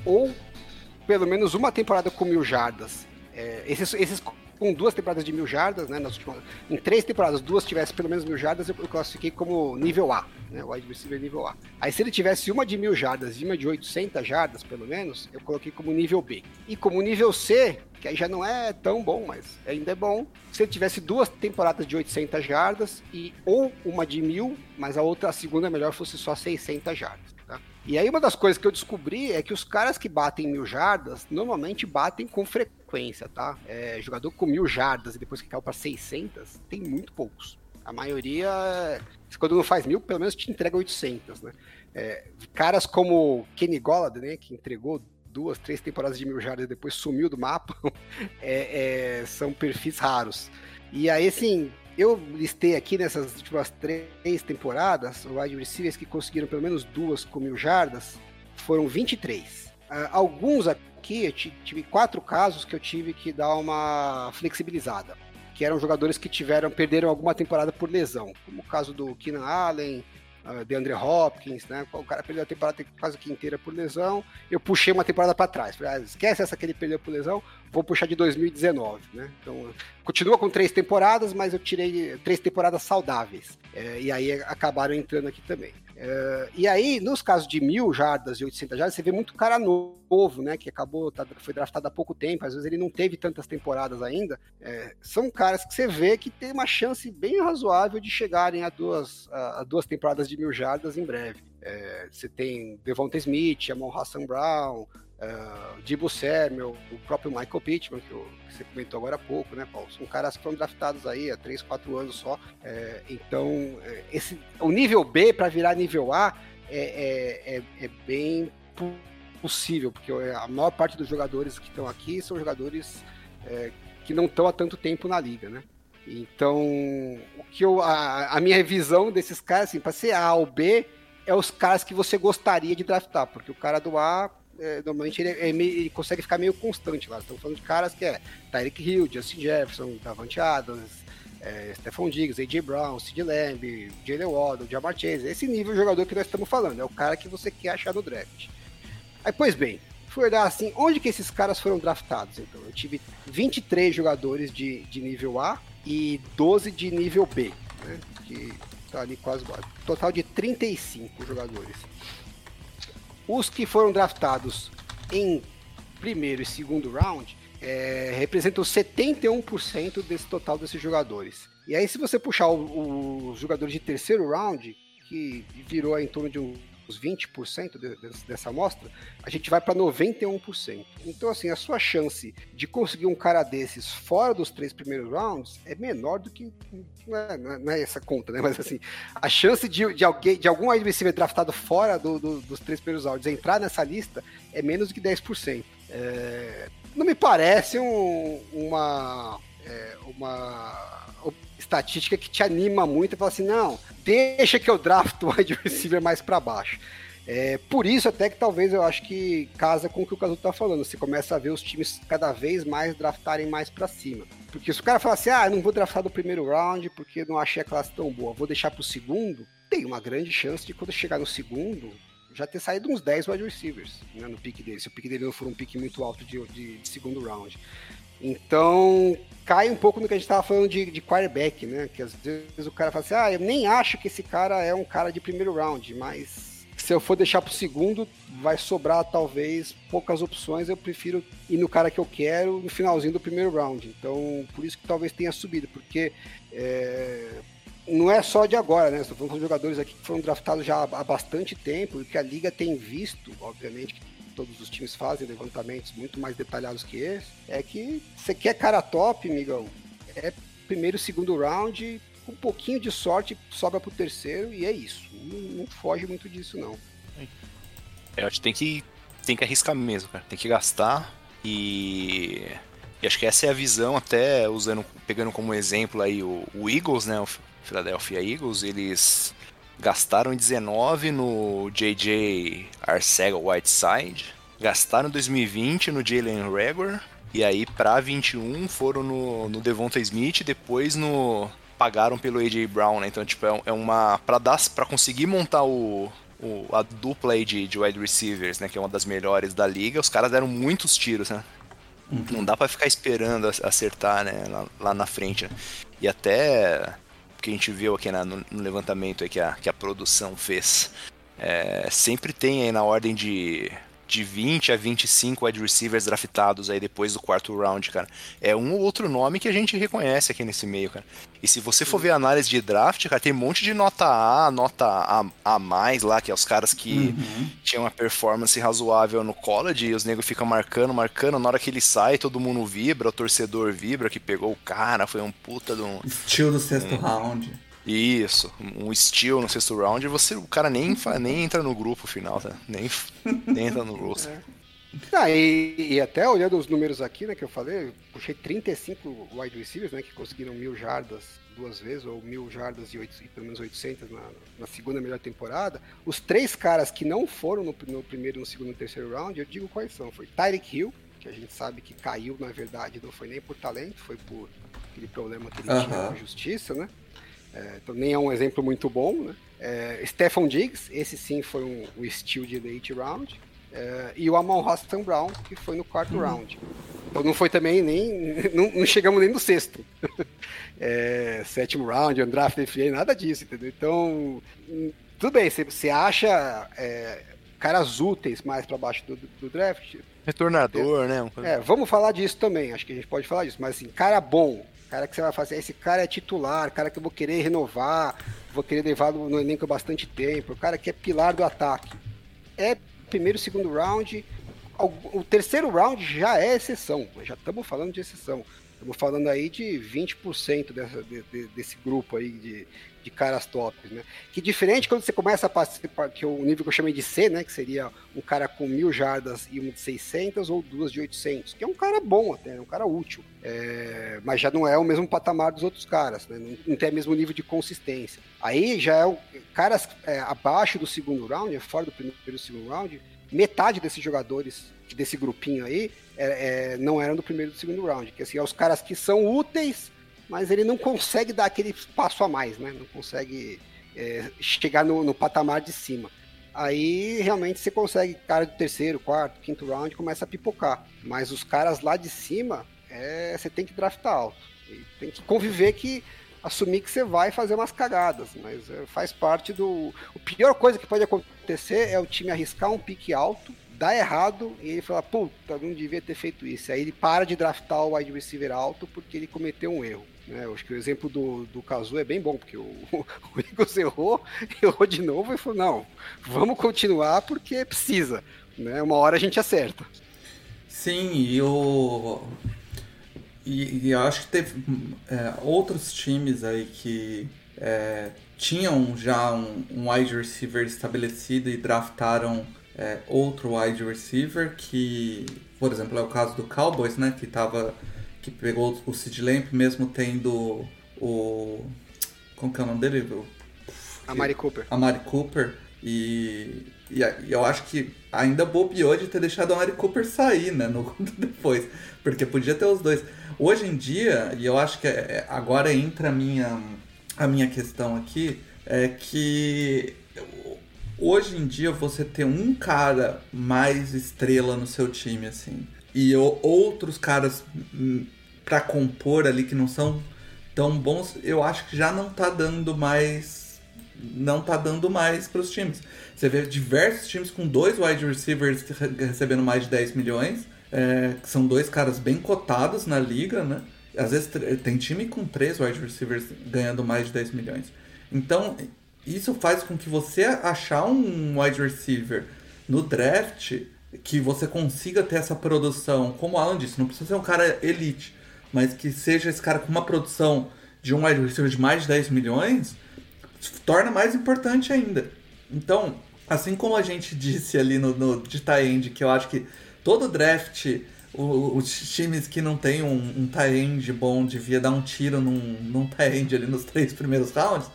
ou pelo menos uma temporada com mil jardas. É, esses, esses com duas temporadas de mil jardas, né? Nas últimas, em três temporadas, duas tivessem pelo menos mil jardas, eu, classifiquei como nível A, né? Wide receiver nível A. Aí se ele tivesse uma de mil jardas e uma de 800 jardas, pelo menos, eu coloquei como nível B. E como nível C, que aí já não é tão bom, mas ainda é bom, se ele tivesse duas temporadas de 800 jardas e ou uma de mil, mas a outra, a segunda melhor, fosse só 600 jardas. E aí uma das coisas que eu descobri é que os caras que batem mil jardas normalmente batem com frequência frequência, tá? É, jogador com mil jardas e depois que caiu para 600, tem muito poucos. A maioria, quando não faz mil, pelo menos te entrega 800, né? É, caras como Kenny Golladay, né, que entregou duas, três temporadas de mil jardas e depois sumiu do mapa, <laughs> é, é, são perfis raros. E aí, assim, eu listei aqui nessas últimas três temporadas, wide receivers que conseguiram pelo menos duas com mil jardas foram 23. Uh, ah, alguns aqui, eu tive quatro casos que eu tive que dar uma flexibilizada, que eram jogadores que tiveram perderam alguma temporada por lesão, como o caso do Keenan Allen, uh, de Andre Hopkins, né? O cara perdeu a temporada quase que inteira por lesão. Eu puxei uma temporada para trás. Falei, ah, esquece essa que ele perdeu por lesão, vou puxar de 2019, né? Então, continua com três temporadas, mas eu tirei três temporadas saudáveis. É, e aí acabaram entrando aqui também. É, e aí, nos casos de mil jardas e 800 jardas, você vê muito cara novo, né? Que acabou, tá, foi draftado há pouco tempo, às vezes ele não teve tantas temporadas ainda. É, são caras que você vê que tem uma chance bem razoável de chegarem a duas, a, a duas temporadas de mil jardas em breve. É, você tem Devonta Smith, Amon Hassan Brown, uh, Dibu Samuel, o próprio Michael Pittman, que, eu, que, você comentou agora há pouco, né, Paulo? São caras que foram draftados aí há 3, 4 anos só. É, então, é, esse, o nível B para virar nível A é, é, é, é bem possível, porque a maior parte dos jogadores que estão aqui são jogadores é, que não estão há tanto tempo na liga, né? Então, o que eu, a, a minha revisão desses caras, assim, para ser A ou B, é os caras que você gostaria de draftar, porque o cara do A é, normalmente ele, é meio, ele, consegue ficar meio constante lá. Estamos falando de caras que é Tyreek Hill, Justin Jefferson, Davante Adams, é, Stephon Diggs, A.J. Brown, Sid Lamb, Jalen Waddle, Jamar Chase. Esse nível de jogador que nós estamos falando, é o cara que você quer achar no draft. Aí, pois bem, fui olhar assim, onde que esses caras foram draftados? Então, eu tive 23 jogadores de, de nível A e 12 de nível B, né? Que tá ali quase, total de 35 jogadores. Os que foram draftados em primeiro e segundo round é, representam 71% desse total desses jogadores. E aí, se você puxar os jogadores de terceiro round, que virou em torno de um os 20% de, de, dessa amostra, a gente vai para 91%. Então, assim, a sua chance de conseguir um cara desses fora dos três primeiros rounds é menor do que. Não é, não é essa conta, né? Mas, assim, a chance de, de, alguém, de algum receiver draftado fora do, do, dos três primeiros rounds entrar nessa lista é menos do que 10%. É, não me parece um, uma. É, uma estatística que te anima muito e fala assim, não, deixa que eu drafto o <laughs> wide receiver mais para baixo. É, por isso até que talvez eu acho que casa com o que o Caso tá falando. Você começa a ver os times cada vez mais draftarem mais para cima. Porque se o cara falar assim, ah, não vou draftar do primeiro round porque não achei a classe tão boa, vou deixar pro segundo, tem uma grande chance de quando chegar no segundo, já ter saído uns 10 wide receivers né, no pique dele. Se o pique dele não for um pique muito alto de, de, de segundo round. Então, cai um pouco no que a gente estava falando de, de quarterback, né? Que às vezes o cara fala assim, ah, eu nem acho que esse cara é um cara de primeiro round, mas se eu for deixar pro segundo, vai sobrar talvez poucas opções, eu prefiro ir no cara que eu quero no finalzinho do primeiro round. Então, por isso que talvez tenha subido, porque é, não é só de agora, né? Estou falando de jogadores aqui que foram draftados já há bastante tempo e que a liga tem visto, obviamente, todos os times fazem levantamentos muito mais detalhados que esse, é que você quer cara top, migão, é primeiro, segundo round, um pouquinho de sorte, sobra pro terceiro e é isso. Não, não foge muito disso, não. É, acho que tem que, tem que arriscar mesmo, cara. Tem que gastar e... e acho que essa é a visão, até usando, pegando como exemplo aí o, o Eagles, né? O Philadelphia Eagles, eles gastaram 19 no JJ Arcega Whiteside, gastaram 2020 no Jalen Rager, e aí pra 21 foram no, no Devonta Smith, depois no pagaram pelo AJ Brown, né? Então, tipo, é, é uma para dar para conseguir montar o, o, a dupla aí de, de wide receivers, né, que é uma das melhores da liga, os caras deram muitos tiros, né? Uhum. Não dá para ficar esperando acertar, né, lá, lá na frente. Né? E até que a gente viu aqui na, no, no, levantamento que, a, que a produção fez, é, sempre tem aí na ordem de de 20 a 25 wide receivers draftados aí depois do quarto round, cara. É um ou outro nome que a gente reconhece aqui nesse meio, cara. E se você for ver a análise de draft, cara, tem um monte de nota A, nota A, a mais lá, que é os caras que uhum. tinham uma performance razoável no college, e os negros ficam marcando, marcando, na hora que ele sai, todo mundo vibra, o torcedor vibra, que pegou o cara, foi um puta de um... Estilo do sexto um, round. Isso, um steal no sexto round, você, o cara nem, nem entra no grupo final, tá? Nem, nem entra no roster. É. Ah, e, e, até olhando os números aqui, né, que eu falei, eu puxei 35 wide receivers, né, que conseguiram mil jardas duas vezes, ou mil jardas e, oito, e pelo menos 800 na, na, segunda melhor temporada. Os três caras que não foram no, no primeiro, no segundo e no terceiro round, eu digo quais são. Foi Tyreek Hill, que a gente sabe que caiu, na verdade, não foi nem por talento, foi por aquele problema que ele tinha com a justiça, né? É, nem é um exemplo muito bom, né? É, Stephon Diggs, esse sim foi um, um steal de late round. É, e o Amon Hassan Brown, que foi no quarto uhum. round. Então não foi também nem. <laughs> Não, não chegamos nem no sexto. <laughs> é, sétimo round, undrafted free, nada disso, entendeu? Então, tudo bem, você acha é, caras úteis mais para baixo do, do, draft. Retornador, né? É, vamos falar disso também, acho que a gente pode falar disso, mas assim, cara bom, cara que você vai fazer, esse cara é titular, cara que eu vou querer renovar, vou querer levar no, no elenco bastante tempo, o cara que é pilar do ataque. É primeiro, segundo round, o, terceiro round já é exceção, já estamos falando de exceção. Estamos falando aí de 20% dessa, de, de, desse grupo aí de, de caras tops, né? Que diferente quando você começa a participar, que é o nível que eu chamei de C, né? Que seria um cara com mil jardas e uma de 600 ou duas de 800, que é um cara bom até, é um cara útil. É, mas já não é o mesmo patamar dos outros caras, né? Não, não tem o mesmo nível de consistência. Aí já é o caras é, abaixo do segundo round, fora do primeiro e segundo round, metade desses jogadores desse grupinho aí é, é, não eram do primeiro e do segundo round. Que assim, é os caras que são úteis, mas ele não consegue dar aquele passo a mais, né? Não consegue é, chegar no, no, patamar de cima. Aí realmente você consegue, cara do terceiro, quarto, quinto round, começa a pipocar. Mas os caras lá de cima, é, você tem que draftar alto. Tem que conviver que assumir que você vai fazer umas cagadas, mas é, faz parte do. A pior coisa que pode acontecer é o time arriscar um pique alto dá errado e ele fala, puta, não devia ter feito isso. Aí ele para de draftar o wide receiver alto porque ele cometeu um erro. Né? Eu acho que o exemplo do, do Kazu é bem bom, porque o, <laughs> o Eagles errou, <laughs> errou de novo e falou, não, vamos continuar porque precisa. Né? Uma hora a gente acerta. Sim, e. E, e eu acho que teve é, outros times aí que é, tinham já um, um wide receiver estabelecido e draftaram é, outro wide receiver que, por exemplo, é o caso do Cowboys, né? Que tava. que pegou o Sid Lamp mesmo tendo o. Como que é o nome dele? O, a Mari Cooper. A Mari Cooper. E, e, e, eu acho que ainda bobeou de ter deixado a Mari Cooper sair, né? No, <laughs> depois. Porque podia ter os dois. Hoje em dia, e eu acho que é, é, agora entra a minha, a minha questão aqui, é que hoje em dia você ter um cara mais estrela no seu time, assim, e outros caras hum, para compor ali que não são tão bons, eu acho que já não tá dando mais. Não tá dando mais para os times. Você vê diversos times com dois wide receivers recebendo mais de 10 milhões, é, que são dois caras bem cotados na liga, né? Às vezes tem time com três wide receivers ganhando mais de 10 milhões. Então, isso faz com que você achar um wide receiver no draft que você consiga ter essa produção, como o Alan disse, não precisa ser um cara elite, mas que seja esse cara com uma produção de um wide receiver de mais de 10 milhões, torna mais importante ainda. Então, assim como a gente disse ali no, no de end que eu acho que todo draft, o, os times que não tem um, um end bom devia dar um tiro num, num end ali nos três primeiros rounds,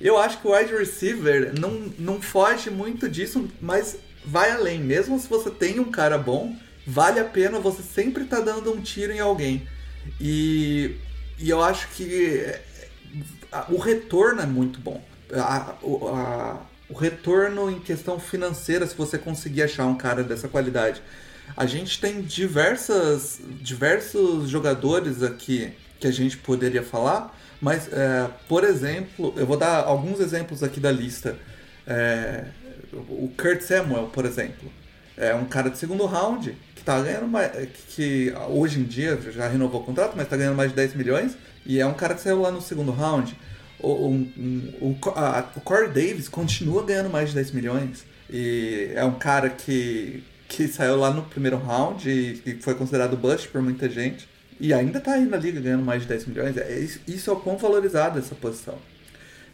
eu acho que o wide receiver não, não foge muito disso, mas vai além. Mesmo se você tem um cara bom, vale a pena você sempre estar tá dando um tiro em alguém. E, e eu acho que o retorno é muito bom. A, a, o retorno em questão financeira, se você conseguir achar um cara dessa qualidade. A gente tem diversas, diversos jogadores aqui que a gente poderia falar mas, é, por exemplo, eu vou dar alguns exemplos aqui da lista. É, o Kurt Samuel, por exemplo, é um cara de segundo round que tá ganhando mais. que hoje em dia já renovou o contrato, mas tá ganhando mais de 10 milhões. E é um cara que saiu lá no segundo round. O, um, um, o, a, o Corey Davis continua ganhando mais de 10 milhões. E é um cara que, que saiu lá no primeiro round e, e foi considerado bust por muita gente. E ainda tá aí na liga ganhando mais de 10 milhões. É, isso é o quão valorizado essa posição.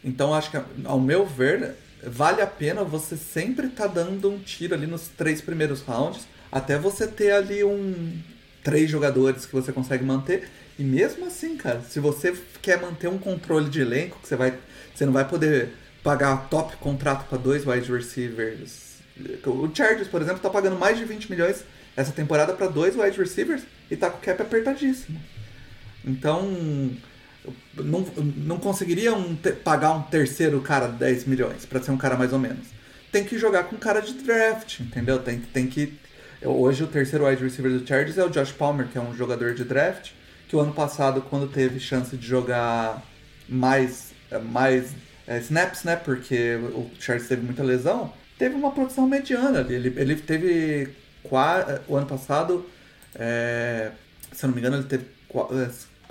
Então acho que, ao meu ver, vale a pena você sempre tá dando um tiro ali nos três primeiros rounds. até você ter ali um três jogadores que você consegue manter. E mesmo assim, cara, se você quer manter um controle de elenco, que você vai, você não vai poder pagar top contrato para dois wide receivers. O Chargers, por exemplo, tá pagando mais de 20 milhões essa temporada para dois wide receivers e tá com o cap apertadíssimo. Então, não, não conseguiria pagar um terceiro cara 10 milhões para ser um cara mais ou menos. Tem que jogar com cara de draft, entendeu? Tem, tem que. Hoje o terceiro wide receiver do Chargers é o Josh Palmer, que é um jogador de draft, que o ano passado, quando teve chance de jogar mais, mais é, snaps, né? Porque o Chargers teve muita lesão, teve uma produção mediana ali. Ele, ele teve. O ano passado, é, se eu não me engano, ele teve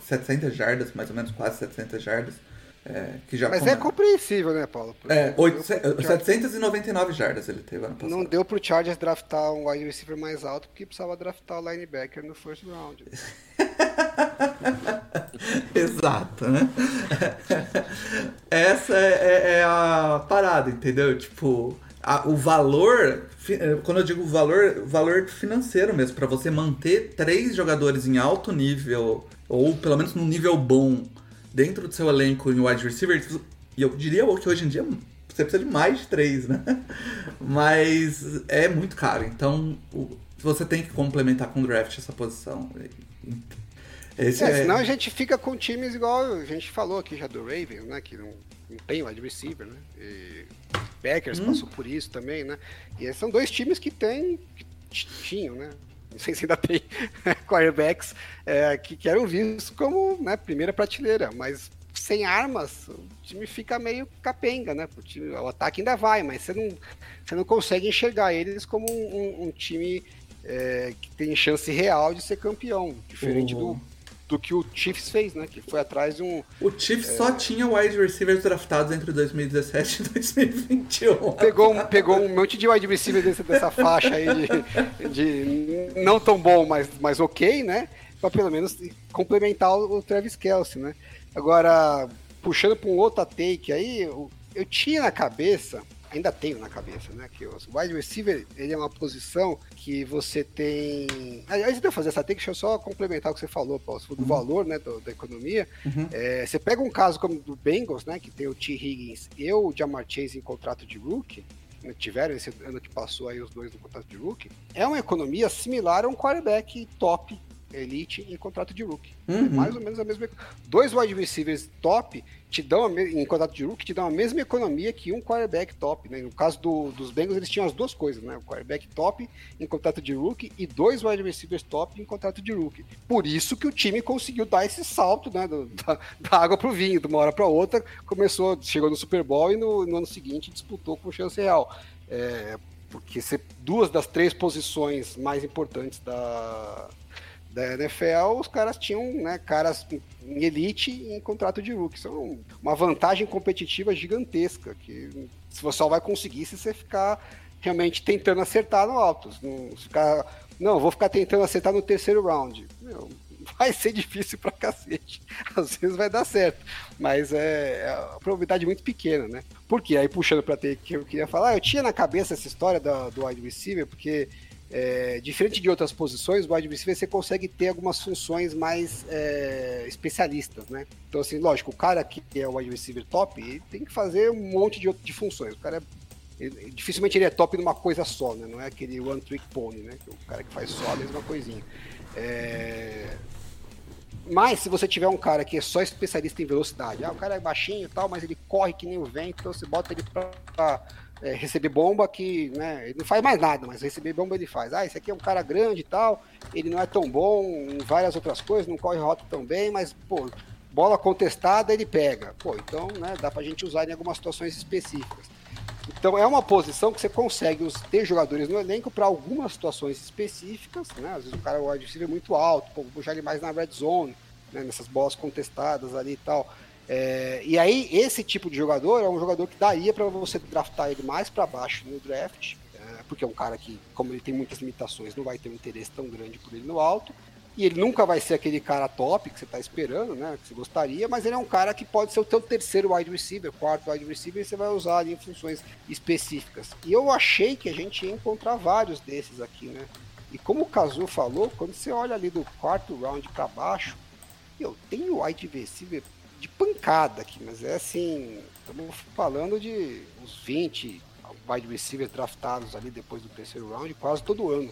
700 jardas, mais ou menos, quase 700 jardas. É, que já Mas é compreensível, né, Paulo? Porque é, 8, 799 jardas ele teve ano passado. Não deu pro Chargers draftar um wide receiver mais alto porque precisava draftar o linebacker no first round. <laughs> Exato, né? <laughs> Essa é, é, é, a parada, entendeu? Tipo, a, o valor, quando eu digo valor, valor financeiro mesmo, para você manter três jogadores em alto nível ou pelo menos num nível bom, dentro do seu elenco em wide receiver, e eu diria que hoje em dia você precisa de mais de três, né? <laughs> Mas é muito caro, então você tem que complementar com draft essa posição. Esse é, é... Senão a gente fica com times igual a gente falou aqui já do Ravens, né? Que não, não tem wide receiver, né? E Packers hum. passou por isso também, né? E são dois times que tem, que tinham, né? não sei se ainda tem <laughs> quarterbacks é, que, que eram vistos como né, primeira prateleira, mas sem armas, o time fica meio capenga, né? O, time, o ataque ainda vai, mas você não, você não consegue enxergar eles como um, um time é, que tem chance real de ser campeão, diferente uhum. do do que o Chiefs fez, né? Que foi atrás de um. O Chiefs é... só tinha wide receivers draftados entre 2017 e 2021. Pegou um, pegou um monte de wide receivers dessa, dessa faixa aí de, de, não tão bom, mas, mas ok, né? Pra pelo menos complementar o, o Travis Kelsey, né? Agora, puxando para um outro take aí, eu, eu tinha na cabeça ainda tenho na cabeça, né? Que o wide receiver ele é uma posição que você tem. Antes de eu fazer essa take, deixa eu só complementar o que você falou, Paulo, do uhum. valor né, do, da economia. Uhum. É, você pega um caso como do Bengals, né? Que tem o T. Higgins e o Jamar Chase em contrato de rookie. Né, tiveram esse ano que passou aí os dois no contrato de rookie. É uma economia similar a um quarterback top elite em contrato de rookie. Uhum. É mais ou menos a mesma. Dois wide receivers top te dão a, em contrato de rookie te dão a mesma economia que um quarterback top. Né? No caso do, dos Bengals, eles tinham as duas coisas, né? O quarterback top em contrato de rookie e dois wide receivers top em contrato de rookie. Por isso que o time conseguiu dar esse salto, né? Do, da, da, água pro vinho, de uma hora para outra, começou, chegou no Super Bowl e no, no ano seguinte disputou com chance real. É, porque ser duas das três posições mais importantes da, da NFL, os caras tinham né, caras em elite em contrato de rookie. Isso é uma vantagem competitiva gigantesca, que você só vai conseguir se você ficar realmente tentando acertar no alto. Não, ficar, não vou ficar tentando acertar no terceiro round. Meu, <laughs> vai ser difícil pra cacete. <laughs> Às vezes vai dar certo, mas é, é a probabilidade muito pequena, né? Por quê? Aí puxando pra ter que eu queria falar, eu tinha na cabeça essa história do wide receiver, porque é, diferente de outras posições, o wide receiver você consegue ter algumas funções mais é, especialistas, né? Então, assim, lógico, o cara que é o wide receiver top, tem que fazer um monte de, de funções. O cara é, ele, dificilmente ele é top numa coisa só, né? Não é aquele one trick pony, né? O cara que faz só a mesma coisinha. É... Mas se você tiver um cara que é só especialista em velocidade, ah, o cara é baixinho e tal, mas ele corre que nem o vento, então você bota ele pra é, receber bomba que, né, ele não faz mais nada, mas receber bomba ele faz. Ah, esse aqui é um cara grande e tal, ele não é tão bom em várias outras coisas, não corre rota tão bem, mas, pô, bola contestada ele pega. Pô, então, né, dá pra gente usar em algumas situações específicas. Então é uma posição que você consegue ter jogadores no elenco para algumas situações específicas, né? Às vezes o cara o adversário é muito alto, pô, puxar ele mais na red zone, né? nessas bolas contestadas ali e tal. É, e aí, esse tipo de jogador é um jogador que daria para você draftar ele mais para baixo no draft, é, porque é um cara que, como ele tem muitas limitações, não vai ter um interesse tão grande por ele no alto. E ele nunca vai ser aquele cara top que você está esperando, né? Que você gostaria, mas ele é um cara que pode ser o teu terceiro wide receiver, quarto wide receiver, e você vai usar ali em funções específicas. E eu achei que a gente ia encontrar vários desses aqui, né? E como o Kazu falou, quando você olha ali do quarto round para baixo, eu tenho wide receiver de pancada aqui, mas é assim, estamos falando de uns 20 wide receiver draftados ali depois do terceiro round, quase todo ano.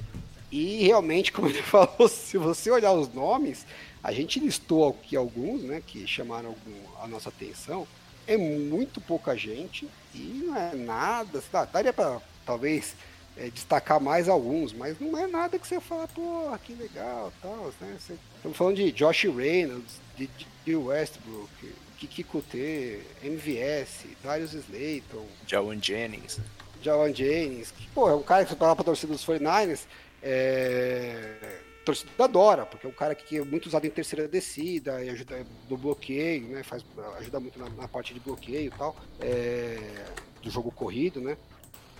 E realmente, como ele <laughs> falou, se você olhar os nomes, a gente listou aqui alguns, né, que chamaram algum, a nossa atenção. É muito pouca gente e não é nada. Daria para talvez é, destacar mais alguns, mas não é nada que você fala, pô, que legal, tal, né? Você, estamos falando de Josh Reynolds, de, de Westbrook, Kiki Kute, MVS, Darius Slayton, Jawan Jennings. Jawan Jennings, que, pô, é um cara que você fala pra torcida dos 49ers, é... torcida adora, porque é um cara que é muito usado em terceira descida e ajuda no bloqueio, né? Faz, ajuda muito na, na parte de bloqueio e tal, é... do jogo corrido, né?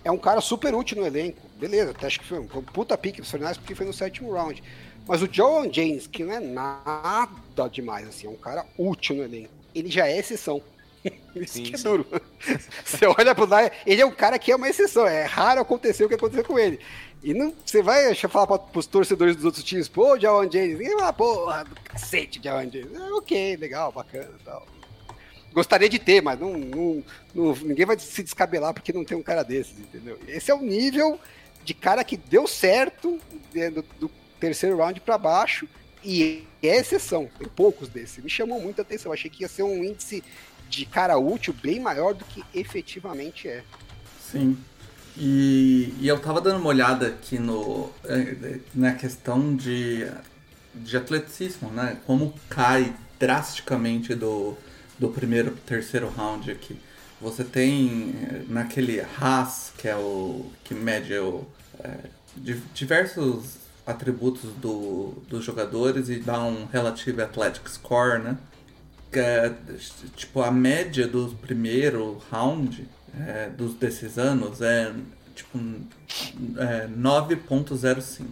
É um cara super útil no elenco. Beleza, até acho que foi um puta pique dos 49 porque foi no sétimo round. Mas o Joan James, que não é nada demais, assim, é um cara útil no elenco. Ele já é exceção. <laughs> Isso sim, que é sim. duro. <laughs> você olha pro Dyer, ele é um cara que é uma exceção. É raro acontecer o que aconteceu com ele. E não, você vai falar para os torcedores dos outros times, pô, Jawan James, e ah, porra, do cacete, Jawan James. É, ok, legal, bacana tal. Gostaria de ter, mas não, não, não, ninguém vai se descabelar porque não tem um cara desses, entendeu? Esse é o nível de cara que deu certo do, do terceiro round para baixo e é exceção, tem poucos desses. Me chamou muita atenção, achei que ia ser um índice de cara útil bem maior do que efetivamente é. Sim. E, e eu tava dando uma olhada aqui no, eh, na questão de, de atleticismo, né? Como cai drasticamente do, do primeiro pro terceiro round aqui. Você tem eh, naquele Haas, que é o que mede o, é, diversos atributos do, dos jogadores e dá um Relative Athletic Score, né? Que é, tipo, a média do primeiro round é, dos, desses anos é tipo é, 9.05.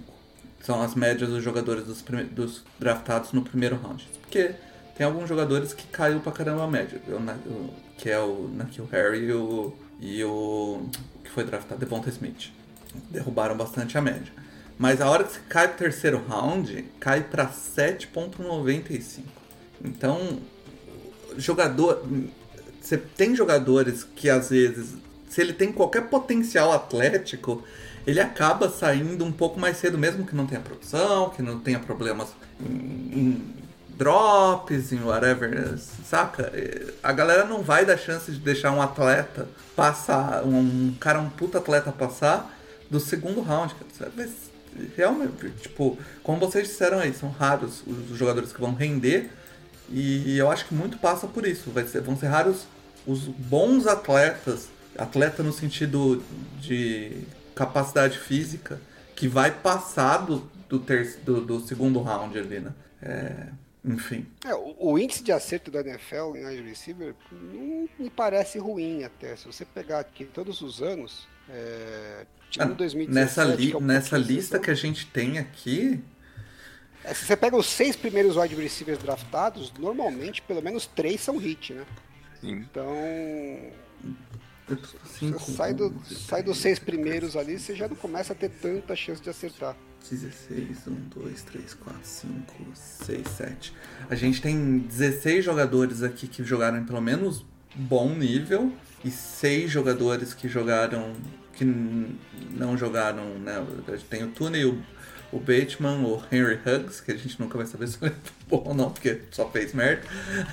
São as médias dos jogadores dos, dos draftados no primeiro round. Porque tem alguns jogadores que caiu pra caramba a média. que é o Nakil Harry e o, e o que foi draftado, Devonta Smith. Derrubaram bastante a média. Mas a hora que você cai pro terceiro round, cai para 7.95. Então, jogador. Você tem jogadores que às vezes, se ele tem qualquer potencial atlético, ele acaba saindo um pouco mais cedo, mesmo que não tenha produção, que não tenha problemas em, em drops, em whatever, saca? A galera não vai dar chance de deixar um atleta passar, um cara, um puta atleta passar do segundo round. Realmente, tipo, como vocês disseram aí, são raros os jogadores que vão render e eu acho que muito passa por isso. Vai ser, vão ser raros os bons atletas, atleta no sentido de capacidade física, que vai passar do, do, ter, do, do segundo round ali, né? É, enfim. É, o, o, índice de acerto da NFL em wide receiver não me parece ruim até. Se você pegar aqui todos os anos, é, ah, 2017, nessa, li, é um nessa lista que a gente tem aqui. É, se você pega os seis primeiros wide receivers draftados, normalmente pelo menos três são hit, né? Sim. Então. Cinco, sai, do, sai dos seis primeiros ali, você já não começa a ter tanta chance de acertar. 16, 1, 2, 3, 4, 5, 6, 7. A gente tem 16 jogadores aqui que jogaram em pelo menos bom nível e 6 jogadores que jogaram que não jogaram, né? Tem o Tune, o, o Bateman, o Henry Huggs, que a gente nunca vai saber se ele é bom ou não, porque só fez merda.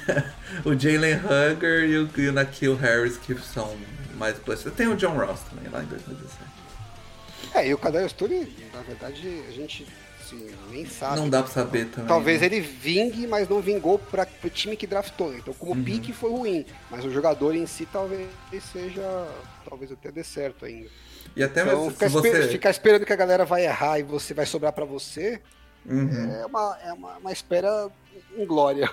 <laughs> o Jalen Hugger e o, e o Nakil Harris, que são mais plus. Tem o John Ross também, lá em 2017. É, e o Kadarius Tune, na verdade, a gente assim, nem sabe. Não dá pra saber também. Talvez né? ele vingue, mas não vingou para o time que draftou. Então, como uhum. pique foi ruim, mas o jogador em si talvez seja, talvez até dê certo ainda. E até então, ficar, você... esper ficar esperando que a galera vai errar e você vai sobrar para você, uhum. é, uma, é uma, uma espera em glória.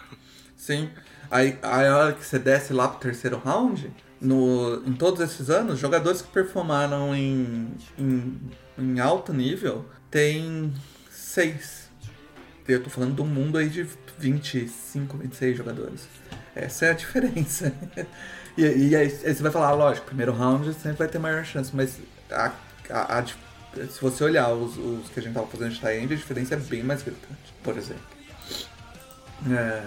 Sim. Aí, aí a hora que você desce lá pro terceiro round, no, em todos esses anos, jogadores que performaram em, em, em alto nível tem 26. Eu tô falando um mundo aí de 25, 26 jogadores. Essa é a diferença. <laughs> e, e aí, aí, você vai falar, ah, lógico, primeiro round sempre vai ter maior chance, mas a, a, se você olhar os, os que a gente tava fazendo de tie-end, a diferença é bem mais gritante, por exemplo. É,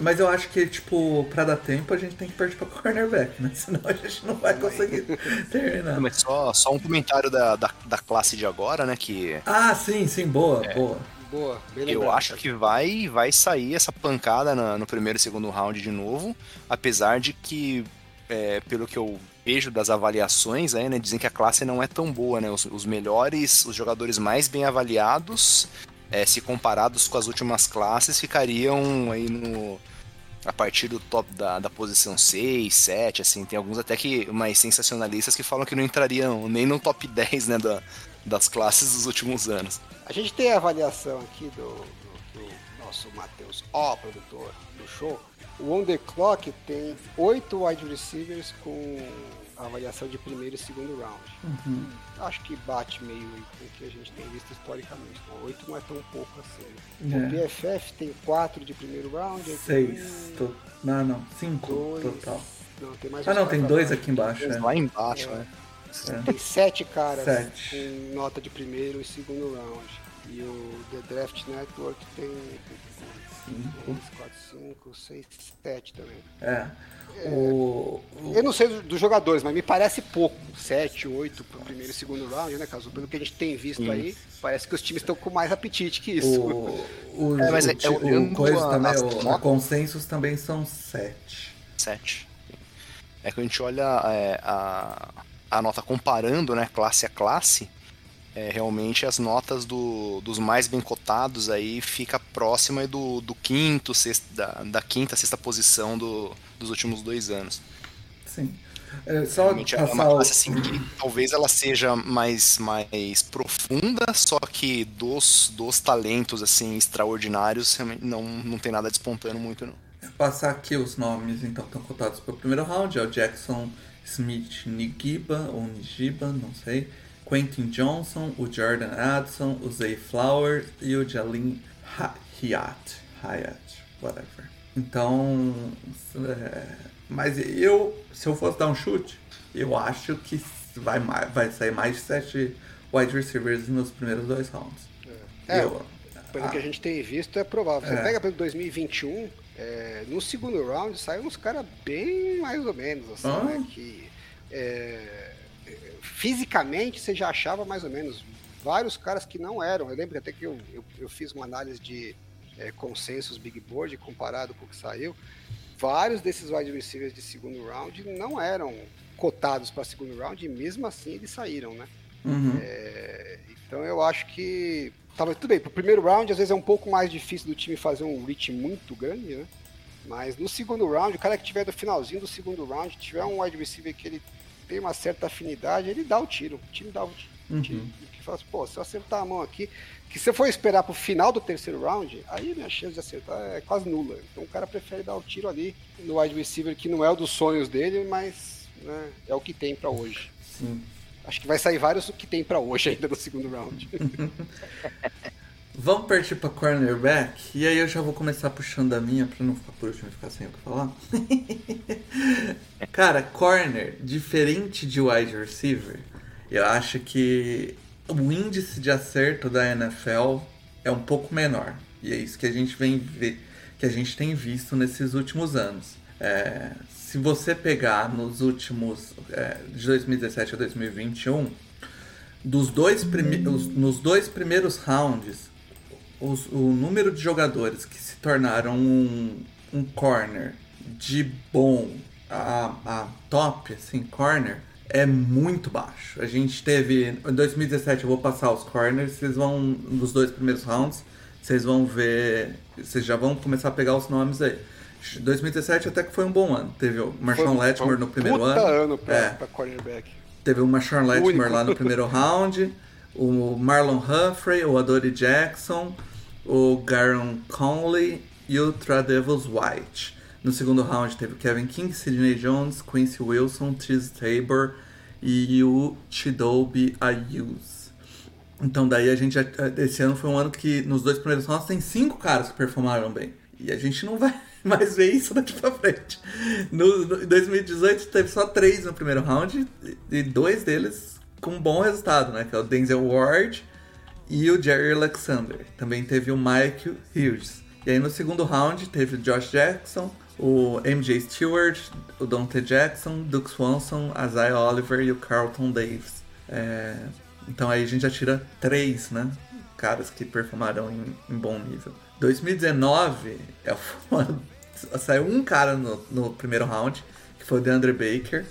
mas eu acho que, tipo, pra dar tempo, a gente tem que partir pra cornerback, né? <laughs> Senão a gente não vai conseguir terminar. Mas só, só um comentário da, da, da classe de agora, né? Que Ah, sim, sim, boa, boa. Boa, bem eu acho que vai, vai sair essa pancada na- no primeiro e segundo round de novo. Apesar de que, é, pelo que eu vejo das avaliações, aí, né, dizem que a classe não é tão boa, né? Os, os melhores, os jogadores mais bem avaliados, é, se comparados com as últimas classes, ficariam aí no. A partir do top da, da posição 6, 7, assim, tem alguns até que mais sensacionalistas que falam que não entrariam nem no top 10, né, da, das classes dos últimos anos. A gente tem a avaliação aqui do, do- do nosso Matheus, ó, produtor do show. O On The Clock tem oito wide receivers com avaliação de primeiro e segundo round. Acho que bate meio com o que a gente tem visto historicamente. Oito não é tão pouco assim. É. O PFF tem quatro de primeiro round. tem Seis. To... Não, não, cinco dois. total. Não, tem mais Ah, não, tem dois baixo. aqui embaixo. É. Lá embaixo, né? Tem sete caras Sete. com nota de primeiro e segundo round. E o The Draft Network tem Cinco. 3, 4, 5, 6, 7 também. É. O, o- Eu não sei do- dos jogadores, mas me parece pouco. 7, 8 pro primeiro e segundo round, né, Caso? Pelo que a gente tem visto aí, parece que os times estão com mais apetite que isso. o, o, É, mas o, é- é o olhando coisa a- também, o, a consensus também são sete. 7. É que a gente olha é, a, a nota comparando, né, classe a classe, é, realmente as notas do- dos mais bem cotados aí fica próxima do, do quinto, sexto, da, da quinta, sexta posição do- dos últimos dois anos. Sim. É, só Realmente é uma classe assim que talvez ela seja mais, mais profunda, só que dos, dos talentos assim extraordinários não, não tem nada despontando muito não. passar aqui os nomes então estão cotados para o primeiro round. É o Jackson Smith Nigiba, ou Nigiba, não sei. Quentin Johnson, o Jordan Addison, o Zay Flower e o Jalin Hyatt. Hyatt, whatever. Então, é, mas eu, se eu fosse dar um chute, eu acho que vai, mais, vai sair mais de sete wide receivers nos primeiros dois rounds. É, Eu- Pelo ah, que a gente tem visto, é provável. Você É. pega pelo 2021, é, no segundo round saem uns caras bem mais ou menos, assim, Ah. né? Que é, fisicamente você já achava mais ou menos vários caras que não eram. Eu lembro até que eu, eu, eu fiz uma análise de é, consensus Big Board comparado com o que saiu. Vários desses wide receivers de segundo round não eram cotados para segundo round e mesmo assim eles saíram, né? uhum. É, então eu acho que. Tava, tudo bem, pro primeiro round, às vezes é um pouco mais difícil do time fazer um reach muito grande, né? Mas no segundo round, o cara que tiver do finalzinho do segundo round, tiver um wide receiver que ele tem uma certa afinidade, ele dá o tiro. O time dá o tiro. Uhum. Que fala assim, pô, se eu acertar a mão aqui, que se eu for esperar pro final do terceiro round, aí minha chance de acertar é quase nula. Então o cara prefere dar o tiro ali no wide receiver que não é o dos sonhos dele, mas né, é o que tem pra hoje. Sim. Acho que vai sair vários o que tem pra hoje ainda no segundo round. <laughs> Vamos partir pra cornerback e aí eu já vou começar puxando a minha pra não ficar por último e ficar sem o que falar. <laughs> Cara, corner, diferente de wide receiver, eu acho que o índice de acerto da NFL é um pouco menor. E é isso que a gente vem ver, que a gente tem visto nesses últimos anos. É, se você pegar nos últimos é, de 2017 a 2021, dos dois os- nos dois primeiros rounds, os- o número de jogadores que se tornaram um, um corner de bom a, a top, assim, corner, é muito baixo. A gente teve. Em 2017 eu vou passar os corners, vocês vão. Nos dois primeiros rounds, vocês vão ver. Vocês já vão começar a pegar os nomes aí. 2017 até que foi um bom ano. Teve o Marshawn um no primeiro ano. ano pra, É. pra cornerback. Teve o Marshawn Único. lá no <laughs> primeiro round, o Marlon Humphrey, o Adoree Jackson, o Garon Conley e o Tradevils White. No segundo round teve o Kevin King, Sidney Jones, Quincy Wilson, Tiz Tabor e o Chidobe Ayus. Então daí a gente já, esse ano foi um ano que nos dois primeiros rounds tem cinco caras que performaram bem. E a gente não vai <laughs> mais ver isso daqui pra frente. No, em 2018 teve só três no primeiro round e- dois deles com um bom resultado, né? Que é o Denzel Ward e o Jerry Alexander. Também teve o Mike Hughes. E aí no segundo round teve o Josh Jackson, o MJ Stewart, o Dante Jackson, Duke Swanson, Isaiah Oliver e o Carlton Davis. É... Então aí a gente já tira três, né? Caras que performaram em, em bom nível. 2019 é uma... <laughs> saiu um cara no, no primeiro round, que foi o DeAndre Baker.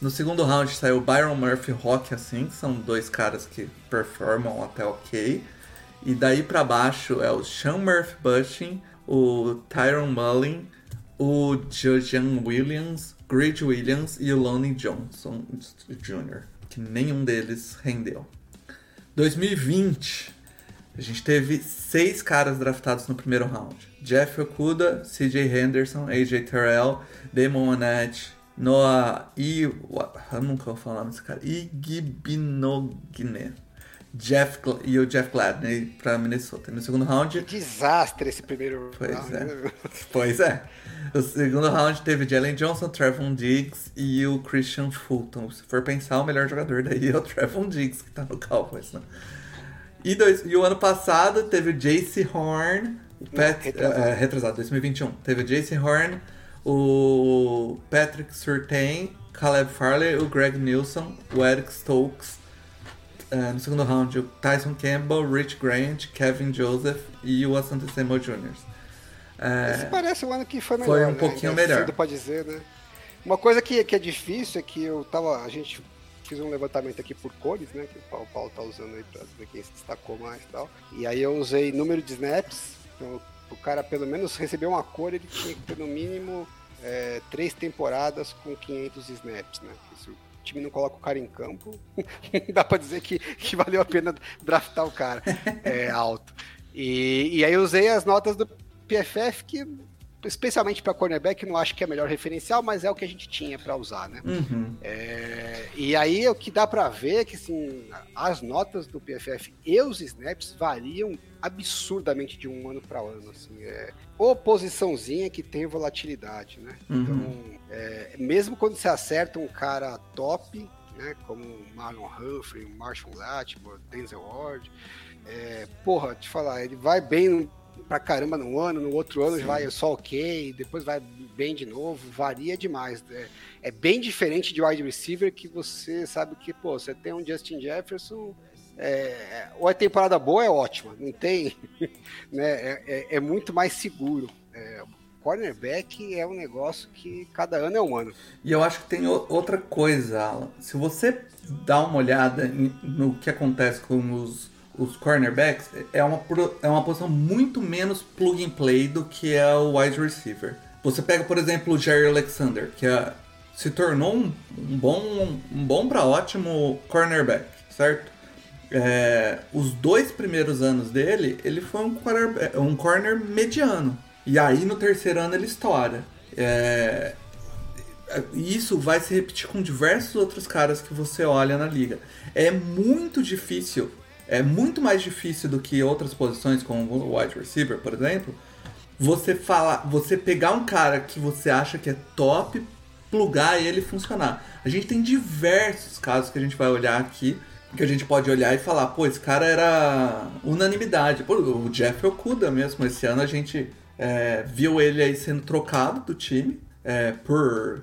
No segundo round saiu Byron Murphy Rock assim, que são dois caras que performam até ok. E daí para baixo é o Sean Murphy Bushing, o Tyron Mullin, o Jojan Williams, Grid Williams e o Lonnie Johnson Jr., que nenhum deles rendeu. 2020, a gente teve seis caras draftados no primeiro round. Jeff Okuda, CJ Henderson, AJ Terrell, Damon Annette, Noah I... Eu nunca vou falar desse cara. Igbinogne. Jeff e o Jeff Gladney para Minnesota. No segundo round. Que desastre esse primeiro pois round. É. pois é. No segundo round teve Jalen Johnson, Trevon Diggs e o Christian Fulton. Se for pensar, o melhor jogador daí é o Trevon Diggs, que tá no Cowboys, né? E, dois, e o ano passado teve o JC Horn, o Pat, retrasado. é, retrasado, 2021. Teve o JC Horn, o Patrick Surtain, Caleb Farley, o Greg Nilsson, o Eric Stokes. É, no segundo round, o Tyson Campbell, Rich Grant, Kevin Joseph e o Asante Samuel Jr. Esse parece um ano que foi melhor. Foi um né? pouquinho Ainda melhor. cedo pra dizer, né? Uma coisa que, que é difícil é que eu tava. A gente fiz um levantamento aqui por cores, né? Que o Paulo, tá usando aí pra ver quem se destacou mais e tal. E aí eu usei número de snaps. Então, o cara pelo menos recebeu uma cor, ele tinha que ter no mínimo é, três temporadas com 500 snaps, né? Se o time não coloca o cara em campo, <laughs> dá pra dizer que, que valeu a pena draftar o cara é, alto. E, e aí usei as notas do PFF que especialmente para cornerback, não acho que é melhor referencial, mas é o que a gente tinha para usar, né? Uhum. É, e aí o que dá para ver é que assim, as notas do PFF e os snaps variam absurdamente de um ano para ano. Assim, é, ou posiçãozinha que tem volatilidade, né? Uhum. Então, é, mesmo quando você acerta um cara top, né, como Marlon Humphrey, Marshall Lattimore, Denzel Ward, é, porra, te falar, ele vai bem pra caramba no ano, no outro ano Sim. vai só ok, depois vai bem de novo, varia demais. É, é bem diferente de wide receiver que você sabe que, pô, você tem um Justin Jefferson, é, ou é temporada boa, é ótima, não tem, <laughs> né, é, é- é muito mais seguro. É, cornerback é um negócio que cada ano é um ano. E eu acho que tem outra coisa, Alan. Se você dá uma olhada no que acontece com os, os cornerbacks, é uma, é uma posição muito menos plug and play do que é o wide receiver. Você pega, por exemplo, o Jerry Alexander, que é- se tornou um, um bom, um bom para ótimo cornerback, certo? É, os dois primeiros anos dele, ele foi um, quarterback- um corner mediano. E aí no terceiro ano ele estoura. É, isso vai se repetir com diversos outros caras que você olha na liga. É muito difícil, é muito mais difícil do que outras posições, como o wide receiver, por exemplo, você falar, você pegar um cara que você acha que é top, plugar ele e funcionar. A gente tem diversos casos que a gente vai olhar aqui, que a gente pode olhar e falar, pô, esse cara era unanimidade. Pô, o Jeff Okuda mesmo, esse ano a gente é, viu ele aí sendo trocado do time é, por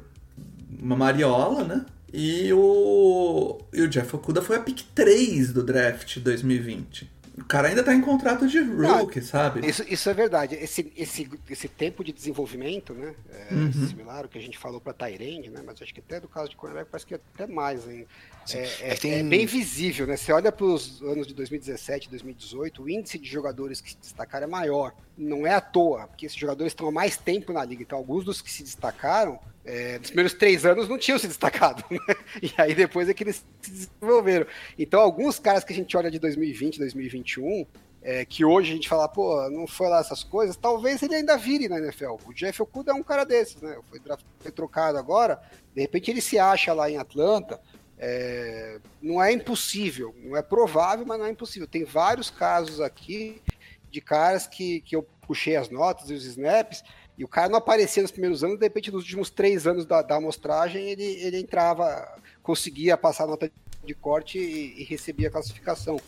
uma Mariola, né? E o, e o Jeff Okuda foi a pick 3 do draft 2020. O cara ainda tá em contrato de rookie, sabe? Isso, isso é verdade. Esse, esse, esse tempo de desenvolvimento, né? É Uhum. similar ao que a gente falou para Tyrande, né? Mas acho que até do caso de cornerback parece que é até mais ainda. É, É que tem- é bem visível, né? Você olha para os anos de 2017, 2018, o índice de jogadores que se destacaram é maior. Não é à toa, porque esses jogadores estão há mais tempo na liga. Então, alguns dos que se destacaram, é, nos primeiros três anos não tinham se destacado. <laughs> né? E aí depois é que eles se desenvolveram. Então, alguns caras que a gente olha de 2020, 2021, é, que hoje a gente fala, pô, não foi lá essas coisas, talvez ele ainda vire na NFL. O Jeff Okuda é um cara desses, né? Foi, foi trocado agora, de repente ele se acha lá em Atlanta. É, não é impossível, não é provável, mas não é impossível. Tem vários casos aqui de caras que, que eu puxei as notas e os snaps, e o cara não aparecia nos primeiros anos, de repente nos últimos três anos da, da amostragem ele, ele entrava, conseguia passar a nota de corte e, e recebia a classificação.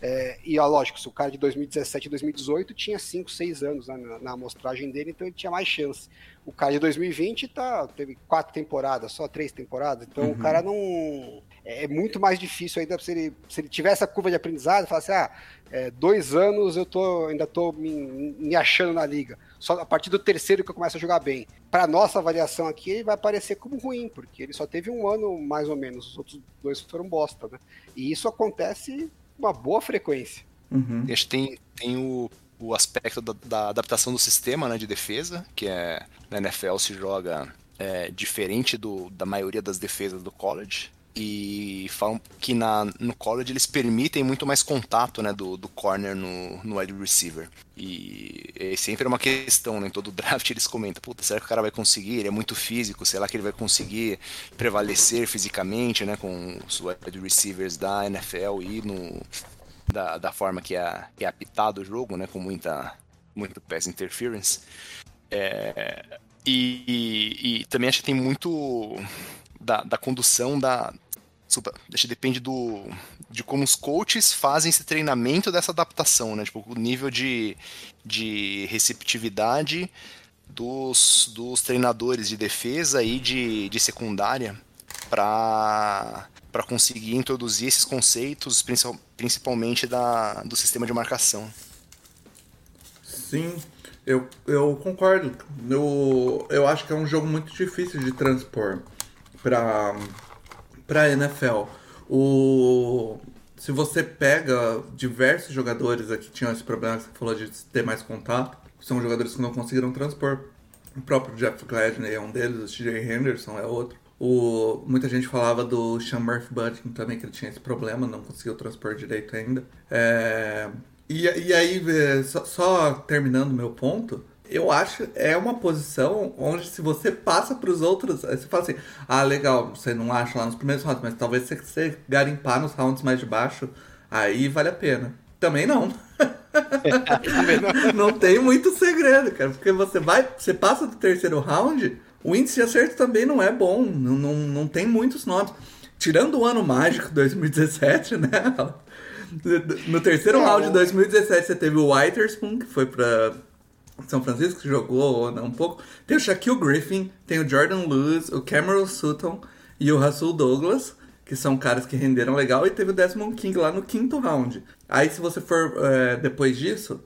É, e ó, lógico, se o cara de 2017 e 2018 tinha 5, 6 anos né, na, na, amostragem dele, então ele tinha mais chance. O cara de 2020 tá, teve quatro temporadas, só três temporadas, então uhum. o cara não. É, é muito mais difícil ainda se ele, se ele tiver essa curva de aprendizado, falar assim: ah, é, dois anos eu tô, ainda tô me, me, achando na liga. Só a partir do terceiro que eu começo a jogar bem. Para nossa avaliação aqui, ele vai aparecer como ruim, porque ele só teve um ano mais ou menos, os outros dois foram bosta, né? E isso acontece uma boa frequência. Uhum. A gente tem, tem o, o aspecto da, da, adaptação do sistema né, de defesa, que é na NFL se joga é, diferente do, da maioria das defesas do college. E falam que na, no college eles permitem muito mais contato né, do, do corner no, no wide receiver. E é sempre uma questão, né? Em todo <laughs> draft eles comentam, puta, será que o cara vai conseguir? Ele é muito físico, será que ele vai conseguir prevalecer fisicamente, né? Com os wide receivers da NFL e no, da, da forma que é, que é apitado o jogo, né? Com muita, muito pass interference. É, e, e, e, também acho que tem muito da, da condução da, deixa, depende do de como os coaches fazem esse treinamento dessa adaptação, né? Tipo, o nível de, de receptividade dos, dos treinadores de defesa e de, de secundária para para conseguir introduzir esses conceitos, principalmente da, do sistema de marcação. Sim, eu, eu concordo. Eu, eu acho que é um jogo muito difícil de transpor para para NFL. O se você pega diversos jogadores aqui tinham esse problema que você falou de ter mais contato, são jogadores que não conseguiram transpor. O próprio Jeff Gladney é um deles, o TJ Henderson é outro. O, muita gente falava do Sean Murphy Bunting também, que ele tinha esse problema, não conseguiu transpor direito ainda. É, e, e aí, só, só terminando meu ponto, eu acho é uma posição onde se você passa para os outros, você fala assim, ah, legal, você não acha lá nos primeiros rounds, mas talvez você, você garimpar nos rounds mais de baixo, aí vale a pena. Também não. <laughs> <laughs> não tem muito segredo, cara, porque você vai, você passa do terceiro round, o índice de acerto também não é bom, não, não, não tem muitos nomes. Tirando o ano mágico <laughs> 2017, né? No terceiro round de 2017 você teve o Witherspoon, que foi para são Francisco, que jogou um pouco. Tem o Shaquille Griffin, tem o Jordan Lewis, o Cameron Sutton e o Russell Douglas, que são caras que renderam legal, e teve o Desmond King lá no quinto round. Aí, se você for é, depois disso,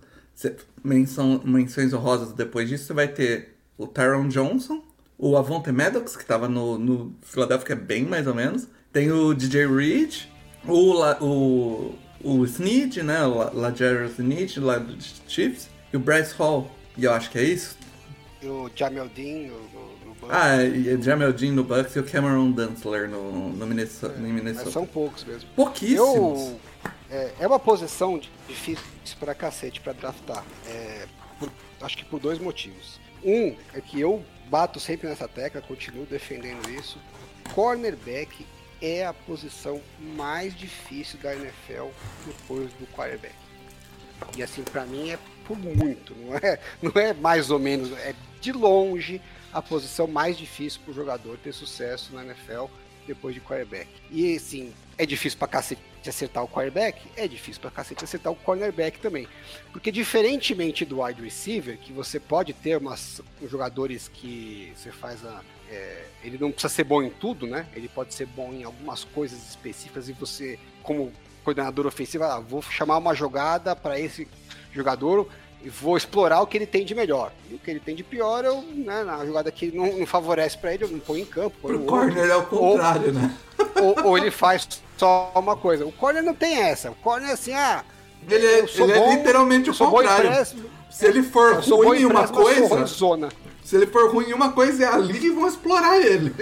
menção, menções honrosas depois disso, você vai ter o Tyron Johnson, o Avonte Maddox, que estava no, no Philadelphia, bem mais ou menos. Tem o DJ Reed, o, o, o Snead, né? O LaJarus Snead, lá do Chiefs, e o Bryce Hall. E eu acho que é isso. E o Jamel Dean no, no, no Bucks. Ah, e o Jamel Dean no Bucks e o Cameron Dunsler no, no Minnesota. É, Minnesota. São poucos mesmo. Pouquíssimos. Eu, é, é, uma posição difícil pra cacete pra draftar. É, por, acho que por dois motivos. Um é que eu bato sempre nessa tecla, continuo defendendo isso. Cornerback é a posição mais difícil da NFL depois do quarterback. E assim, para mim é por muito, não é, <laughs> não é mais ou menos, é de longe a posição mais difícil para o jogador ter sucesso na NFL depois de quarterback. E assim, é difícil para cacete acertar o quarterback? É difícil para cacete acertar o cornerback também. Porque diferentemente do wide receiver, que você pode ter umas, jogadores que você faz a. É, ele não precisa ser bom em tudo, né? Ele pode ser bom em algumas coisas específicas e você, como coordenador ofensivo, ah, vou chamar uma jogada para esse jogador e vou explorar o que ele tem de melhor. E o que ele tem de pior, eu, né, na jogada que não, não favorece para ele, eu não ponho em campo. o corner é o contrário, ou, né? <laughs> Ou, ou, ele faz só uma coisa. O corner não tem essa. O corner é assim, ah. Ele, é, ele é bom, é literalmente o contrário. Se ele for ruim em uma coisa. Zona. Se ele for ruim em uma coisa, é ali que vão explorar ele.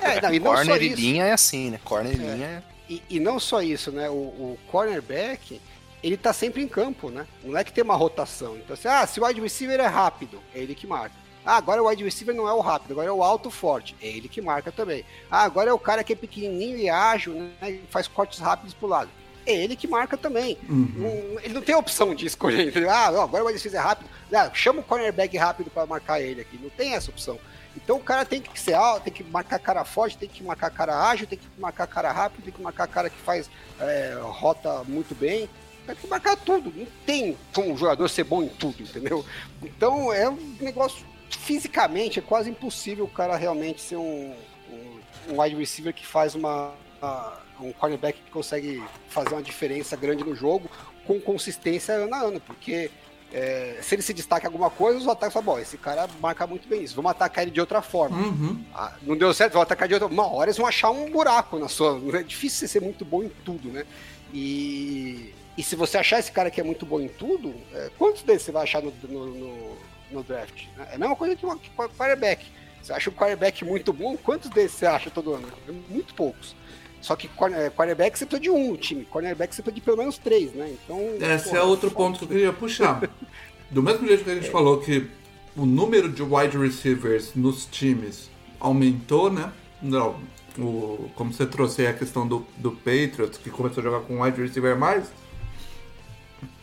É, não, e não Corner e linha é assim, né? Corner e é. linha é. E, e, não só isso, né? O, o cornerback, ele tá sempre em campo, né? Não é que tem uma rotação. Então, assim, ah, se o wide receiver é rápido, é ele que marca. Ah, agora o wide receiver não é o rápido, agora é o alto forte. É ele que marca também. Ah, agora é o cara que é pequenininho e ágil, né? E faz cortes rápidos pro lado. É ele que marca também. Uhum. ele não tem opção de escolher. Ah, agora o wide receiver é rápido. Ah, chama o cornerback rápido para marcar ele aqui. Não tem essa opção. Então o cara tem que ser alto, tem que marcar cara forte, tem que marcar cara ágil, tem que marcar cara rápido, tem que marcar cara que faz é, rota muito bem. Tem que marcar tudo. Não tem como um jogador ser bom em tudo, entendeu? Então é um negócio fisicamente é quase impossível o cara realmente ser um, um, um wide receiver que faz uma, uma, um cornerback que consegue fazer uma diferença grande no jogo com consistência ano a ano, porque é, se ele se destaca alguma coisa, os ataques falam, bom, esse cara marca muito bem isso, vamos atacar ele de outra forma. Uhum. Ah, não deu certo, vamos atacar de outra Uma hora eles vão achar um buraco na sua. É difícil você ser muito bom em tudo, né? E, e se você achar esse cara que é muito bom em tudo, é, quantos deles você vai achar no, no, no, no draft? É a mesma coisa que o quarterback. Você acha o quarterback muito bom, quantos deles você acha todo ano? É muito poucos. Só que é, quarterback você precisa de um no time, cornerback você precisa de pelo menos três, né? Então. Esse é outro ponto que eu queria puxar. <laughs> Do mesmo jeito que a gente é. falou que o número de wide receivers nos times aumentou, né? Não, o, como você trouxe aí a questão do, do Patriots, que começou a jogar com wide receiver mais,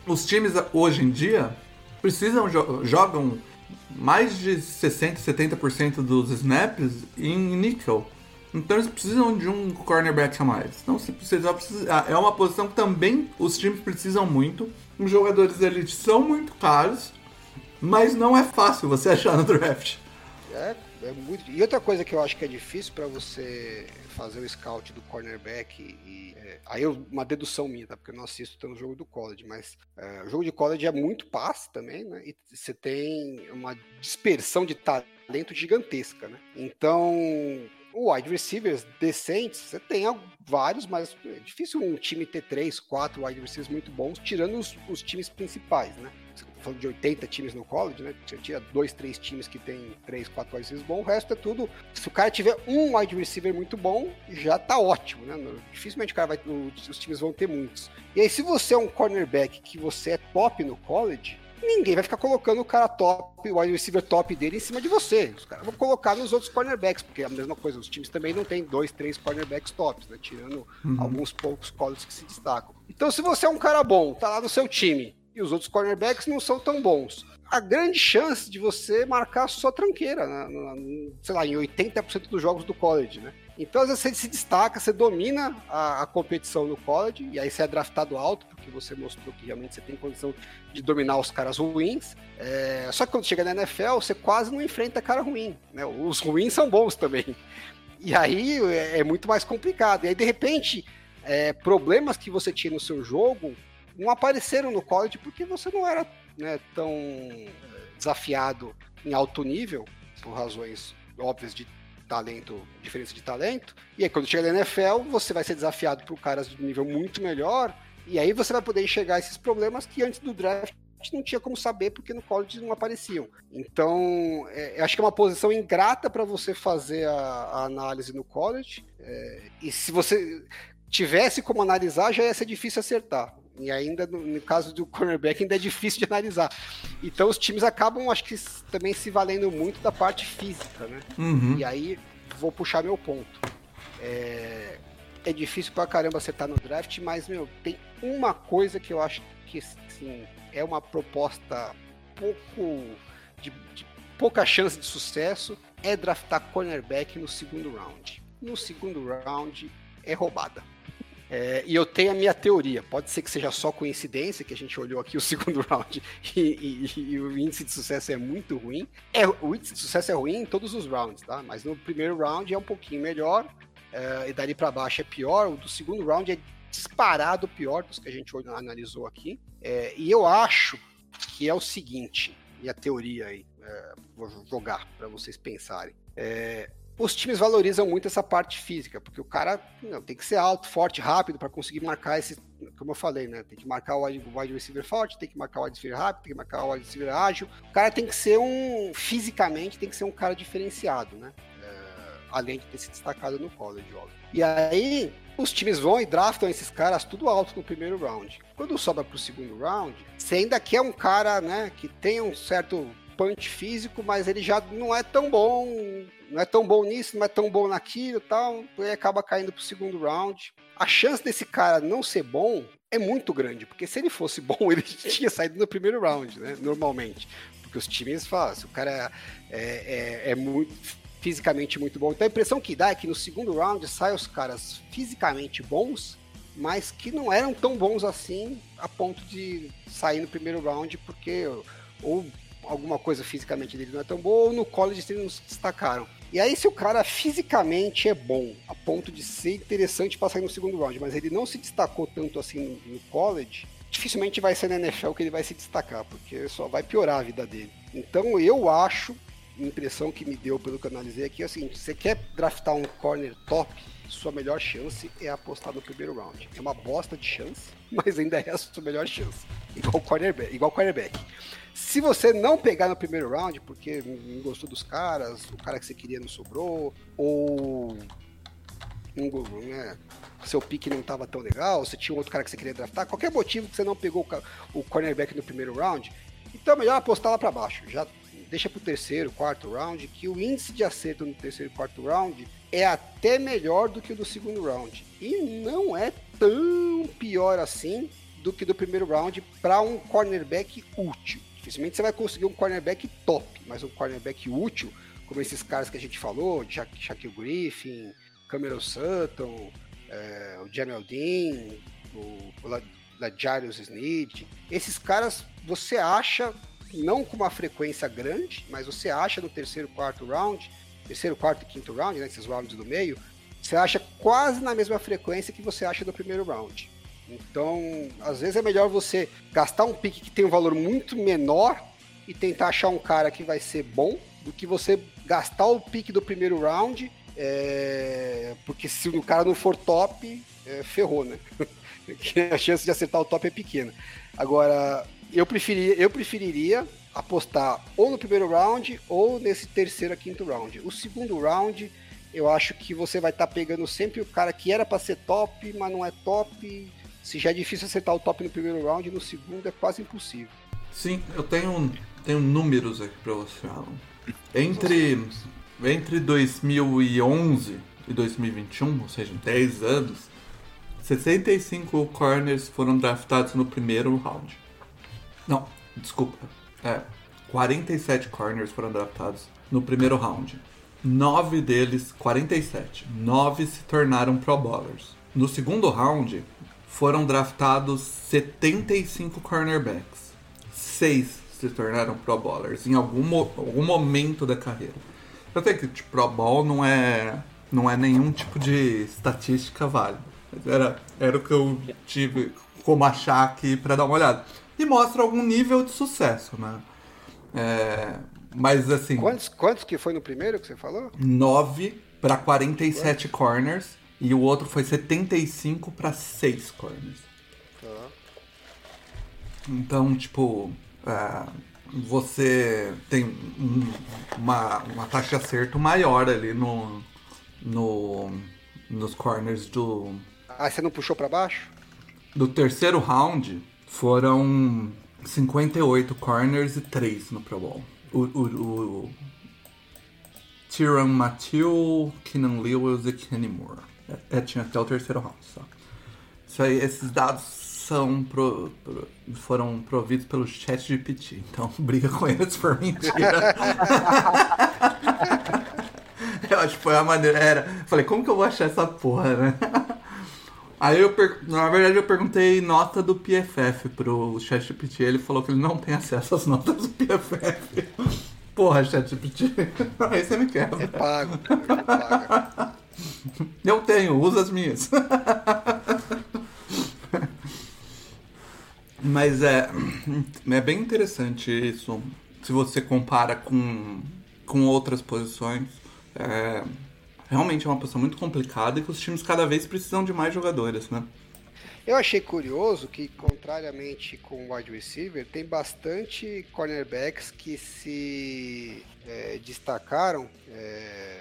os times hoje em dia precisam jogam mais de 60, 70% dos snaps em níquel. Então eles precisam de um cornerback a mais. Então se precisar, precisa, é uma posição que também os times precisam muito. Os jogadores elite são muito caros, mas não é fácil você <laughs> achar no draft. É, é muito. E outra coisa que eu acho que é difícil para você fazer o scout do cornerback e é, aí eu, uma dedução minha, tá? Porque eu não assisto tanto o jogo do college, mas é, o jogo de college é muito passe também, né? E você tem uma dispersão de talento gigantesca, né? Então, wide receivers decentes, você tem vários, mas é difícil um time ter três, quatro wide receivers muito bons, tirando os, os times principais, né? Você tá falando de 80 times no college, né? Você tira dois, três times que tem três, quatro wide receivers bons, o resto é tudo. Se o cara tiver um wide receiver muito bom, já tá ótimo, né? Dificilmente o cara vai, os times vão ter muitos. E aí, se você é um cornerback que você é top no college, ninguém vai ficar colocando o cara top, o wide receiver top dele em cima de você. Os caras vão colocar nos outros cornerbacks, porque é a mesma coisa, os times também não tem dois, três cornerbacks tops, né? Tirando uhum. alguns poucos colleges que se destacam. Então, se você é um cara bom, tá lá no seu time, e os outros cornerbacks não são tão bons, a grande chance de você marcar a sua tranqueira, né? sei lá, em 80% dos jogos do college, né? Então, às vezes, você se destaca, você domina a, a, competição no college, e aí você é draftado alto, porque você mostrou que realmente você tem condição de dominar os caras ruins. É, só que quando chega na NFL, você quase não enfrenta cara ruim. Né? Os ruins são bons também. E aí é, é muito mais complicado. E aí, de repente, é, problemas que você tinha no seu jogo não apareceram no college porque você não era né, tão desafiado em alto nível, por razões óbvias de talento, diferença de talento. E aí, quando chega na NFL, você vai ser desafiado por caras de nível muito melhor. E aí você vai poder enxergar esses problemas que antes do draft não tinha como saber porque no college não apareciam. Então, é, acho que é uma posição ingrata para você fazer a, a, análise no college. É, e se você tivesse como analisar, já ia ser difícil acertar. E ainda no, no, caso do cornerback ainda é difícil de analisar. Então os times acabam, acho que também se valendo muito da parte física, né? Uhum. E aí vou puxar meu ponto. É, é difícil pra caramba acertar no draft, mas meu, tem uma coisa que eu acho que assim, é uma proposta pouco de, de pouca chance de sucesso é draftar cornerback no segundo round. No segundo round é roubada. É, e eu tenho a minha teoria. Pode ser que seja só coincidência, que a gente olhou aqui o <laughs> segundo round e, e, e, o índice de sucesso é muito ruim. É, o índice de sucesso é ruim em todos os rounds, tá? Mas no primeiro round é um pouquinho melhor, é, e dali para baixo é pior. O do segundo round é disparado pior dos que a gente analisou aqui. É, e eu acho que é o seguinte, e a teoria aí, é, vou jogar para vocês pensarem. É, os times valorizam muito essa parte física, porque o cara não, tem que ser alto, forte, rápido para conseguir marcar esse, como eu falei, né? Tem que marcar o wide receiver forte, tem que marcar o wide receiver rápido, tem que marcar o wide receiver ágil. O cara tem que ser um, fisicamente, tem que ser um cara diferenciado, né? É, além de ter se destacado no college, óbvio. E aí, os times vão e draftam esses caras tudo alto no primeiro round. Quando sobra pro segundo round, você ainda quer um cara, né, que tenha um certo punch físico, mas ele já não é tão bom, não é tão bom nisso, não é tão bom naquilo tal, e acaba caindo pro segundo round. A chance desse cara não ser bom é muito grande, porque se ele fosse <laughs> bom, ele tinha saído no primeiro round, né? Normalmente. Porque os times falam, se o cara é, é, é muito fisicamente muito bom. Então a impressão que dá é que no segundo round saem os caras fisicamente bons, mas que não eram tão bons assim a ponto de sair no primeiro round, porque ou alguma coisa fisicamente dele não é tão boa, ou no college eles não se destacaram. E aí, se o cara fisicamente é bom, a ponto de ser interessante para sair no segundo round, mas ele não se destacou tanto assim no, college, dificilmente vai ser na NFL que ele vai se destacar, porque só vai piorar a vida dele. Então eu acho, a impressão que me deu pelo que eu analisei aqui é o seguinte: você quer draftar um corner top, sua melhor chance é apostar no primeiro round. É uma bosta de chance, <laughs> mas ainda é a sua melhor chance. Igual cornerback. Igual cornerback. Se você não pegar no primeiro round, porque não gostou dos caras, o cara que você queria não sobrou, ou né, seu pique não estava tão legal, você tinha outro cara que você queria draftar, qualquer motivo que você não pegou o, cornerback no primeiro round, então é melhor apostar lá para baixo. Já deixa para o terceiro, quarto round, que o índice de acerto no terceiro e quarto round é até melhor do que o do segundo round. E não é tão pior assim do que do primeiro round para um cornerback útil. Dificilmente você vai conseguir um cornerback top, mas um cornerback útil, como esses caras que a gente falou, Sha Shaquille Griffin, Cameron Sutton, é, o Jamel Dean, o, o Lajarius Sneed, esses caras você acha, não com uma frequência grande, mas você acha no terceiro, quarto round, terceiro, quarto e quinto round, né, esses rounds do meio, você acha quase na mesma frequência que você acha no primeiro round. Então, às vezes é melhor você gastar um pique que tem um valor muito menor e tentar achar um cara que vai ser bom do que você gastar o pique do primeiro round, é... porque se o cara não for top, é... ferrou, né? <laughs> a chance de acertar o top é pequena. Agora, eu preferiria, eu preferiria apostar ou no primeiro round ou nesse terceiro a quinto round. O segundo round, eu acho que você vai estar tá pegando sempre o cara que era para ser top, mas não é top, se já é difícil acertar o top no primeiro round, no segundo é quase impossível. Sim, eu tenho, tenho números aqui pra você, Alan. Entre, entre 2011 e 2021, ou seja, 10 anos, 65 corners foram draftados no primeiro round. Não, desculpa. É, 47 corners foram draftados no primeiro round. Nove deles, 47, nove se tornaram Pro Bowlers. No segundo round, foram draftados 75 cornerbacks. Seis se tornaram Pro Bowlers em algum, algum momento da carreira. Eu sei que tipo, Pro Bowl não é, não é nenhum tipo de estatística válida. Era, era o que eu tive como achar aqui para dar uma olhada. E mostra algum nível de sucesso, né? É, mas assim. Quantos, quantos que foi no primeiro que você falou? 9 para 47 Quanto? corners. E o outro foi 75 para 6 corners. Tá. Então, tipo, uh, você tem um, uma, uma taxa de acerto maior ali no, no, nos corners do. Ah, você não puxou para baixo? Do terceiro round foram 58 corners e 3 no Pro Bowl. O, o, o Tyrann Mathieu, Keenan Lewis e Kenny Moore. É, tinha até o terceiro round só. Isso aí, esses dados são pro, pro, foram providos pelo chat de GPT, então <laughs> briga com eles por mentira. <laughs> eu acho que foi a maneira. Era. Falei, como que eu vou achar essa porra, né? <laughs> Aí eu per... na verdade eu perguntei nota do PFF pro ChatGPT, ele falou que ele não tem acesso às notas do PFF. Porra, ChatGPT. Aí você me quebra. É pago. É pago. <laughs> Eu tenho, usa as minhas. <laughs> Mas é, é bem interessante isso. Se você compara com, com outras posições. É, realmente é uma posição muito complicada e que os times cada vez precisam de mais jogadores, né? Eu achei curioso que, contrariamente com o wide receiver, tem bastante cornerbacks que se é, destacaram é,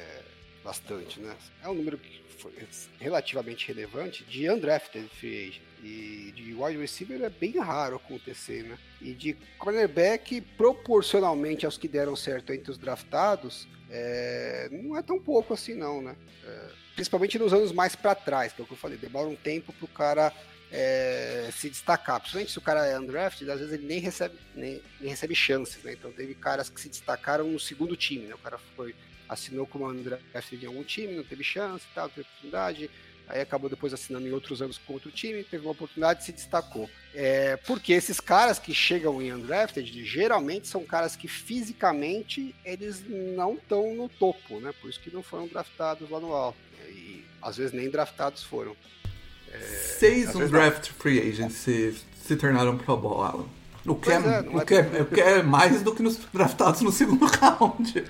bastante, né? É um número que foi relativamente relevante de undrafted free agent. E de wide receiver é bem raro acontecer, né? E de cornerback, proporcionalmente aos que deram certo entre os draftados, é... não é tão pouco assim não, né? É... Principalmente nos anos mais para trás, que é o que eu falei, demora um tempo pro cara é, se destacar. Principalmente se o cara é undrafted, às vezes ele nem recebe, nem, nem recebe chances, né? Então teve caras que se destacaram no segundo time, né? O cara foi, assinou como undrafted em algum time, não teve chance e tal, teve oportunidade, aí acabou depois assinando em outros anos com outro time, teve uma oportunidade e se destacou. É, porque esses caras que chegam em undrafted, geralmente são caras que fisicamente eles não estão no topo, né? Por isso que não foram draftados lá no alto. E às vezes nem draftados foram. É, Seis undrafted free agents se, se tornaram Pro Bowl, Alan. O que, é, é, o, é que é, o que é mais do que nos draftados no segundo <laughs> round.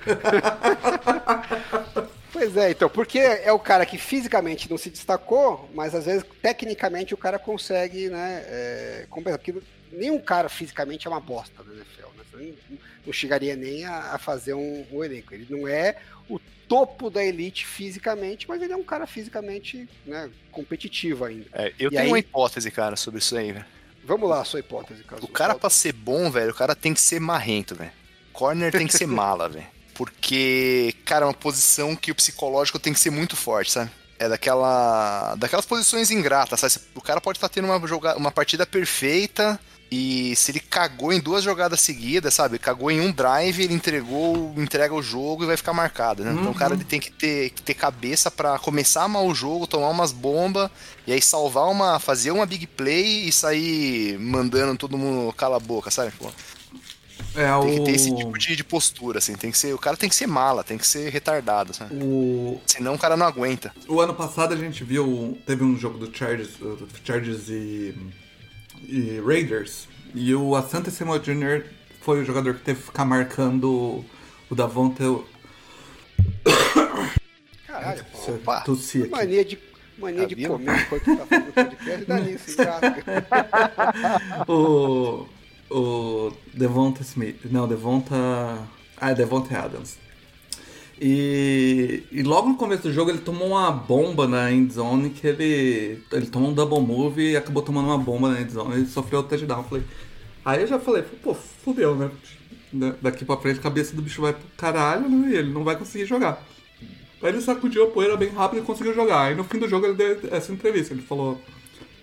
Pois é, então, porque é o cara que fisicamente não se destacou, mas às vezes tecnicamente o cara consegue, né, é, compensar. Porque nenhum cara fisicamente é uma bosta na NFL, né? Não, não chegaria nem a, a fazer um, um, elenco. Ele não é o topo da elite fisicamente, mas ele é um cara fisicamente né, competitivo ainda. É, eu e tenho aí... uma hipótese, cara, sobre isso aí, velho. Vamos lá, sua hipótese, caso. O cara, pra ser bom, velho, o cara tem que ser marrento, velho. Corner tem que ser <laughs> mala, velho. Porque, cara, é uma posição que o psicológico tem que ser muito forte, sabe? É daquela. daquelas posições ingratas, sabe? O cara pode estar tendo uma, jogada, uma partida perfeita. E se ele cagou em duas jogadas seguidas, sabe? Cagou em um drive, ele entregou, entrega o jogo e vai ficar marcado, né? Uhum. Então o cara uhum. ele tem que ter, que ter cabeça para começar a mal o jogo, tomar umas bombas e aí salvar uma. fazer uma big play e sair mandando todo mundo cala a boca, sabe? Pô, é, o... Tem que ter esse tipo de, de, postura, assim. Tem que ser, o cara tem que ser mala, tem que ser retardado, sabe? O... Senão o cara não aguenta. O ano passado a gente viu. Teve um jogo do Chargers, do Chargers e, e Raiders. E o Asante Samuel Jr. foi o jogador que teve que ficar marcando o Davonte. Caralho, pô, opa, tossi aqui. Mania de mania tá de comer enquanto tá fazendo podcast, dá nisso, <laughs> o o Devonta Smith. Não, Devonta. Ah, é Devonta Adams. E, e logo no começo do jogo ele tomou uma bomba na endzone que ele. Ele tomou um double move e acabou tomando uma bomba na endzone e sofreu o touchdown. Falei, aí eu já falei, pô, fudeu, né? Daqui pra frente a cabeça do bicho vai pro caralho né? e ele não vai conseguir jogar. Aí ele sacudiu a poeira bem rápido e conseguiu jogar. Aí no fim do jogo ele deu essa entrevista. Ele falou: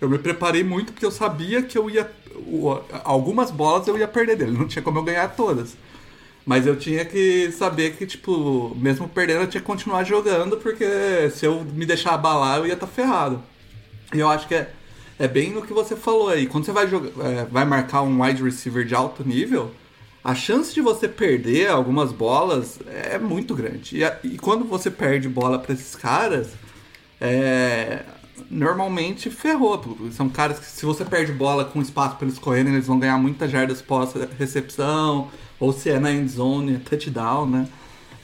Eu me preparei muito porque eu sabia que eu ia algumas bolas eu ia perder dele, não tinha como eu ganhar todas. Mas eu tinha que saber que, tipo, mesmo perdendo, eu tinha que continuar jogando, porque se eu me deixar abalar, eu ia estar tá ferrado. E eu acho que é, é bem no que você falou aí. Quando você vai, jogar, é, vai marcar um wide receiver de alto nível, a chance de você perder algumas bolas é muito grande. E, e quando você perde bola para esses caras, é, normalmente ferrou. São caras que, se você perde bola com espaço para eles correrem, eles vão ganhar muitas jardas pós-recepção, ou se é na end zone, é touchdown, né?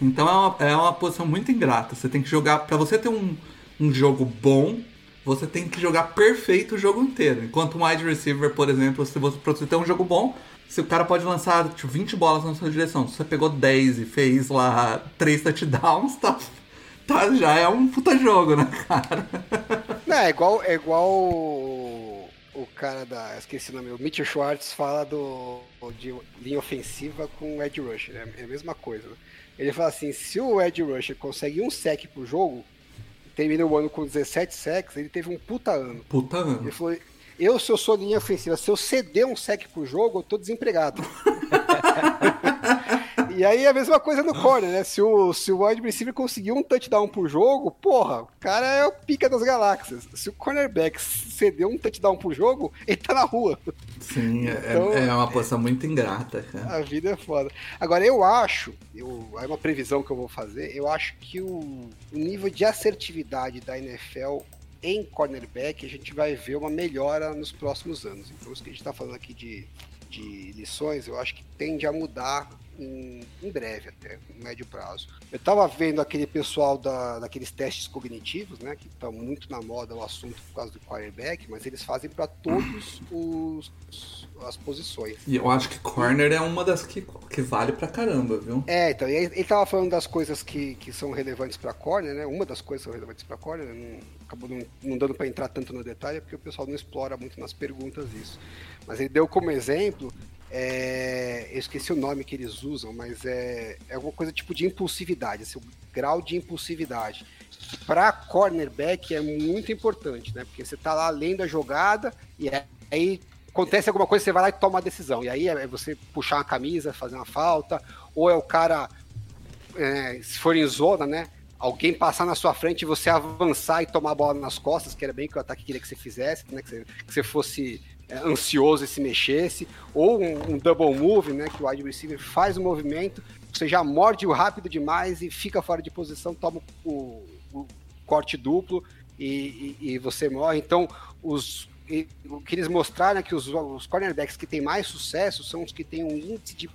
Então é uma, é uma posição muito ingrata. Você tem que jogar. para você ter um, um jogo bom, você tem que jogar perfeito o jogo inteiro. Enquanto um wide receiver, por exemplo, se você, pra você ter um jogo bom, se o cara pode lançar tipo, 20 bolas na sua direção, se você pegou 10 e fez lá 3 touchdowns, <laughs> tá tá, já é um puta jogo, né, cara? Não, é igual, é igual o, o cara da. Esqueci o nome, o Mitchell Schwartz fala do, de linha ofensiva com o Ed Rusher. Né? É a mesma coisa. Né? Ele fala assim: se o Ed Rusher consegue um sec pro jogo, termina o ano com 17 sacks, ele teve um puta ano. Puta ano. Ele falou: eu, se eu sou linha ofensiva, se eu ceder um sec pro jogo, eu tô desempregado. <laughs> E aí a mesma coisa no corner, né? Se o, se o wide receiver conseguir um touchdown por jogo, porra, o cara é o pica das galáxias. Se o cornerback cedeu um touchdown por jogo, ele tá na rua. Sim, é, então, é, é uma posição muito ingrata, cara. A vida é foda. Agora, eu acho, eu, é uma previsão que eu vou fazer, eu acho que o, o nível de assertividade da NFL em cornerback, a gente vai ver uma melhora nos próximos anos. Então, isso que a gente está falando aqui de, de lições, eu acho que tende a mudar em, em breve até, em médio prazo. Eu estava vendo aquele pessoal da, daqueles testes cognitivos, né, que estão muito na moda o assunto por causa do quarterback, mas eles fazem para todos os as posições. E eu acho que corner é uma das que, que vale pra caramba, viu? É, então, ele, ele tava falando das coisas que, que são relevantes pra corner, né? Uma das coisas que são relevantes pra corner, não, acabou não, não dando pra entrar tanto no detalhe, porque o pessoal não explora muito nas perguntas isso. Mas ele deu como exemplo é, eu esqueci o nome que eles usam, mas é, é alguma coisa tipo de impulsividade, assim, o grau de impulsividade. Para cornerback é muito importante, né? Porque você tá lá lendo a jogada e aí acontece alguma coisa, você vai lá e toma a decisão. E aí é você puxar uma camisa, fazer uma falta, ou é o cara, é, se for em zona, né? Alguém passar na sua frente e você avançar e tomar a bola nas costas, que era bem que o ataque queria que você fizesse, né? Que você, que você fosse é, ansioso e se mexesse, ou um, um, double move, né, que o wide receiver faz o movimento, você já morde o rápido demais e fica fora de posição, toma o, o corte duplo e, e, e, você morre. Então, os, e, o que eles mostraram é que os, os cornerbacks que têm mais sucesso são os que têm um índice de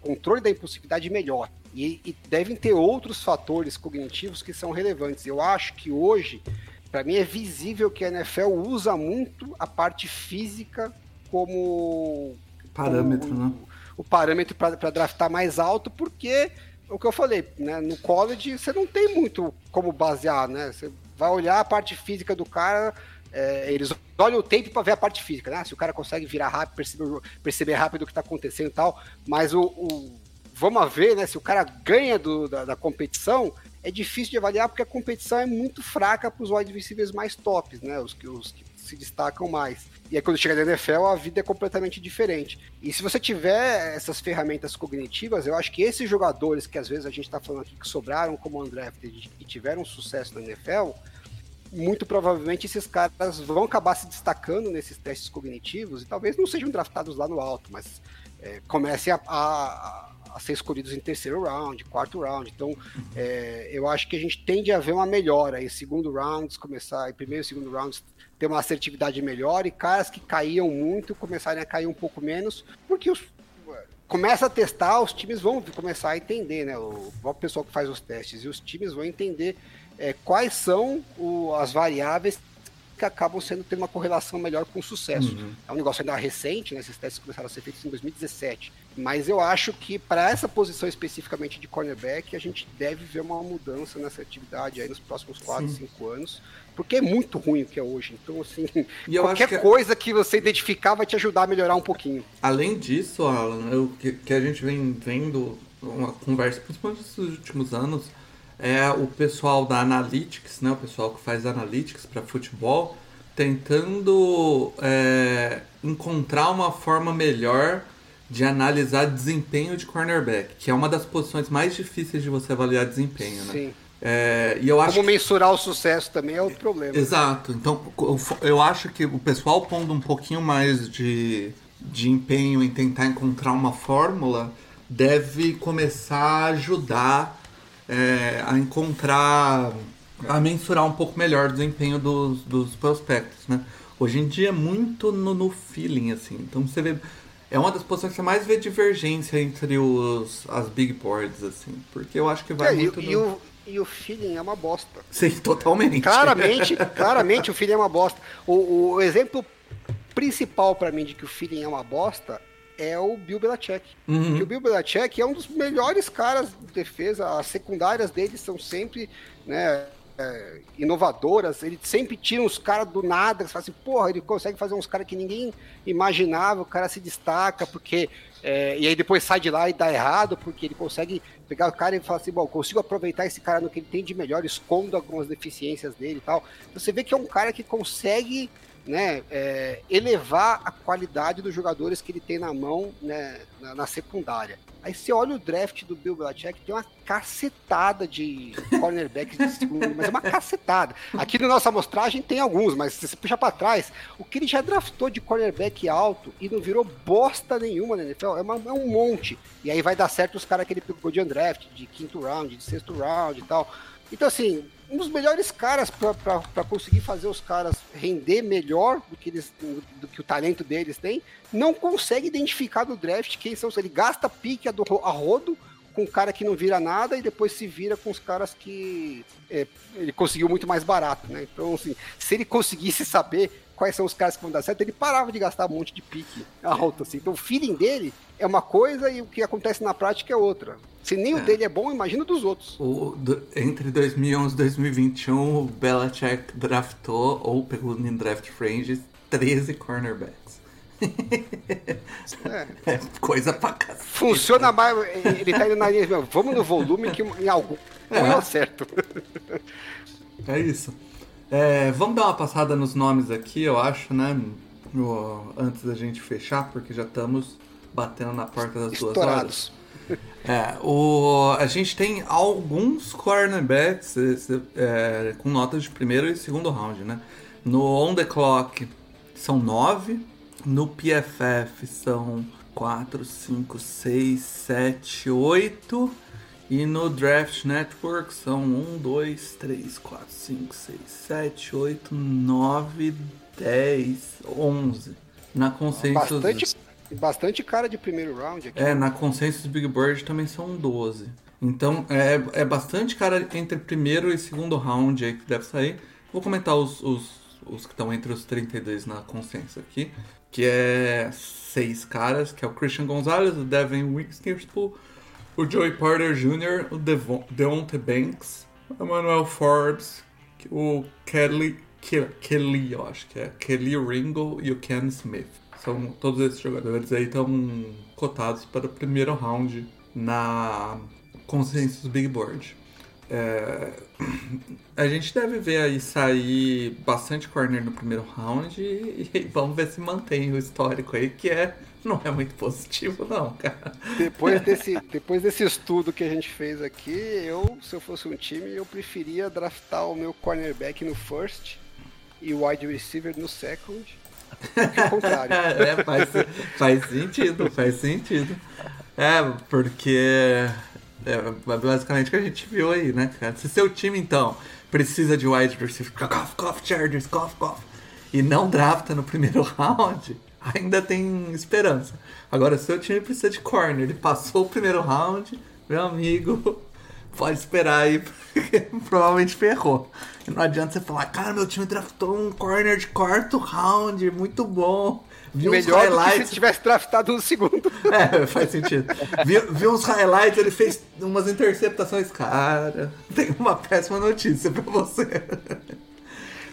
controle da impulsividade melhor. E, e devem ter outros fatores cognitivos que são relevantes. Eu acho que hoje para mim é visível que a NFL usa muito a parte física como parâmetro, como, né? O parâmetro para draftar mais alto, porque o que eu falei, né? No college você não tem muito como basear, né? Você vai olhar a parte física do cara, é, eles olham o tempo para ver a parte física, né? Se o cara consegue virar rápido, perceber, perceber rápido o que está acontecendo e tal, mas o, o, vamos ver, né? Se o cara ganha do, da, da competição, é difícil de avaliar porque a competição é muito fraca para os wide receivers mais tops, né? Os que, os que se destacam mais. E aí quando chega na NFL, a vida é completamente diferente. E se você tiver essas ferramentas cognitivas, eu acho que esses jogadores que às vezes a gente está falando aqui que sobraram como undrafted e tiveram sucesso na NFL, muito provavelmente esses caras vão acabar se destacando nesses testes cognitivos e talvez não sejam draftados lá no alto, mas é, comecem a, a, a ser escolhidos em terceiro round, quarto round. Então, é, eu acho que a gente tende a ver uma melhora em segundo rounds, começar em primeiro e segundo rounds ter uma assertividade melhor e caras que caíam muito começarem a cair um pouco menos, porque os começa a testar, os times vão começar a entender, né? O, pessoal que faz os testes e os times vão entender é, quais são o, as variáveis que acabam sendo ter uma correlação melhor com o sucesso. Uhum. É um negócio ainda recente, né? Esses testes começaram a ser feitos em 2017. Mas eu acho que para essa posição especificamente de cornerback, a gente deve ver uma mudança nessa atividade aí nos próximos 4, 5 anos. Porque é muito ruim o que é hoje. Então, assim, <laughs> qualquer que... coisa que você identificar vai te ajudar a melhorar um pouquinho. Além disso, Alan, o que, que a gente vem vendo uma conversa, principalmente nos últimos anos, é o pessoal da Analytics, né, o pessoal que faz Analytics para futebol, tentando é, encontrar uma forma melhor de analisar desempenho de cornerback, que é uma das posições mais difíceis de você avaliar desempenho, né? Sim. É, e eu acho Como mensurar o sucesso também é outro problema. Exato. Então, eu acho que o pessoal pondo um pouquinho mais de, de empenho em tentar encontrar uma fórmula deve começar a ajudar é, a encontrar, a mensurar um pouco melhor o desempenho dos, dos prospectos, né? Hoje em dia é muito no, no feeling, assim. Então você vê. É uma das posições que você mais vê divergência entre os, as big boards, assim. Porque eu acho que vai é, muito. E, no... e, o, e o feeling é uma bosta. Sim, <laughs> totalmente. Claramente, claramente o feeling é uma bosta. O, o exemplo principal para mim de que o feeling é uma bosta é o Bill Belichick. Uhum. o Bill Belichick é um dos melhores caras de defesa, as secundárias dele são sempre, né, é, inovadoras, ele sempre tira uns caras do nada, você fala assim, porra, ele consegue fazer uns caras que ninguém imaginava, o cara se destaca, porque. É, e aí depois sai de lá e dá errado, porque ele consegue pegar o cara e falar assim, bom, consigo aproveitar esse cara no que ele tem de melhor, escondo algumas deficiências dele e tal. Então você vê que é um cara que consegue né, é, elevar a qualidade dos jogadores que ele tem na mão né, na, na, secundária. Aí você olha o draft do Bill Belichick, tem uma cacetada de <laughs> cornerbacks de segundo, mas é uma cacetada. Aqui na nossa amostragem tem alguns, mas se você puxa para trás, o que ele já draftou de cornerback alto e não virou bosta nenhuma na NFL é, uma, é um monte. E aí vai dar certo os caras que ele pegou de undraft, de quinto round, de sexto round e tal. Então, assim, um dos melhores caras para conseguir fazer os caras render melhor do que, eles, do que o talento deles tem, não consegue identificar no draft quem são. Ele gasta pique a, do, a rodo com um cara que não vira nada e depois se vira com os caras que é, ele conseguiu muito mais barato, né? Então, assim, se ele conseguisse saber quais são os caras que vão dar certo, ele parava de gastar um monte de pique alto, assim. Então, o feeling dele é uma coisa e o que acontece na prática é outra. Se nem é. o dele é bom, imagina dos outros. O, do, entre 2011 e 2021, o Belichick draftou, ou pegou em draft range, 13 cornerbacks. É. <laughs> é coisa pra cacete. Funciona mais. Ele tá indo na linha. Vamos no volume que em algum é, é certo. É isso. É, vamos dar uma passada nos nomes aqui, eu acho, né? Antes da gente fechar, porque já estamos batendo na porta das duas horas. É, o, a gente tem alguns cornerbacks é, com notas de primeiro e segundo round, né? No On The Clock são nove, no PFF são quatro, cinco, seis, sete, oito e no Draft Network são 1, 2, 3, 4, 5, 6, 7, 8, 9, 10, 11. Na Consensus. Bastante, bastante cara de primeiro round aqui. É, na Consensus Big Bird também são 12. Então é, é bastante cara entre primeiro e segundo round aí que deve sair. Vou comentar os, os, os que estão entre os 32 na Consensus aqui. Que é seis caras, que é o Christian Gonzalez, o Devin Witherspoon o Joey Porter Jr., o Devon, Deontay Banks, o Emmanuel Forbes, o Kelly, Kelly, eu acho que é, Kelly Ringo e o Ken Smith. São todos esses jogadores aí estão cotados para o primeiro round na Consensus Big Board. É, <clears throat> a gente deve ver aí sair bastante corner no primeiro round e, e, vamos ver se mantém o histórico aí, que é não é muito positivo, não, cara. Depois <laughs> desse, depois desse estudo que a gente fez aqui, eu, se eu fosse um time, eu preferia draftar o meu cornerback no first e o wide receiver no second. Contrário. <laughs> é, faz, faz sentido, faz sentido. É, porque é basicamente o que a gente viu aí, né, cara? Se seu time, então, precisa de wide receiver, cough, cough, Chargers, cough, cough, e não drafta no primeiro <laughs> round, <laughs> ainda tem esperança. Agora, se seu time precisa de corner, ele passou o primeiro round, meu amigo, <laughs> pode esperar aí, <laughs> porque provavelmente ferrou. E não adianta você falar, cara, meu time draftou um corner de quarto round, muito bom. Vi Melhor do que se tivesse draftado no segundo. É, faz sentido. Vi, vi uns highlights, ele fez umas interceptações. Cara, tem uma péssima notícia pra você.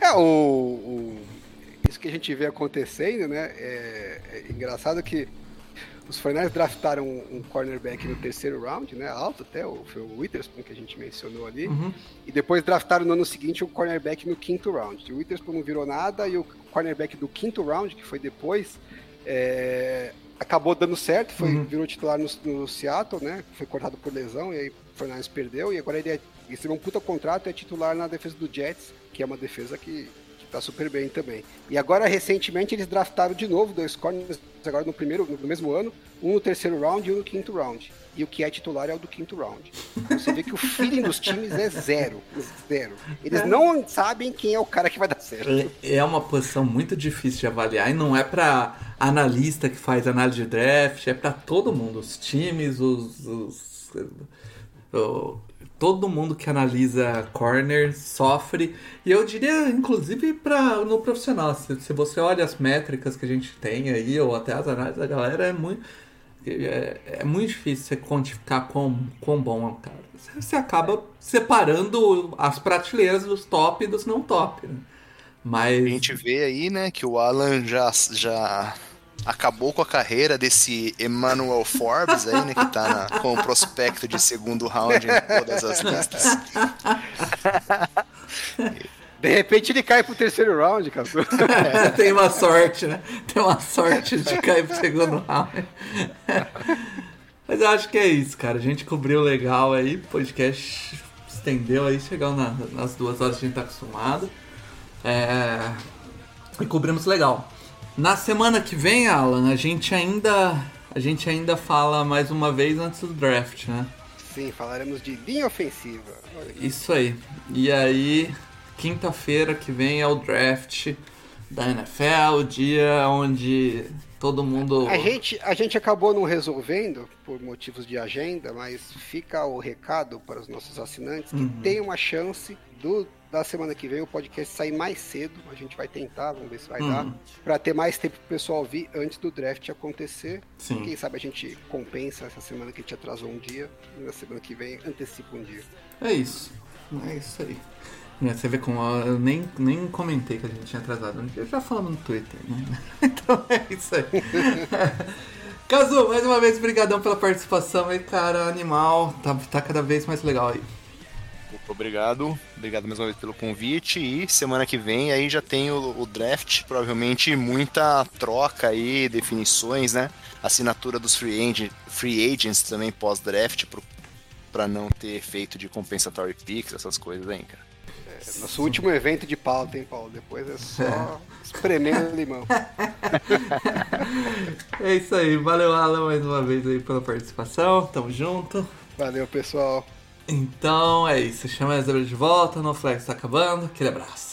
É, o, o isso que a gente vê acontecendo, né? É, é engraçado que os Fornais draftaram um, cornerback no terceiro round, né? Alto até, foi o Witherspoon que a gente mencionou ali. Uhum. E depois draftaram no ano seguinte o cornerback no quinto round. O Witherspoon não virou nada e o cornerback do quinto round, que foi depois, é, acabou dando certo, foi, uhum. virou titular no, no, Seattle, né? Foi cortado por lesão e aí o Fornais perdeu. E agora ele, é, recebeu um puta contrato e é titular na defesa do Jets, que é uma defesa que tá super bem também. E agora, recentemente, eles draftaram de novo dois corners, agora no primeiro, no mesmo ano, um no terceiro round e um no quinto round. E o que é titular é o do quinto round. Você vê que o feeling dos times é zero. Zero. Eles é. não sabem quem é o cara que vai dar certo. É, é uma posição muito difícil de avaliar e não é para analista que faz análise de draft, é para todo mundo. Os times, os, os todo mundo que analisa corner sofre. E eu diria, inclusive, para no profissional. Se, se, você olha as métricas que a gente tem aí, ou até as análises da galera, é muito. É, é muito difícil você quantificar quão, quão bom é um cara. Você, você acaba separando as prateleiras dos top e dos não top. Né? Mas... A gente vê aí, né, que o Alan já, já acabou com a carreira desse Emmanuel Forbes aí, né, que tá na, com o prospecto de segundo round em todas as listas. <laughs> De repente ele cai pro terceiro round, cara. É, <laughs> tem uma sorte, né? Tem uma sorte de cair pro segundo round. Mas eu acho que é isso, cara. A gente cobriu legal aí, o podcast estendeu aí, chegou na, nas duas horas que a gente tá acostumado. É... E cobrimos legal. Na semana que vem, Alan, a gente ainda a gente ainda fala mais uma vez antes do draft, né? Sim, falaremos de linha ofensiva. Isso aí. E aí, quinta-feira que vem é o draft da NFL, o dia onde todo mundo. A gente, a gente acabou não resolvendo por motivos de agenda, mas fica o recado para os nossos assinantes que uhum. tem uma chance do da semana que vem o podcast sair mais cedo. A gente vai tentar, vamos ver se vai uhum. dar. Para ter mais tempo pro pessoal ouvir antes do draft acontecer. Sim. Quem sabe a gente compensa essa semana que a gente atrasou um dia. E na semana que vem antecipa um dia. É isso. É isso aí. É, Você vê como eu nem, nem comentei que a gente tinha atrasado. Eu já falamos no Twitter, né? <laughs> Então é isso aí. <laughs> Cazu, mais uma vez, brigadão pela participação aí, cara. Animal, tá, tá cada vez mais legal aí. Muito obrigado. Obrigado mais uma vez pelo convite. E semana que vem aí já tem o, o draft. Provavelmente muita troca aí, definições, né? Assinatura dos free, agent, free agents também pós-draft para não ter efeito de compensatory picks, essas coisas aí, cara. É, nosso último evento de pauta, hein, Paulo? Depois é só <laughs> espremendo limão. <laughs> É isso aí, valeu Alan mais uma vez aí pela participação, tamo junto. Valeu, pessoal. Então é isso, chama a Zebra de volta, no Flex tá acabando, aquele abraço.